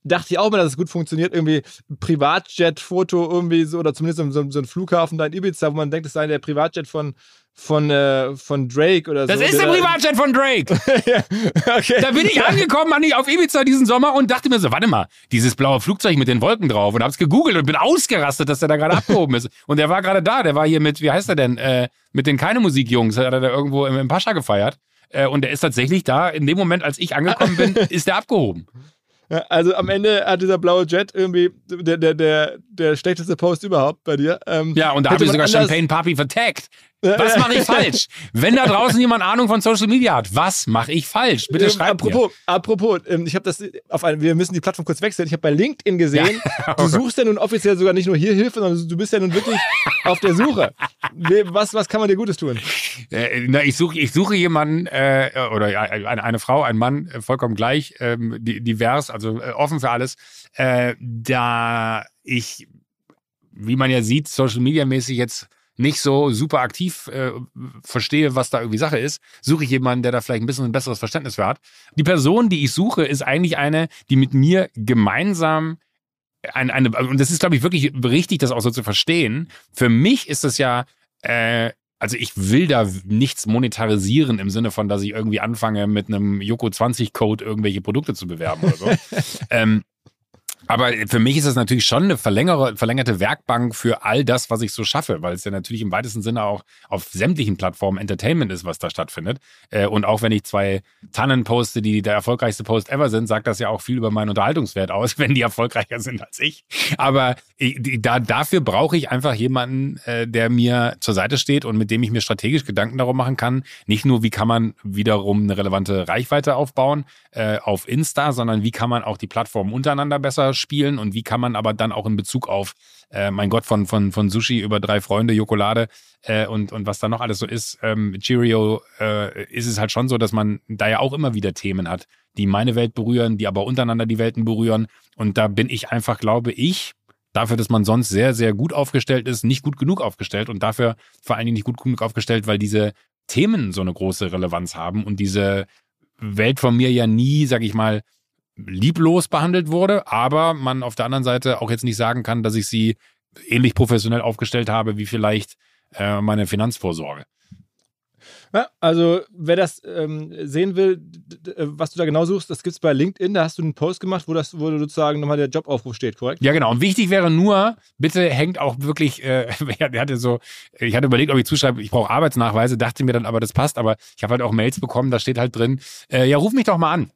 dachte ich auch mal, dass es gut funktioniert. Irgendwie Privatjet-Foto irgendwie so, oder zumindest so, so, ein Flughafen da in Ibiza, wo man denkt, es sei der Privatjet von, von, äh, von Drake oder das so. Das ist der Privatjet von Drake. ja, okay. Da bin ich angekommen auf Ibiza diesen Sommer und dachte mir so, warte mal, dieses blaue Flugzeug mit den Wolken drauf und hab's gegoogelt und bin ausgerastet, dass der da gerade abgehoben ist. Und der war gerade da, der war hier mit, wie heißt er denn, äh, mit den keine Musikjungs, hat er da irgendwo im, im Pascha gefeiert. Äh, und der ist tatsächlich da, in dem Moment, als ich angekommen bin, ist der abgehoben. Also am Ende hat dieser blaue Jet irgendwie der, der, der, der schlechteste Post überhaupt bei dir. Ähm, ja, und da habe ich sogar Champagne Papi vertaggt. Was mache ich falsch? Wenn da draußen jemand Ahnung von Social Media hat, was mache ich falsch? Bitte ähm, schreibt apropos, mir. Apropos, ähm, ich habe das auf ein, wir müssen die Plattform kurz wechseln. Ich habe bei LinkedIn gesehen, ja. du suchst ja nun offiziell sogar nicht nur hier Hilfe, sondern du bist ja nun wirklich auf der Suche. Was, was kann man dir Gutes tun? Äh, na, ich suche ich suche jemanden äh, oder eine, eine Frau, ein Mann, äh, vollkommen gleich, ähm, divers, also äh, offen für alles. Äh, da ich, wie man ja sieht, Social Media mäßig jetzt nicht so super aktiv äh, verstehe, was da irgendwie Sache ist, suche ich jemanden, der da vielleicht ein bisschen ein besseres Verständnis für hat. Die Person, die ich suche, ist eigentlich eine, die mit mir gemeinsam eine, eine, und das ist, glaube ich, wirklich richtig, das auch so zu verstehen. Für mich ist es ja, äh, also ich will da nichts monetarisieren im Sinne von, dass ich irgendwie anfange, mit einem Yoko 20 Code irgendwelche Produkte zu bewerben oder so. ähm, aber für mich ist es natürlich schon eine verlängerte Werkbank für all das, was ich so schaffe, weil es ja natürlich im weitesten Sinne auch auf sämtlichen Plattformen Entertainment ist, was da stattfindet. Äh, und auch wenn ich zwei Tannen poste, die der erfolgreichste Post ever sind, sagt das ja auch viel über meinen Unterhaltungswert aus, wenn die erfolgreicher sind als ich. Aber da, dafür brauche ich einfach jemanden, äh, der mir zur Seite steht und mit dem ich mir strategisch Gedanken darum machen kann. Nicht nur, wie kann man wiederum eine relevante Reichweite aufbauen äh, auf Insta, sondern wie kann man auch die Plattformen untereinander besser spielen und wie kann man aber dann auch in Bezug auf, äh, mein Gott, von, von, von Sushi über drei Freunde, Jokolade äh, und, und was da noch alles so ist, ähm, Cheerio, äh, ist es halt schon so, dass man da ja auch immer wieder Themen hat, die meine Welt berühren, die aber untereinander die Welten berühren. Und da bin ich einfach, glaube ich, dafür, dass man sonst sehr, sehr gut aufgestellt ist, nicht gut genug aufgestellt und dafür vor allen Dingen nicht gut genug aufgestellt, weil diese Themen so eine große Relevanz haben und diese Welt von mir ja nie, sag ich mal, lieblos behandelt wurde, aber man auf der anderen Seite auch jetzt nicht sagen kann, dass ich sie ähnlich professionell aufgestellt habe wie vielleicht äh, meine Finanzvorsorge. Ja, also wer das ähm, sehen will, was du da genau suchst, das gibt es bei LinkedIn. Da hast du einen Post gemacht, wo das, wo sozusagen nochmal der Jobaufruf steht, korrekt? Ja, genau. Und wichtig wäre nur, bitte hängt auch wirklich, äh, hatte so, ich hatte überlegt, ob ich zuschreibe, ich brauche Arbeitsnachweise, dachte mir dann aber, das passt, aber ich habe halt auch Mails bekommen, da steht halt drin, äh, ja, ruf mich doch mal an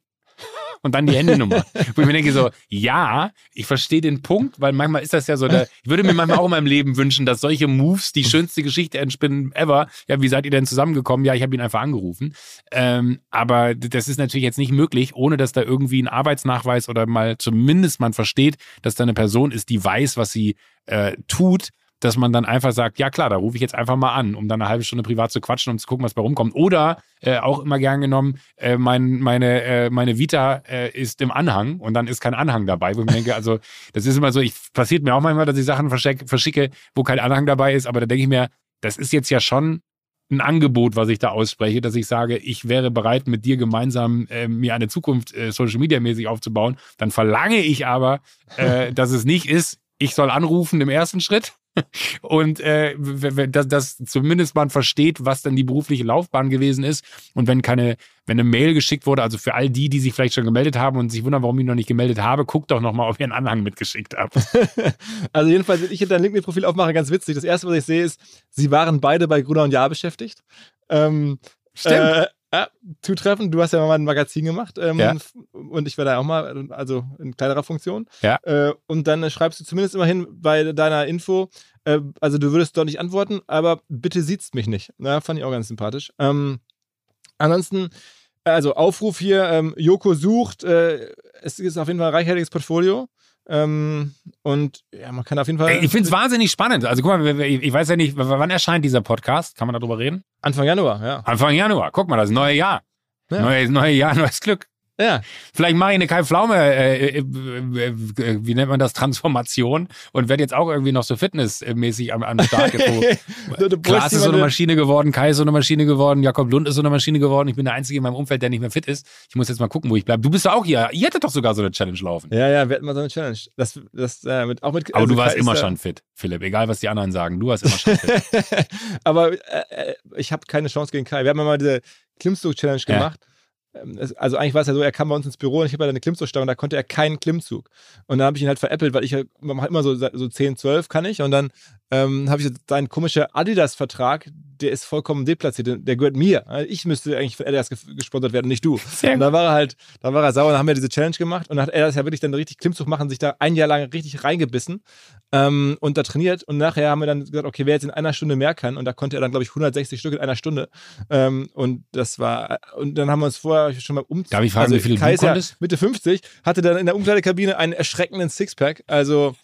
und dann die Handynummer. Wo ich mir denke so, ja, ich verstehe den Punkt, weil manchmal ist das ja so, der, ich würde mir manchmal auch in meinem Leben wünschen, dass solche Moves die schönste Geschichte entspinnen ever. Ja, wie seid ihr denn zusammengekommen? Ja, ich habe ihn einfach angerufen. Ähm, aber das ist natürlich jetzt nicht möglich, ohne dass da irgendwie ein Arbeitsnachweis oder mal zumindest man versteht, dass da eine Person ist, die weiß, was sie äh, tut dass man dann einfach sagt, ja klar, da rufe ich jetzt einfach mal an, um dann eine halbe Stunde privat zu quatschen, um zu gucken, was bei rumkommt. Oder äh, auch immer gern genommen, äh, mein, meine, äh, meine Vita äh, ist im Anhang und dann ist kein Anhang dabei, wo ich mir denke, also das ist immer so, ich passiert mir auch manchmal, dass ich Sachen verschicke, wo kein Anhang dabei ist, aber da denke ich mir, das ist jetzt ja schon ein Angebot, was ich da ausspreche, dass ich sage, ich wäre bereit, mit dir gemeinsam äh, mir eine Zukunft äh, Social Media mäßig aufzubauen. Dann verlange ich aber, äh, dass es nicht ist, ich soll anrufen im ersten Schritt und äh, dass, dass zumindest man versteht, was dann die berufliche Laufbahn gewesen ist. Und wenn keine, wenn eine Mail geschickt wurde, also für all die, die sich vielleicht schon gemeldet haben und sich wundern, warum ich noch nicht gemeldet habe, guckt doch nochmal, ob ihr einen Anhang mitgeschickt habt. also jedenfalls, wenn ich dein LinkedIn-Profil aufmache, ganz witzig. Das erste, was ich sehe, ist, sie waren beide bei Gruner und Jahr beschäftigt. Ähm, Stimmt. Äh, ja, zutreffend. Du hast ja mal ein Magazin gemacht ähm, ja. und ich war da auch mal, also in kleinerer Funktion. Ja. Äh, und dann schreibst du zumindest immerhin bei deiner Info, äh, also du würdest doch nicht antworten, aber bitte sieht's mich nicht. Na, fand ich auch ganz sympathisch. Ähm, ansonsten, also Aufruf hier, ähm, Joko sucht, äh, es ist auf jeden Fall ein reichhaltiges Portfolio. Ähm, und ja, man kann auf jeden Fall. Ich finde es wahnsinnig spannend. Also guck mal, ich weiß ja nicht, wann erscheint dieser Podcast? Kann man darüber reden? Anfang Januar, ja. Anfang Januar. Guck mal, das neue Jahr. Ja. Neues, neue Jahr, neues Glück. Ja. Vielleicht mache ich eine Kai Pflaume, äh, äh, äh, wie nennt man das, Transformation und werde jetzt auch irgendwie noch so fitnessmäßig am, am Start. So, Klaas ist so eine Maschine geworden, Kai ist so eine Maschine geworden, Jakob Lund ist so eine Maschine geworden. Ich bin der Einzige in meinem Umfeld, der nicht mehr fit ist. Ich muss jetzt mal gucken, wo ich bleibe. Du bist ja auch hier. Ihr hättet doch sogar so eine Challenge laufen. Ja, ja, wir hätten mal so eine Challenge. Das, das, äh, mit, auch mit, Aber also du warst Kai immer schon fit, Philipp. Egal, was die anderen sagen. Du warst immer schon fit. Aber äh, äh ich habe keine Chance gegen Kai. Wir haben mal diese Klimmzug-Challenge gemacht. Ja also eigentlich war es ja so, er kam bei uns ins Büro und ich habe ja eine Klimmzugstange und da konnte er keinen Klimmzug. Und dann habe ich ihn halt veräppelt, weil ich ja immer so, so 10, 12 kann ich und dann ähm, habe ich seinen komischen Adidas-Vertrag, der ist vollkommen deplatziert, der gehört mir. Ich müsste eigentlich von Adidas gesponsert werden, nicht du. Sehr und da war er halt, da war er sauer, dann haben wir diese Challenge gemacht und dann hat er das ja wirklich dann richtig Klimmzug machen, sich da ein Jahr lang richtig reingebissen ähm, und da trainiert und nachher haben wir dann gesagt, okay, wer jetzt in einer Stunde mehr kann und da konnte er dann, glaube ich, 160 Stück in einer Stunde ähm, und das war, und dann haben wir uns vorher schon mal um... Darf ich fragen, also, wie viele Kaiser, du konntest? Mitte 50, hatte dann in der Umkleidekabine einen erschreckenden Sixpack, also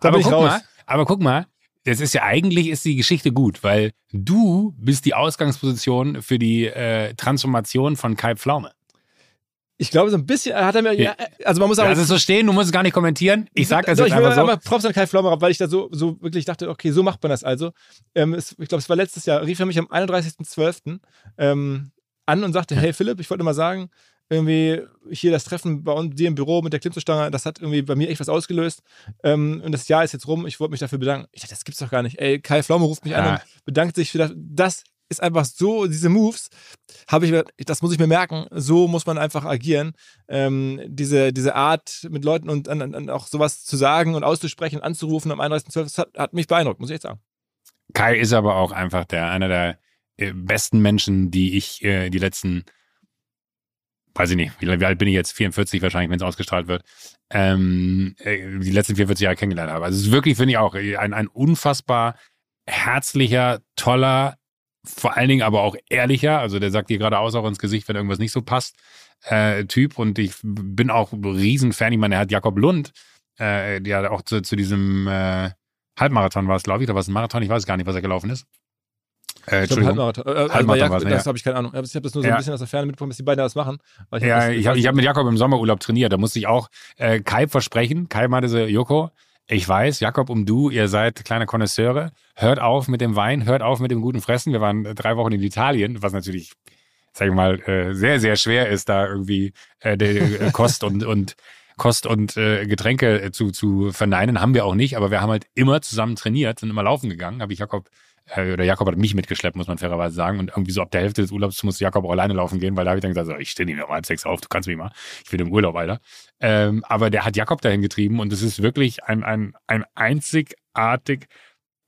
da Aber bin ich raus. Mal, aber guck mal, das ist ja eigentlich ist die Geschichte gut, weil du bist die Ausgangsposition für die äh, Transformation von Kai Pflaume. Ich glaube, so ein bisschen hat er mir. Ja, also man muss aber. Lass es so stehen, du musst es gar nicht kommentieren. Ich sag das so, jetzt ich einfach so. Aber Props an Kai Pflaume, weil ich da so, so wirklich dachte, okay, so macht man das also. Ähm, es, ich glaube, es war letztes Jahr, rief er mich am 31.12. Ähm, an und sagte, hey Philipp, ich wollte mal sagen, irgendwie hier das Treffen bei uns, dir im Büro mit der Klimmzugstange, das hat irgendwie bei mir echt was ausgelöst. Ähm, und das Jahr ist jetzt rum. Ich wollte mich dafür bedanken. Ich dachte, das gibt's doch gar nicht. Ey, Kai Pflaume ruft mich ja. an und bedankt sich für das. Das ist einfach so, diese Moves, habe ich, das muss ich mir merken, so muss man einfach agieren. Ähm, diese, diese Art mit Leuten und, und, und, auch sowas zu sagen und auszusprechen, anzurufen am 31.12., das hat, hat mich beeindruckt, muss ich echt sagen. Kai ist aber auch einfach der, einer der äh, besten Menschen, die ich äh, die letzten, weiß ich nicht, wie, alt bin ich jetzt? 44 wahrscheinlich, wenn es ausgestrahlt wird, ähm, äh, die letzten 44 Jahre kennengelernt habe. Also es ist wirklich, finde ich auch, ein, ein unfassbar herzlicher, toller, vor allen Dingen aber auch ehrlicher, also der sagt dir geradeaus auch ins Gesicht, wenn irgendwas nicht so passt, äh, Typ. Und ich bin auch Riesenfan. Ich meine, er hat Jakob Lund, äh, der auch zu, zu diesem äh, Halbmarathon war es, glaube ich, oder war es ein Marathon? Ich weiß gar nicht, was er gelaufen ist. Äh, Entschuldigung. Halbmarathon. Äh, also Halbmarathon ja, das ja. habe ich keine Ahnung. Ich habe das nur so ein bisschen aus der Ferne mitbekommen, dass die beiden das machen. Ich ja, das, ich habe hab mit Jakob im Sommerurlaub trainiert. Da musste ich auch äh, Kai versprechen. Kai meinte so, Joko, ich weiß, Jakob und du, ihr seid kleine Konnoisseure. Hört auf mit dem Wein, hört auf mit dem guten Fressen. Wir waren drei Wochen in Italien, was natürlich, sag ich mal, äh, sehr, sehr schwer ist, da irgendwie äh, äh, Kost und, und Kost und äh, Getränke zu, zu verneinen. Haben wir auch nicht, aber wir haben halt immer zusammen trainiert, sind immer laufen gegangen. Habe ich Jakob äh, oder Jakob hat mich mitgeschleppt, muss man fairerweise sagen. Und irgendwie so ab der Hälfte des Urlaubs musste Jakob auch alleine laufen gehen, weil da habe ich dann gesagt, so, ich stehe nicht mehr um halb sechs auf, du kannst mich mal. Ich bin im Urlaub, Alter. Ähm, aber der hat Jakob dahin getrieben und es ist wirklich ein, ein, ein einzigartig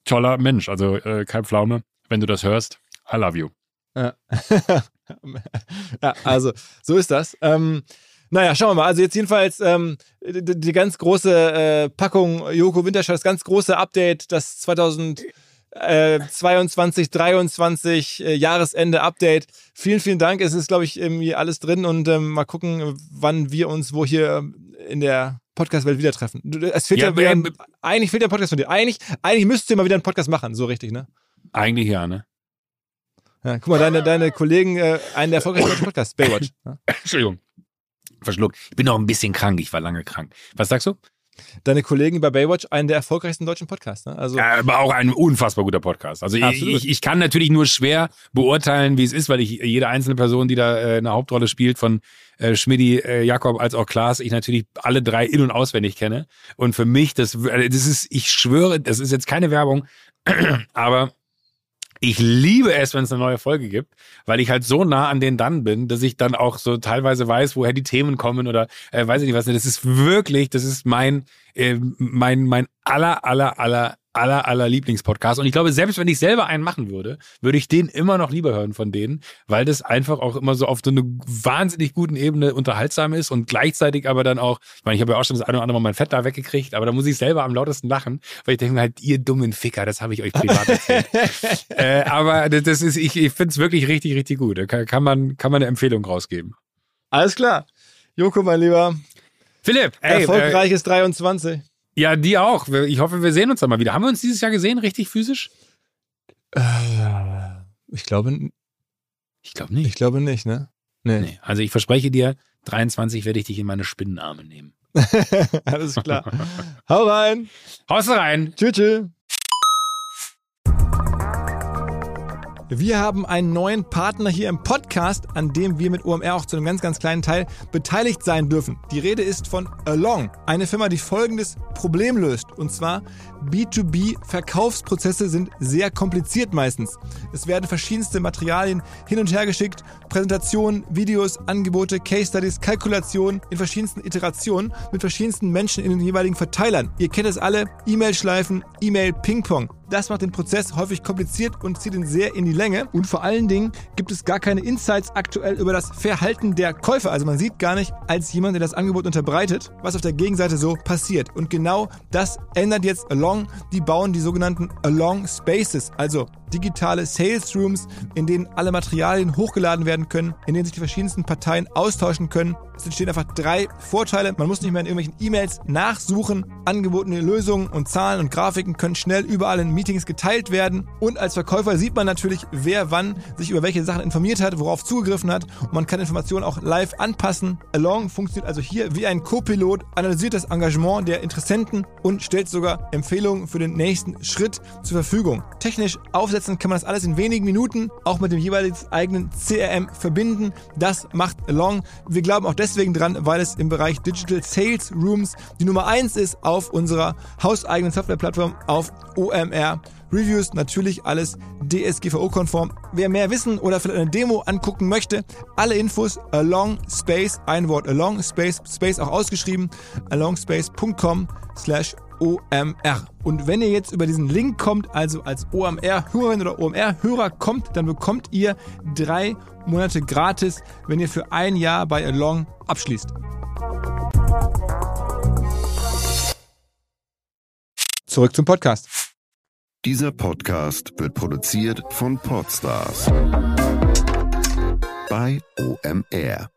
toller Mensch. Also äh, Kai Pflaume, wenn du das hörst, I love you. Ja, ja also so ist das. Ähm, naja, schauen wir mal. Also jetzt jedenfalls ähm, die, die, ganz große äh, Packung Joko Winterscheid, das ganz große Update, das 2000 äh, 22, 23 äh, Jahresende Update. Vielen, vielen Dank. Es ist, glaube ich, irgendwie alles drin und ähm, mal gucken, wann wir uns wo hier in der Podcast-Welt wieder treffen. Es fehlt ja, ja wieder, ein, eigentlich fehlt der Podcast von dir. Eigentlich, eigentlich müsstest du mal wieder einen Podcast machen, so richtig, ne? Eigentlich ja, ne? Ja, guck mal, deine, deine Kollegen, äh, einen der erfolgreichsten Podcasts, Baywatch. Ja? Entschuldigung. Verschluckt. Ich bin noch ein bisschen krank, ich war lange krank. Was sagst du? Deine Kollegen bei Baywatch einen der erfolgreichsten deutschen Podcasts. Ne? Also ja, aber auch ein unfassbar guter Podcast. Also ich, ich, ich, kann natürlich nur schwer beurteilen, wie es ist, weil ich jede einzelne Person, die da äh, eine Hauptrolle spielt, von äh, Schmidti, äh, Jakob als auch Klaas, ich natürlich alle drei in- und auswendig kenne. Und für mich, das, äh, das ist, ich schwöre, das ist jetzt keine Werbung, aber ich liebe es, wenn es eine neue Folge gibt, weil ich halt so nah an den dann bin, dass ich dann auch so teilweise weiß, woher die Themen kommen oder äh, weiß ich nicht was. Das ist wirklich, das ist mein, äh, mein, mein aller, aller, aller aller, aller Lieblingspodcast. Und ich glaube, selbst wenn ich selber einen machen würde, würde ich den immer noch lieber hören von denen, weil das einfach auch immer so auf so eine wahnsinnig guten Ebene unterhaltsam ist und gleichzeitig aber dann auch, ich meine, ich habe ja auch schon das eine oder andere Mal mein Fett da weggekriegt, aber da muss ich selber am lautesten lachen, weil ich denke halt, ihr dummen Ficker, das habe ich euch privat erzählt. äh, aber das ist, ich, ich finde es wirklich richtig, richtig gut. Da kann, kann, man, kann man eine Empfehlung rausgeben. Alles klar. Joko, mein Lieber. Philipp, ey, erfolgreiches äh, 23. Ja, die auch. Ich hoffe, wir sehen uns dann mal wieder. Haben wir uns dieses Jahr gesehen, richtig physisch? Äh, ich glaube, ich glaube nicht. Ich glaube nicht, ne? Nee. nee. Also ich verspreche dir, 23 werde ich dich in meine Spinnenarme nehmen. Alles klar. Hau rein. Haust rein. Tschüss. tschüss. Wir haben einen neuen Partner hier im Podcast, an dem wir mit OMR auch zu einem ganz, ganz kleinen Teil beteiligt sein dürfen. Die Rede ist von Along, eine Firma, die folgendes Problem löst. Und zwar B2B-Verkaufsprozesse sind sehr kompliziert meistens. Es werden verschiedenste Materialien hin und her geschickt, Präsentationen, Videos, Angebote, Case Studies, Kalkulationen in verschiedensten Iterationen mit verschiedensten Menschen in den jeweiligen Verteilern. Ihr kennt es alle, E-Mail-Schleifen, E-Mail-Ping-Pong. Das macht den Prozess häufig kompliziert und zieht ihn sehr in die Länge. Und vor allen Dingen gibt es gar keine Insights aktuell über das Verhalten der Käufer. Also man sieht gar nicht als jemand, der das Angebot unterbreitet, was auf der Gegenseite so passiert. Und genau das ändert jetzt Along. Die bauen die sogenannten Along Spaces, also digitale Sales Rooms, in denen alle Materialien hochgeladen werden können, in denen sich die verschiedensten Parteien austauschen können. Es entstehen einfach drei Vorteile. Man muss nicht mehr in irgendwelchen E-Mails nachsuchen. Angebotene Lösungen und Zahlen und Grafiken können schnell überall in Meetings geteilt werden. Und als Verkäufer sieht man natürlich, wer wann sich über welche Sachen informiert hat, worauf zugegriffen hat. Und man kann Informationen auch live anpassen. Along funktioniert also hier wie ein Co-Pilot, analysiert das Engagement der Interessenten und stellt sogar Empfehlungen für den nächsten Schritt zur Verfügung. Technisch aufsetzen aufsetzen, kann man das alles in wenigen Minuten auch mit dem jeweiligen eigenen CRM verbinden. Das macht Along. Wir glauben auch deswegen dran, weil es im Bereich Digital Sales Rooms die Nummer eins ist auf unserer hauseigenen Softwareplattform auf OMR. Reviews natürlich alles DSGVO-konform. Wer mehr wissen oder vielleicht eine Demo angucken möchte, alle Infos along space, ein Wort along space, space auch ausgeschrieben, alongspace.com slash OMR. Und wenn ihr jetzt über diesen Link kommt, also als OMR-Hörerin oder OMR-Hörer kommt, dann bekommt ihr drei Monate gratis, wenn ihr für ein Jahr bei Along abschließt. Zurück zum Podcast. Dieser Podcast wird produziert von Podstars bei OMR.